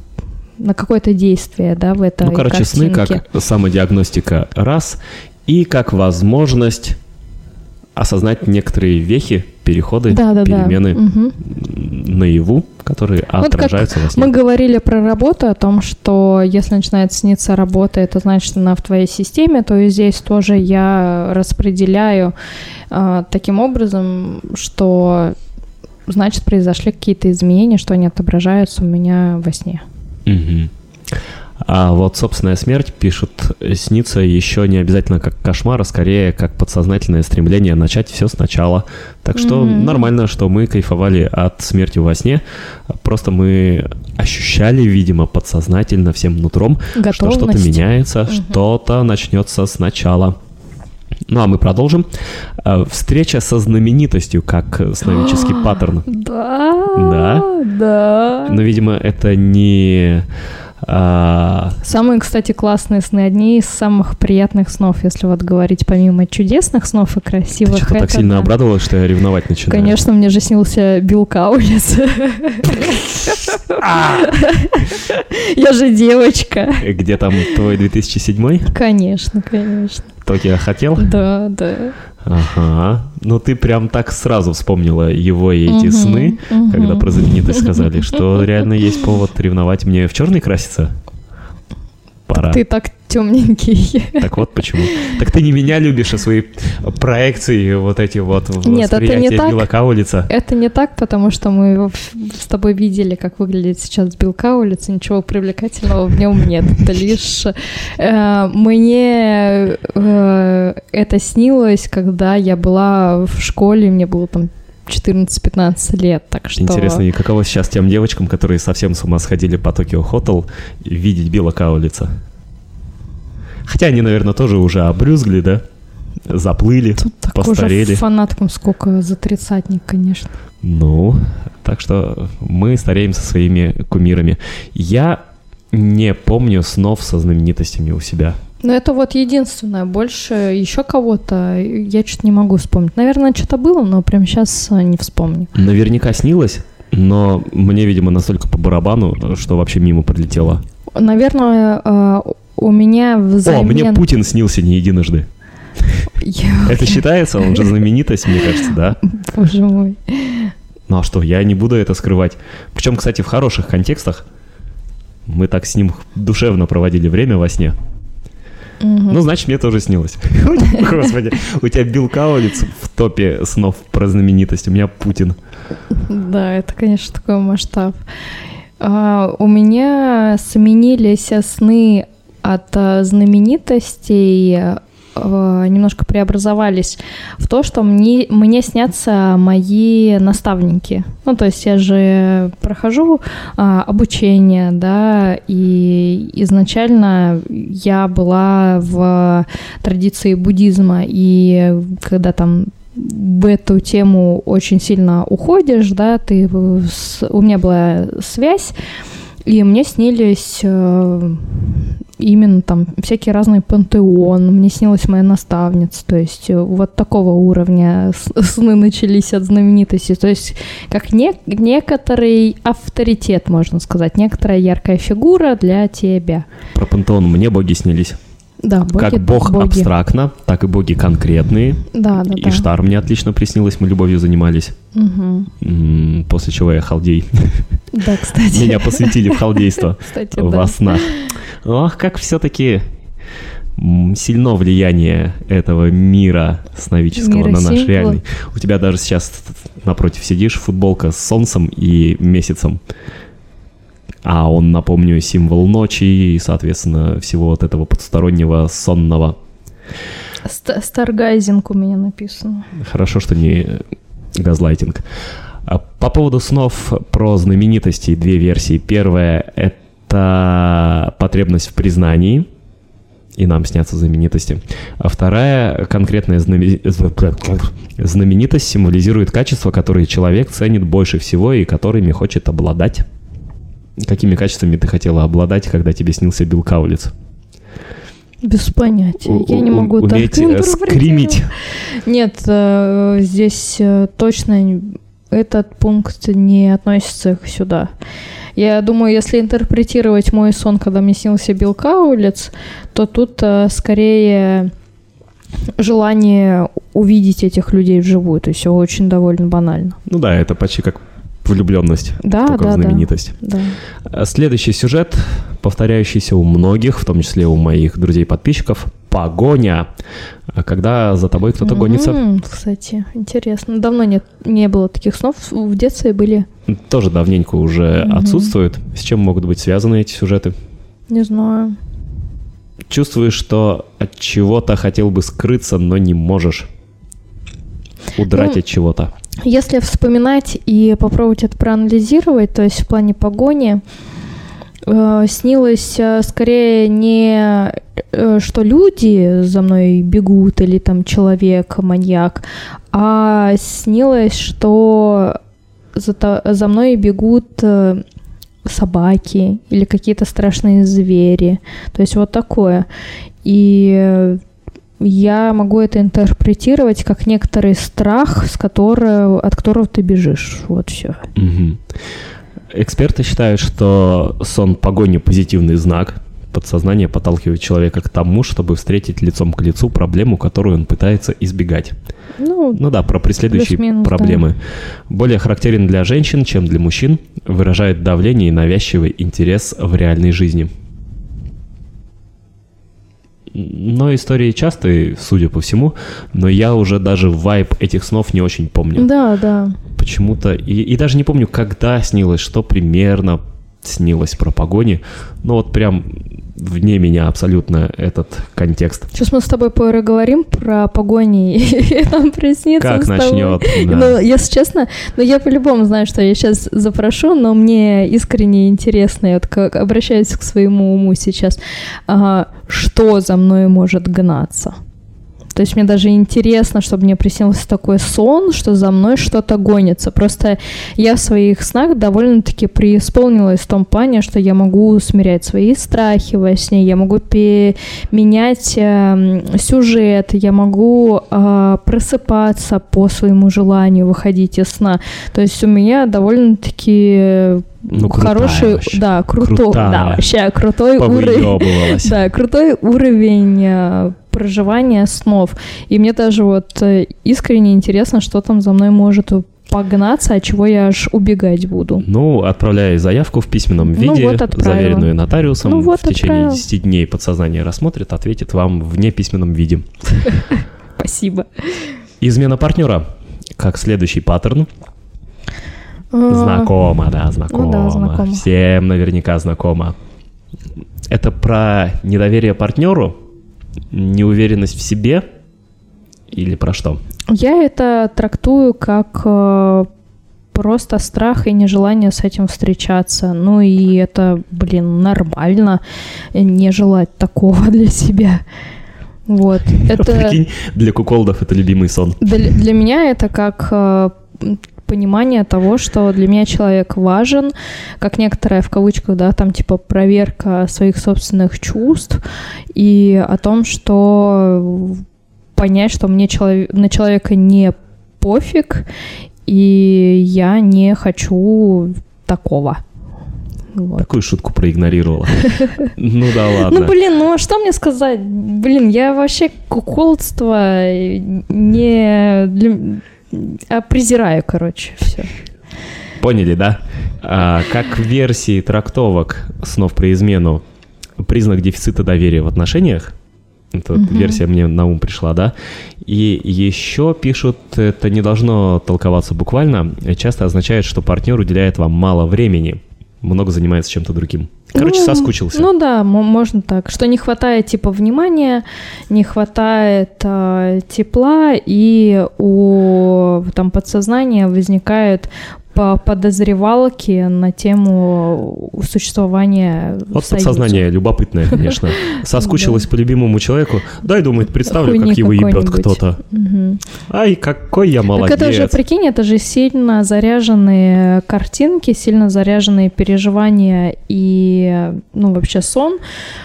Speaker 2: на какое-то действие, да, в этой
Speaker 1: Ну, короче, сны
Speaker 2: картинке.
Speaker 1: как самодиагностика раз, и как возможность осознать некоторые вехи, переходы,
Speaker 2: да, да,
Speaker 1: перемены
Speaker 2: да. Мгм.
Speaker 1: наяву, которые
Speaker 2: Вот
Speaker 1: отражаются во сне.
Speaker 2: Мы говорили про работу, о том, что если начинает сниться работа, это значит, она в твоей системе, то и здесь тоже я распределяю а, таким образом, что значит произошли какие-то изменения, что они отображаются у меня во сне.
Speaker 1: Мгм. А вот собственная смерть, пишут, снится еще не обязательно как кошмар, а скорее как подсознательное стремление начать все сначала. Так что
Speaker 2: Мгм.
Speaker 1: нормально, что мы кайфовали от смерти во сне. Просто мы ощущали, видимо, подсознательно всем нутром, что что-то меняется,
Speaker 2: Мгм.
Speaker 1: что-то начнется сначала. Ну а мы продолжим. А, Встреча со знаменитостью как сновидческий паттерн.
Speaker 2: Да,
Speaker 1: Да?
Speaker 2: да.
Speaker 1: Но, видимо, это не... а,
Speaker 2: Самые, кстати, классные сны, одни из самых приятных снов, если вот говорить помимо чудесных снов и
Speaker 1: Ты
Speaker 2: красивых.
Speaker 1: что-то так
Speaker 2: это
Speaker 1: сильно
Speaker 2: да.
Speaker 1: обрадовалась, что я ревновать начинаю.
Speaker 2: Конечно, мне же снился Билл Каулиц.
Speaker 1: А!
Speaker 2: Я же девочка.
Speaker 1: Где там твой 2007
Speaker 2: Конечно, конечно.
Speaker 1: Токио хотел?
Speaker 2: Да, да.
Speaker 1: Ага. Ну ты прям так сразу вспомнила его и эти
Speaker 2: Мгм,
Speaker 1: сны,
Speaker 2: мгм.
Speaker 1: когда про знаменитость сказали, что реально есть повод ревновать мне в черный краситься? Пора.
Speaker 2: Ты так темненький.
Speaker 1: Так вот почему. Так ты не меня любишь, а свои проекции, вот эти вот
Speaker 2: Нет, это не так.
Speaker 1: Билла Каулица.
Speaker 2: Это не так, потому что мы с тобой видели, как выглядит сейчас Билл Каулиц, и ничего привлекательного в нем нет. Это лишь э, мне э, это снилось, когда я была в школе, мне было там 14-15 лет, так что...
Speaker 1: Интересно, и каково сейчас тем девочкам, которые совсем с ума сходили по Токио Хотел, видеть Билла Каулица? Хотя они, наверное, тоже уже обрюзгли, да? заплыли,
Speaker 2: Тут так
Speaker 1: постарели.
Speaker 2: уже фанаткам сколько за тридцатник, конечно.
Speaker 1: Ну, так что мы стареем со своими кумирами. Я не помню снов со знаменитостями у себя.
Speaker 2: Но это вот единственное. Больше еще кого-то я что-то не могу вспомнить. Наверное, что-то было, но прямо сейчас не вспомню.
Speaker 1: Наверняка снилось, но мне, видимо, настолько по барабану, что вообще мимо пролетело.
Speaker 2: Наверное, э, у меня
Speaker 1: О,
Speaker 2: взамен...
Speaker 1: мне Путин снился не единожды. Это считается? Он же знаменитость, мне кажется, да?
Speaker 2: Боже мой.
Speaker 1: Ну а что, я не буду это скрывать. Причем, кстати, в хороших контекстах. Мы так с ним душевно проводили время во сне.
Speaker 2: Мгм.
Speaker 1: Ну, значит, мне тоже снилось. Господи, у тебя Билл Каулиц в топе снов про знаменитость, у меня Путин.
Speaker 2: Да, это, конечно, такой масштаб. А, у меня сменились сны от а, знаменитостей, немножко преобразовались в то, что мне, мне снятся мои наставники. Ну, то есть я же прохожу а, обучение, да, и изначально я была в традиции буддизма, и когда там в эту тему очень сильно уходишь, да, ты у меня была связь, и мне снились э, именно там всякие разные пантеон, мне снилась моя наставница, то есть э, вот такого уровня сны начались от знаменитости, то есть как не, некоторый авторитет, можно сказать, некоторая яркая фигура для тебя.
Speaker 1: Про пантеон мне боги снились.
Speaker 2: Да, боги,
Speaker 1: как бог
Speaker 2: боги.
Speaker 1: абстрактно, так и боги конкретные.
Speaker 2: Да, да, да.
Speaker 1: Иштар мне отлично приснилось, мы любовью занимались. М, После чего я халдей.
Speaker 2: Да, кстати.
Speaker 1: Меня посвятили в халдейство
Speaker 2: Кстати,
Speaker 1: во
Speaker 2: да.
Speaker 1: снах. Ох, как все-таки сильно влияние этого мира сновидческого
Speaker 2: Мира
Speaker 1: на наш
Speaker 2: символов.
Speaker 1: реальный. У тебя даже сейчас напротив сидишь, футболка с солнцем и месяцем. А он, напомню, символ ночи и, соответственно, всего вот этого потустороннего сонного.
Speaker 2: Ст- Старгайзинг у меня написано.
Speaker 1: Хорошо, что не газлайтинг. А По поводу снов про знаменитостей две версии. Первая — это потребность в признании, и нам снятся знаменитости. А вторая — конкретная знаме- знаменитость символизирует качества, которые человек ценит больше всего и которыми хочет обладать. Какими качествами ты хотела обладать, когда тебе снился Билл Каулиц?
Speaker 2: Без понятия. Я не
Speaker 1: У-
Speaker 2: могу так
Speaker 1: уметь, э,
Speaker 2: интерпретировать.
Speaker 1: скримить.
Speaker 2: Нет, э, здесь э, точно этот пункт не относится к сюда. Я думаю, если интерпретировать мой сон, когда мне снился Билл Каулиц, то тут скорее желание увидеть этих людей вживую. То есть все очень довольно банально.
Speaker 1: Ну да, это почти как влюбленность,
Speaker 2: Да,
Speaker 1: только
Speaker 2: да, да.
Speaker 1: знаменитость.
Speaker 2: Да.
Speaker 1: А Следующий сюжет, повторяющийся у многих, в том числе у моих друзей-подписчиков, погоня, А когда за тобой кто-то гонится.
Speaker 2: М, Кстати, интересно. Давно нет, не было таких снов. В детстве были.
Speaker 1: Тоже давненько уже
Speaker 2: Мгм.
Speaker 1: отсутствует. С чем могут быть связаны эти сюжеты?
Speaker 2: Не знаю.
Speaker 1: Чувствуешь, что от чего-то хотел бы скрыться, но не можешь. Удрать
Speaker 2: Ну,
Speaker 1: от чего-то.
Speaker 2: Если вспоминать и попробовать это проанализировать, то есть в плане погони, э, снилось э, скорее не, э, что люди за мной бегут или там человек, маньяк, а снилось, что за, за мной бегут э, собаки или какие-то страшные звери. То есть вот такое. И я могу это интерпретировать как некоторый страх, с которого, от которого ты бежишь. Вот все.
Speaker 1: Мгм. Эксперты считают, что сон погони позитивный знак. Подсознание подталкивает человека к тому, чтобы встретить лицом к лицу проблему, которую он пытается избегать.
Speaker 2: Ну,
Speaker 1: Ну да, про преследующие проблемы. Более характерен для женщин, чем для мужчин, выражает давление и навязчивый интерес в реальной жизни. Но истории частые, судя по всему, но я уже даже вайб этих снов не очень помню.
Speaker 2: да, да.
Speaker 1: Почему-то, и, и даже не помню, когда снилось, что примерно снилось про погони. Но вот прям вне меня абсолютно этот контекст.
Speaker 2: Сейчас мы с тобой поговорим про погони, и нам приснится
Speaker 1: Как начнет, да.
Speaker 2: Ну, если честно, ну я по-любому знаю, что я сейчас запрошу, но мне искренне интересно, я вот как обращаюсь к своему уму сейчас, а, что за мной может гнаться? То есть мне даже интересно, чтобы мне приснился такой сон, что за мной что-то гонится. Просто я в своих снах довольно-таки преисполнилась в том плане, что я могу смирять свои страхи во сне, я могу менять э, сюжет, я могу э, просыпаться по своему желанию, выходить из сна. То есть у меня довольно-таки
Speaker 1: Ну,
Speaker 2: хороший,
Speaker 1: вообще.
Speaker 2: да, крутой,
Speaker 1: Крутая.
Speaker 2: да, вообще крутой уровень. Да, крутой уровень э, проживания снов. И мне даже вот э, искренне интересно, что там за мной может погнаться, от чего я аж убегать буду.
Speaker 1: Ну, отправляй заявку в письменном
Speaker 2: Ну
Speaker 1: виде,
Speaker 2: вот, отправила.
Speaker 1: заверенную нотариусом.
Speaker 2: Ну вот,
Speaker 1: в течение
Speaker 2: отправила.
Speaker 1: 10 дней подсознание рассмотрит, ответит вам в неписьменном виде.
Speaker 2: Спасибо.
Speaker 1: Измена партнера. Как следующий паттерн. Знакомо, да, знакомо.
Speaker 2: ну да, знакомо.
Speaker 1: Всем наверняка знакомо. Это про недоверие партнеру, неуверенность в себе или про что?
Speaker 2: Я это трактую как э, просто страх и нежелание с этим встречаться. Ну и это, блин, нормально не желать такого для себя. Вот. Это...
Speaker 1: Прикинь, для куколдов это любимый сон.
Speaker 2: Для, для меня это как э, понимание того, что для меня человек важен, как некоторая в кавычках, да, там типа проверка своих собственных чувств и о том, что понять, что мне челов- на человека не пофиг, и я не хочу такого. Вот.
Speaker 1: Такую шутку проигнорировала. Ну да
Speaker 2: Ну,
Speaker 1: ладно.
Speaker 2: блин, ну а что мне сказать? Блин, я вообще куколдство не... а презираю, короче, все.
Speaker 1: Поняли, да? А, как версии трактовок снов про измену признак дефицита доверия в отношениях, эта
Speaker 2: Мгм.
Speaker 1: версия мне на ум пришла, да? И еще пишут, это не должно толковаться буквально, часто означает, что партнер уделяет вам мало времени, много занимается чем-то другим. Короче,
Speaker 2: Ну,
Speaker 1: соскучился.
Speaker 2: Ну да, мо- можно так. Что не хватает типа внимания, не хватает а, тепла, и у там подсознания возникают по- подозревалки на тему существования
Speaker 1: Вот
Speaker 2: в союзе.
Speaker 1: подсознание любопытное, конечно. Соскучилась по любимому человеку. Дай, думает, представлю, как его ебет кто-то. Ай, какой я молодец.
Speaker 2: Так это же, прикинь, это же сильно заряженные картинки, сильно заряженные переживания и, ну, вообще сон,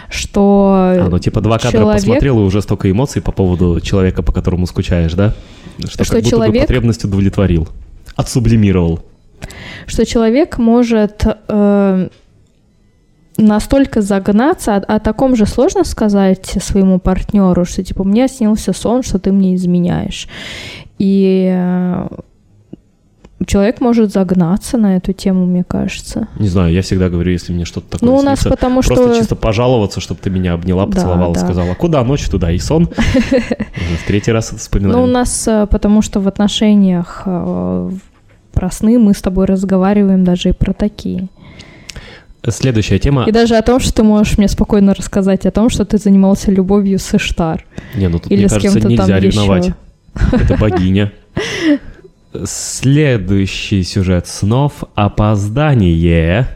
Speaker 2: что...
Speaker 1: А, ну типа два кадра посмотрел, и уже столько эмоций по поводу человека, по которому скучаешь, да? Что,
Speaker 2: Что
Speaker 1: как будто
Speaker 2: человек-
Speaker 1: бы потребность удовлетворил. Отсублимировал.
Speaker 2: Что человек может э, настолько загнаться, о, о таком же сложно сказать своему партнеру, что типа мне снился сон, что ты мне изменяешь. И э, человек может загнаться на эту тему, мне кажется.
Speaker 1: Не знаю, я всегда говорю, если мне что-то такое
Speaker 2: ну, у нас
Speaker 1: снится,
Speaker 2: потому
Speaker 1: просто
Speaker 2: что...
Speaker 1: чисто пожаловаться, чтобы ты меня обняла,
Speaker 2: Да,
Speaker 1: поцеловала,
Speaker 2: да.
Speaker 1: сказала, куда ночь, туда и сон. В третий раз это
Speaker 2: Ну, у нас, э, потому что в отношениях э, про сны мы с тобой разговариваем даже и про такие.
Speaker 1: Следующая тема.
Speaker 2: И даже о том, что ты можешь мне спокойно рассказать о том, что ты занимался любовью с Иштар.
Speaker 1: Не, ну тут,
Speaker 2: Или
Speaker 1: мне
Speaker 2: с
Speaker 1: кажется, нельзя
Speaker 2: еще.
Speaker 1: ревновать. Это богиня. Следующий сюжет снов — опоздание.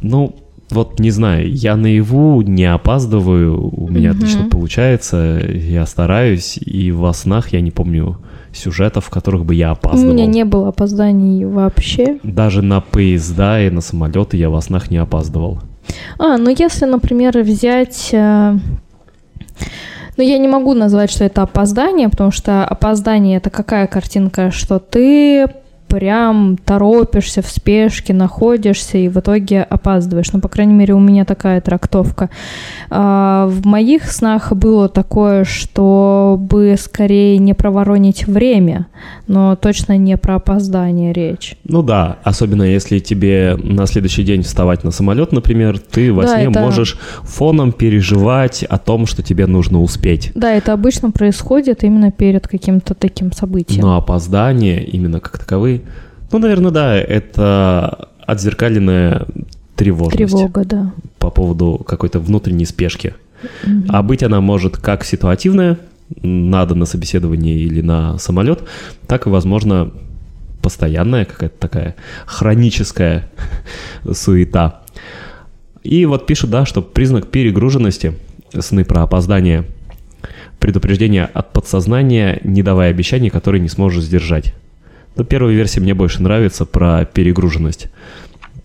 Speaker 1: Ну, вот не знаю, я наяву не опаздываю, у меня отлично получается, я стараюсь, и во снах я не помню сюжетов, в которых бы я
Speaker 2: У
Speaker 1: опаздывал.
Speaker 2: меня не было опозданий вообще.
Speaker 1: Даже на поезда и на самолеты я во снах не опаздывал.
Speaker 2: А, ну если, например, взять... э, Ну, я не могу назвать, что это опоздание, потому что опоздание — это какая картинка, что ты прям торопишься в спешке, находишься и в итоге опаздываешь. Ну, по крайней мере, у меня такая трактовка. А, в моих снах было такое, чтобы скорее не проворонить время, но точно не про опоздание речь.
Speaker 1: Ну да, особенно если тебе на следующий день вставать на самолет, например, ты во
Speaker 2: Да,
Speaker 1: сне
Speaker 2: это-
Speaker 1: можешь фоном переживать о том, что тебе нужно успеть.
Speaker 2: Да, это обычно происходит именно перед каким-то таким событием.
Speaker 1: Но опоздания именно как таковые, ну, наверное, да, это отзеркаленная тревожность
Speaker 2: Тревога, да.
Speaker 1: по поводу какой-то внутренней спешки.
Speaker 2: Мгм.
Speaker 1: А быть она может как ситуативная, надо на собеседование или на самолет, так и, возможно, постоянная какая-то такая хроническая суета. И вот пишут, да, что признак перегруженности, сны про опоздание, предупреждение от подсознания, не давая обещаний, которые не сможешь сдержать. Но первая версия мне больше нравится про перегруженность.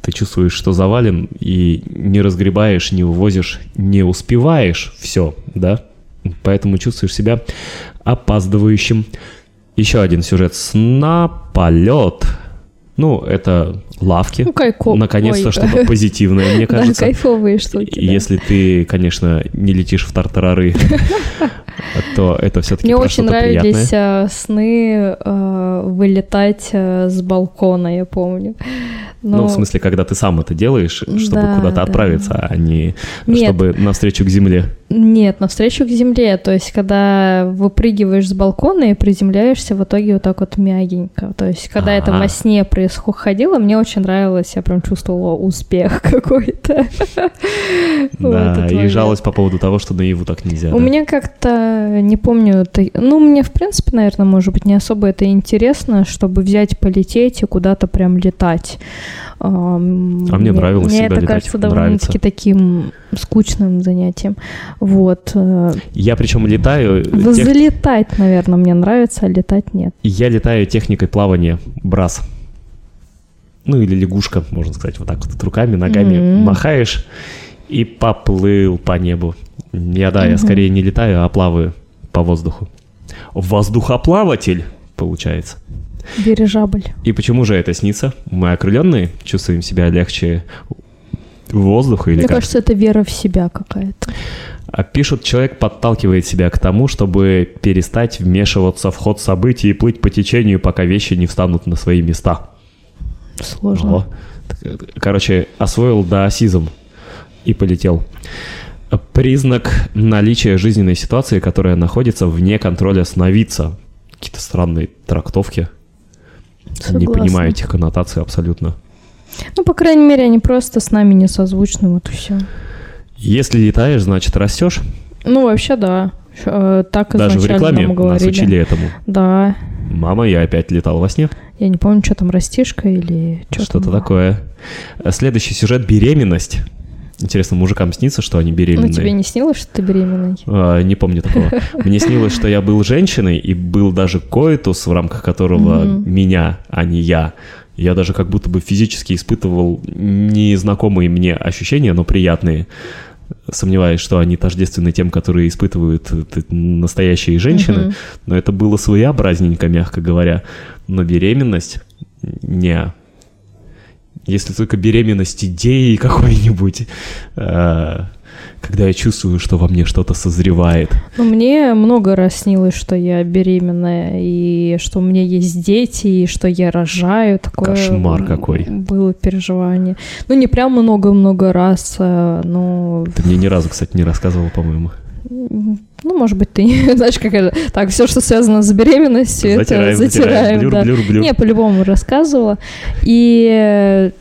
Speaker 1: Ты чувствуешь, что завален, и не разгребаешь, не увозишь, не успеваешь все, да? Поэтому чувствуешь себя опаздывающим. Еще один сюжет сна, полет. Ну, это лавки.
Speaker 2: Ну, кайко-
Speaker 1: Наконец-то что-то
Speaker 2: да.
Speaker 1: позитивное, мне
Speaker 2: Да,
Speaker 1: кажется.
Speaker 2: кайфовые штуки. да.
Speaker 1: Если ты, конечно, не летишь в тартарары, то это все-таки
Speaker 2: Мне очень нравились
Speaker 1: приятное.
Speaker 2: э, сны э, вылетать э, с балкона, я помню.
Speaker 1: Ну, в смысле, когда ты сам это делаешь, чтобы
Speaker 2: Да,
Speaker 1: куда-то
Speaker 2: да.
Speaker 1: отправиться, а не
Speaker 2: Нет.
Speaker 1: чтобы навстречу к земле.
Speaker 2: Нет, навстречу к земле. То есть, когда выпрыгиваешь с балкона и приземляешься в итоге вот так вот мягенько. То есть, когда это
Speaker 1: А.
Speaker 2: во сне происходило, мне очень нравилось, я прям чувствовала успех какой-то.
Speaker 1: Да, и жалость по поводу того, что наяву так нельзя.
Speaker 2: У меня как-то, не помню, ну, мне, в принципе, наверное, может быть, не особо это интересно, чтобы взять, полететь и куда-то прям летать. А
Speaker 1: А мне нравилось
Speaker 2: Мне это
Speaker 1: летать,
Speaker 2: кажется довольно-таки таким скучным занятием. Вот. э,
Speaker 1: Я причем летаю... тех-
Speaker 2: Залетать, наверное, мне нравится, а летать нет.
Speaker 1: Я летаю техникой плавания брас. Ну или лягушка, можно сказать, вот так вот руками, ногами
Speaker 2: М.
Speaker 1: махаешь и поплыл по небу. Я, да, я скорее не летаю, а плаваю по воздуху. Воздухоплаватель, получается.
Speaker 2: Дирижабль.
Speaker 1: И почему же это снится? Мы окрыленные, чувствуем себя легче воздуха или
Speaker 2: Мне
Speaker 1: как?
Speaker 2: кажется, это вера в себя какая-то.
Speaker 1: А Пишут, человек подталкивает себя к тому, чтобы перестать вмешиваться в ход событий и плыть по течению, пока вещи не встанут на свои места.
Speaker 2: Сложно.
Speaker 1: О, Короче, освоил даосизм и полетел. Признак наличия жизненной ситуации, которая находится вне контроля сновидца. Какие-то странные трактовки. Не
Speaker 2: Согласна.
Speaker 1: понимаю этих коннотаций абсолютно.
Speaker 2: Ну, по крайней мере, они просто с нами не созвучны, вот и все.
Speaker 1: Если летаешь, значит растешь.
Speaker 2: Ну, вообще, да. Э, Так
Speaker 1: Даже в рекламе
Speaker 2: нам
Speaker 1: нас учили этому.
Speaker 2: Да.
Speaker 1: Мама, я опять летал во сне.
Speaker 2: Я не помню, что там, растишка или что
Speaker 1: Что-то такое. Следующий сюжет — беременность. Интересно, мужикам снится, что они беременные?
Speaker 2: Ну, тебе не снилось, что ты беременный?
Speaker 1: А, не помню такого. Мне снилось, что я был женщиной, и был даже коитус, в рамках которого меня, а не я. Я даже как будто бы физически испытывал незнакомые мне ощущения, но приятные. Сомневаюсь, что они тождественны тем, которые испытывают настоящие женщины. Но это было своеобразненько, мягко говоря. Но беременность не. Если только беременность идеи какой-нибудь, э, когда я чувствую, что во мне что-то созревает.
Speaker 2: Ну, мне много раз снилось, что я беременная, и что у меня есть дети, и что я рожаю. Такое
Speaker 1: Кошмар какой.
Speaker 2: Было переживание. Ну, не прям много-много раз, э, но...
Speaker 1: Ты мне ни разу, кстати, не рассказывал, по-моему.
Speaker 2: Ну, может быть, ты не знаешь, как это... Так, все, что связано с беременностью,
Speaker 1: Затираем,
Speaker 2: это
Speaker 1: затираем.
Speaker 2: затираем.
Speaker 1: Blur,
Speaker 2: да.
Speaker 1: blur, blur.
Speaker 2: Не, по-любому рассказывала. И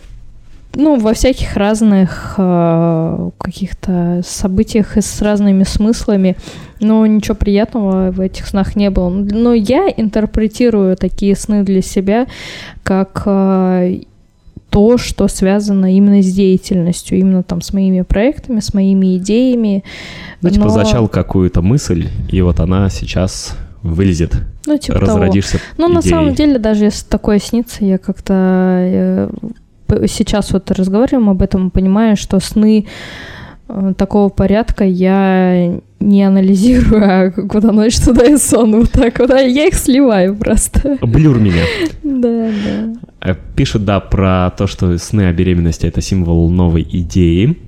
Speaker 2: ну, во всяких разных э, каких-то событиях и с разными смыслами, но ничего приятного в этих снах не было. Но я интерпретирую такие сны для себя как э, то, что связано именно с деятельностью, именно там с моими проектами, с моими идеями.
Speaker 1: Ну, типа,
Speaker 2: Но-
Speaker 1: зачал какую-то мысль, и вот она сейчас вылезет.
Speaker 2: Ну, типа того.
Speaker 1: разродишься
Speaker 2: Ну, на самом деле, даже если такое снится, я как-то э, сейчас вот разговариваем об этом, понимаю, что сны э, такого порядка я не анализирую, а вот оно что-то и сон вот так вот, а я их сливаю просто.
Speaker 1: Блюр меня.
Speaker 2: Да, да.
Speaker 1: Э, Пишут, да, про то, что сны о беременности — это символ новой идеи.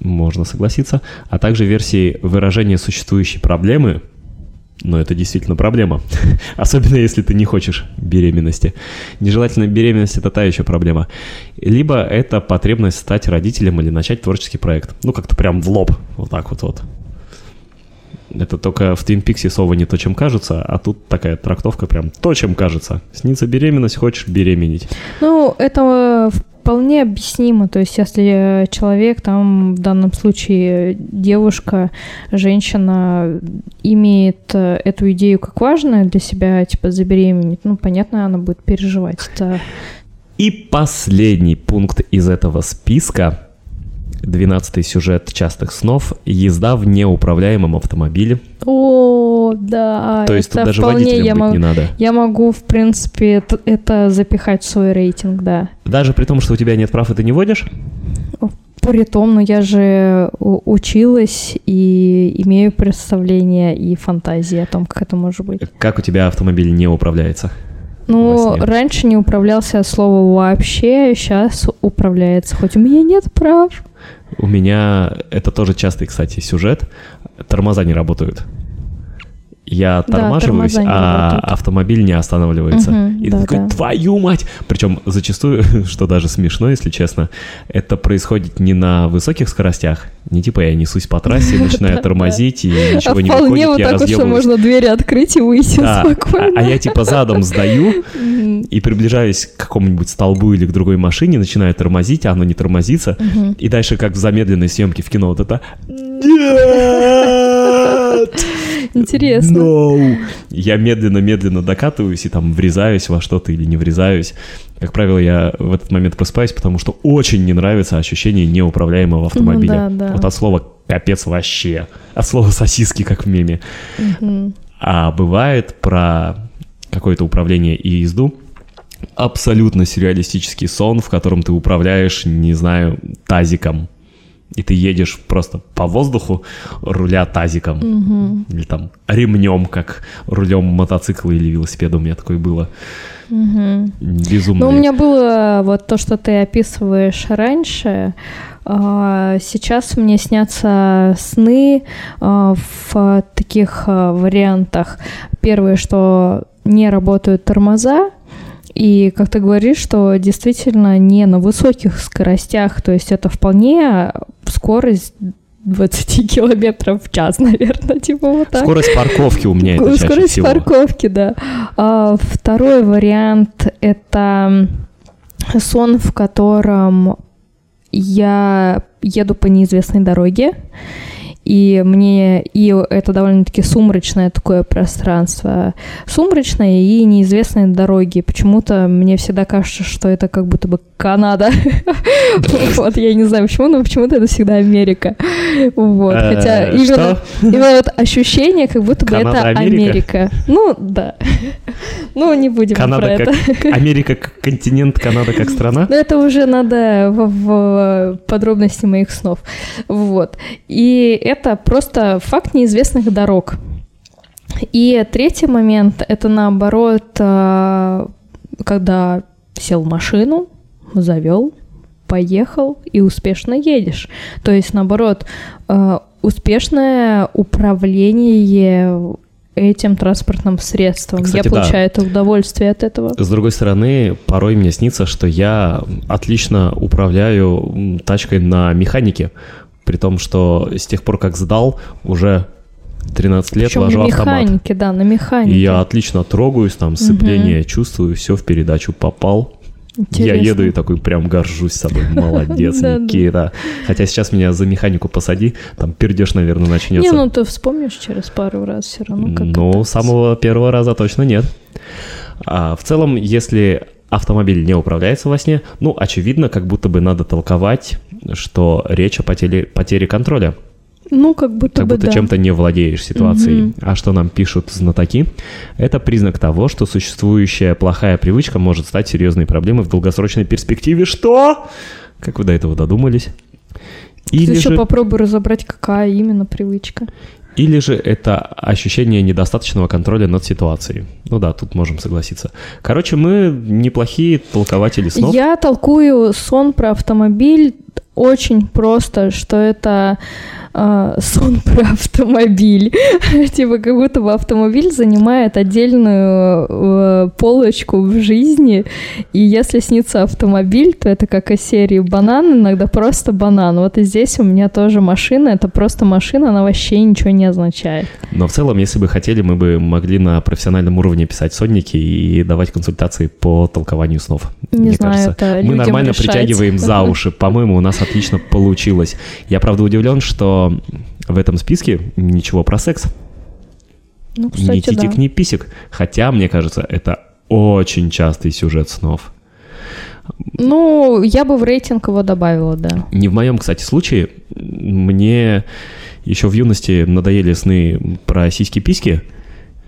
Speaker 1: Можно согласиться. А также версии выражения существующей проблемы. Но это действительно проблема. Особенно если ты не хочешь беременности. Нежелательная беременность — это та еще проблема. Либо это потребность стать родителем или начать творческий проект. Ну, как-то прям в лоб. Вот так вот вот. Это только в Твин Пиксе сова не то, чем кажется, а тут такая трактовка прям то, чем кажется. Снится беременность, хочешь беременеть.
Speaker 2: Ну, это вполне объяснимо. То есть, если человек, там в данном случае девушка, женщина имеет э, эту идею как важную для себя, типа забеременеть, ну, понятно, она будет переживать. Это
Speaker 1: И последний пункт из этого списка. Двенадцатый сюжет частых снов – езда в неуправляемом автомобиле.
Speaker 2: О, да.
Speaker 1: То есть тут даже водителем
Speaker 2: я
Speaker 1: быть
Speaker 2: могу,
Speaker 1: не надо.
Speaker 2: Я могу, в принципе, это, это запихать в свой рейтинг, да.
Speaker 1: Даже при том, что у тебя нет прав, и ты не водишь?
Speaker 2: При том, ну я же училась и имею представление и фантазии о том, как это может быть.
Speaker 1: Как у тебя автомобиль не управляется?
Speaker 2: Ну, раньше не управлялся от слова вообще, сейчас управляется, хоть у меня нет прав.
Speaker 1: У меня это тоже частый, кстати, сюжет. Тормоза не работают. Я
Speaker 2: Да,
Speaker 1: тормаживаюсь,
Speaker 2: не
Speaker 1: а автомобиль не останавливается.
Speaker 2: Мгм,
Speaker 1: И ты
Speaker 2: да,
Speaker 1: такой,
Speaker 2: да.
Speaker 1: твою мать! Причем зачастую, что даже смешно, если честно, это происходит не на высоких скоростях. Не типа я несусь по трассе, начинаю тормозить, и ничего не
Speaker 2: а вполне
Speaker 1: выходит,
Speaker 2: вот
Speaker 1: я
Speaker 2: так что можно двери открыть и выйти
Speaker 1: Да, а,
Speaker 2: спокойно.
Speaker 1: а я типа задом сдаю и приближаюсь к какому-нибудь столбу или к другой машине, начинаю тормозить, а оно не тормозится. И дальше, как в замедленной съемке в кино, вот это «Нет!
Speaker 2: Интересно.
Speaker 1: No!» Я медленно-медленно докатываюсь и там врезаюсь во что-то или не врезаюсь. Как правило, я в этот момент просыпаюсь, потому что очень не нравится ощущение неуправляемого автомобиля.
Speaker 2: Ну да, да.
Speaker 1: Вот от слова «капец вообще», от слова «сосиски», как в меме.
Speaker 2: Мгм.
Speaker 1: А бывает про какое-то управление и езду абсолютно сюрреалистический сон, в котором ты управляешь, не знаю, тазиком. И ты едешь просто по воздуху, руля тазиком.
Speaker 2: Мгм.
Speaker 1: Или там ремнем, как рулем мотоцикла или велосипеда у меня такое было.
Speaker 2: Мгм.
Speaker 1: Безумно.
Speaker 2: Ну, у меня было вот то, что ты описываешь раньше. А, Сейчас мне снятся сны а, в таких а, вариантах. Первое, что не работают тормоза, и, как ты говоришь, что действительно не на высоких скоростях, то есть это вполне скорость 20 километров в час, наверное, типа вот так.
Speaker 1: Скорость парковки у меня это
Speaker 2: Скорость
Speaker 1: всего.
Speaker 2: парковки, да. А, второй вариант — это сон, в котором я еду по неизвестной дороге, и мне и это довольно-таки сумрачное такое пространство, сумрачное и неизвестные дороги. Почему-то мне всегда кажется, что это как будто бы Канада. Вот я не знаю почему, но почему-то это всегда Америка. Вот,
Speaker 1: Э,
Speaker 2: хотя именно вот ощущение, как будто бы это
Speaker 1: Америка?
Speaker 2: Ну да. Ну не будем про это.
Speaker 1: Америка как континент, Канада как страна.
Speaker 2: Но это уже надо в, в подробности моих снов. Вот. И это просто факт неизвестных дорог. И третий момент — это наоборот, а, когда сел в машину, завел, поехал и успешно едешь. То есть, наоборот, а, успешное управление этим транспортным средством.
Speaker 1: Кстати,
Speaker 2: Я
Speaker 1: да.
Speaker 2: получаю это удовольствие от этого.
Speaker 1: С другой стороны, порой мне снится, что я отлично управляю тачкой на механике, при том, что с тех пор, как сдал, уже 13 лет
Speaker 2: Причем
Speaker 1: вожу
Speaker 2: на
Speaker 1: автомат.
Speaker 2: механике, да, на механике.
Speaker 1: И я отлично трогаюсь, там сцепление чувствую, все в передачу попал. Я
Speaker 2: Интересно.
Speaker 1: еду и такой прям горжусь собой. Молодец. Никита. Хотя сейчас меня за механику посади, там пердеж, наверное, начнется.
Speaker 2: Не, ну ты вспомнишь через пару раз все равно, как
Speaker 1: Ну, самого первого раза точно нет. А, в целом, если автомобиль не управляется во сне, ну, очевидно, как будто бы надо толковать, что речь о потере, потере контроля.
Speaker 2: Ну, как будто
Speaker 1: Как
Speaker 2: бы
Speaker 1: будто
Speaker 2: да.
Speaker 1: чем-то не владеешь ситуацией.
Speaker 2: Мгм.
Speaker 1: А что нам пишут знатоки? Это признак того, что существующая плохая привычка может стать серьезной проблемой в долгосрочной перспективе. Что? Как вы до этого додумались?
Speaker 2: Ты
Speaker 1: Или
Speaker 2: еще
Speaker 1: же,
Speaker 2: попробуй разобрать, какая именно привычка.
Speaker 1: Или же это ощущение недостаточного контроля над ситуацией. Ну да, тут можем согласиться. Короче, мы неплохие толкователи снов.
Speaker 2: Я толкую сон про автомобиль очень просто, что это э, сон про автомобиль. типа как будто бы автомобиль занимает отдельную э, полочку в жизни, и если снится автомобиль, то это как из серии банан, иногда просто банан. Вот и здесь у меня тоже машина, это просто машина, она вообще ничего не означает.
Speaker 1: Но в целом, если бы хотели, мы бы могли на профессиональном уровне писать сонники и давать консультации по толкованию снов.
Speaker 2: Не
Speaker 1: мне
Speaker 2: знаю,
Speaker 1: кажется.
Speaker 2: это
Speaker 1: Мы нормально
Speaker 2: решать.
Speaker 1: притягиваем за уши. По-моему, у нас отлично получилось. Я, правда, удивлен, что в этом списке ничего про секс.
Speaker 2: Ну, кстати,
Speaker 1: титик,
Speaker 2: да.
Speaker 1: ни писек. Хотя, мне кажется, это очень частый сюжет снов.
Speaker 2: Ну, я бы в рейтинг его добавила, да.
Speaker 1: Не в моем, кстати, случае. Мне еще в юности надоели сны про сиськи-письки,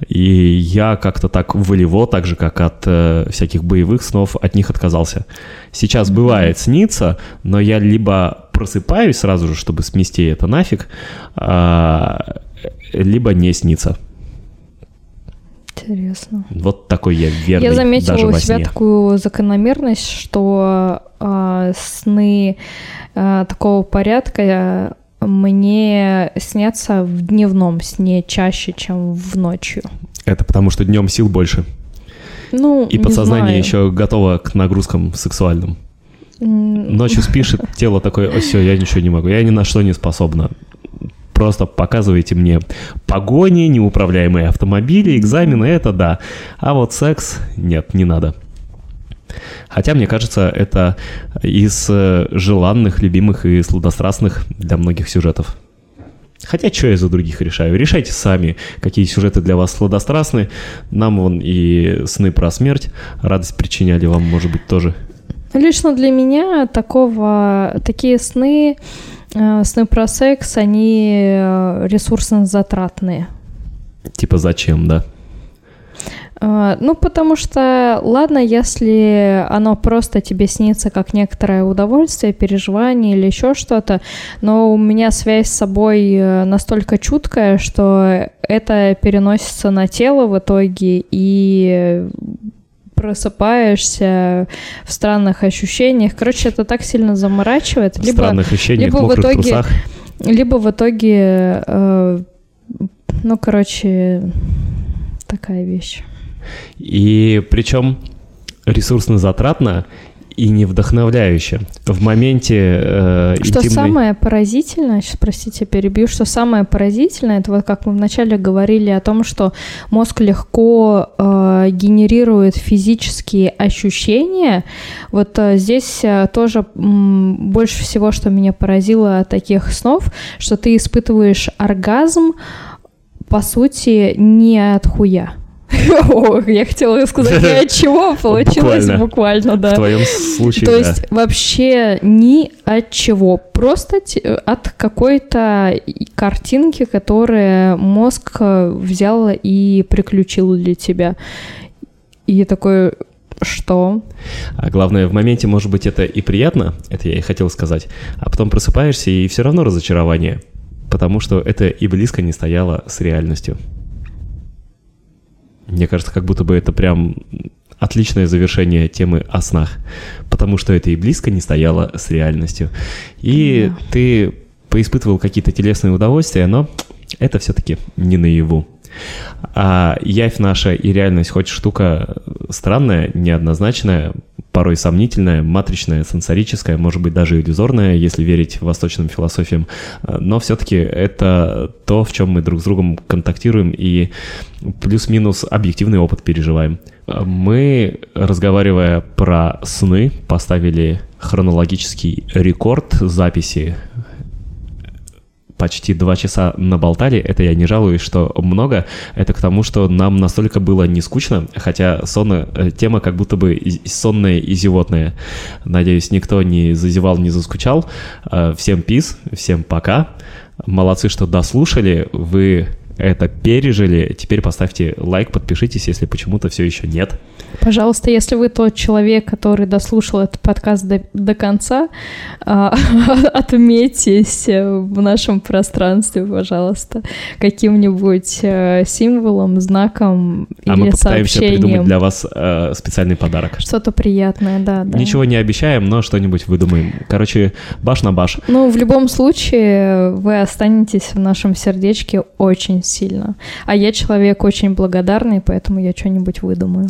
Speaker 1: и я как-то так волево, так же, как от э, всяких боевых снов, от них отказался. Сейчас бывает снится, но я либо просыпаюсь сразу же, чтобы смести это нафиг, а, либо не снится.
Speaker 2: Интересно.
Speaker 1: Вот такой я верный
Speaker 2: Я заметила
Speaker 1: даже
Speaker 2: у себя
Speaker 1: сне.
Speaker 2: такую закономерность, что а, сны а, такого порядка а, мне снятся в дневном сне чаще, чем в ночью.
Speaker 1: Это потому, что днем сил больше.
Speaker 2: Ну,
Speaker 1: И подсознание
Speaker 2: знаю.
Speaker 1: еще готово к нагрузкам сексуальным. Ночью спишь, и тело такое, о, все, я ничего не могу, я ни на что не способна. Просто показывайте мне погони, неуправляемые автомобили, экзамены, это да. А вот секс, нет, не надо. Хотя, мне кажется, это из э, желанных, любимых и сладострастных для многих сюжетов. Хотя, что я за других решаю? Решайте сами, какие сюжеты для вас сладострастны. Нам вон и сны про смерть радость причиняли вам, может быть, тоже.
Speaker 2: Лично для меня такого, такие сны, э, сны про секс, они э, ресурсно затратные.
Speaker 1: Типа зачем, да?
Speaker 2: Э, Ну, потому что, ладно, если оно просто тебе снится как некоторое удовольствие, переживание или еще что-то, но у меня связь с собой настолько чуткая, что это переносится на тело в итоге, и просыпаешься в странных ощущениях. Короче, это так сильно заморачивает.
Speaker 1: В
Speaker 2: Либо,
Speaker 1: странных ощущениях,
Speaker 2: либо в итоге-
Speaker 1: трусах.
Speaker 2: либо в итоге, э, ну, короче, такая вещь.
Speaker 1: И причем ресурсно затратно и не вдохновляюще. В моменте э,
Speaker 2: Что
Speaker 1: интимной-
Speaker 2: самое поразительное, сейчас, простите, перебью, что самое поразительное, это вот как мы вначале говорили о том, что мозг легко э, генерирует физические ощущения. Вот э, здесь э, тоже м, больше всего, что меня поразило от таких снов, что ты испытываешь оргазм, по сути, не от хуя. О, я хотела сказать от чего, получилось
Speaker 1: Буквально.
Speaker 2: буквально,
Speaker 1: В
Speaker 2: да.
Speaker 1: твоем случае,
Speaker 2: То
Speaker 1: да.
Speaker 2: есть вообще ни от чего, просто те- от какой-то картинки, которую мозг э, взял и приключил для тебя. И такой, что?
Speaker 1: А главное, в моменте, может быть, это и приятно, это я и хотел сказать, а потом просыпаешься, и все равно разочарование, потому что это и близко не стояло с реальностью. Мне кажется, как будто бы это прям отличное завершение темы о снах, потому что это и близко не стояло с реальностью. И
Speaker 2: Да.
Speaker 1: ты поиспытывал какие-то телесные удовольствия, но это все-таки не наяву. А явь наша и реальность хоть штука странная, неоднозначная, порой сомнительная, матричная, сенсорическая, может быть даже иллюзорная, если верить восточным философиям, но все-таки это то, в чем мы друг с другом контактируем и плюс-минус объективный опыт переживаем. Мы, разговаривая про сны, поставили хронологический рекорд записи почти два часа наболтали. Это я не жалуюсь, что много. Это к тому, что нам настолько было не скучно, хотя сонная э, тема как будто бы сонная и зевотная. Надеюсь, никто не зазевал, не заскучал. Э, Всем пиз, всем пока. Молодцы, что дослушали. Вы это пережили. Теперь поставьте лайк, подпишитесь, если почему-то все еще нет.
Speaker 2: Пожалуйста, если вы тот человек, который дослушал этот подкаст до, до конца, а, отметьтесь в нашем пространстве, пожалуйста, каким-нибудь э, символом, знаком
Speaker 1: А мы
Speaker 2: или
Speaker 1: попытаемся придумать
Speaker 2: сообщением.
Speaker 1: для вас э, специальный подарок.
Speaker 2: Что-то приятное, да, да.
Speaker 1: Ничего не обещаем, но что-нибудь выдумаем. Короче, баш на баш.
Speaker 2: Ну, в любом случае, вы останетесь в нашем сердечке очень сильно. А я человек очень благодарный, поэтому я что-нибудь выдумаю.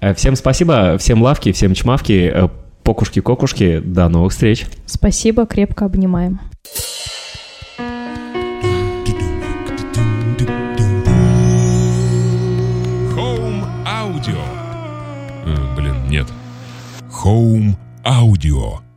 Speaker 1: Э, Всем спасибо, всем лавки, всем чмавки, э, покушки-кокушки. До новых встреч.
Speaker 2: Спасибо, крепко обнимаем.
Speaker 4: Home Audio. Э, Блин, нет. Home Audio.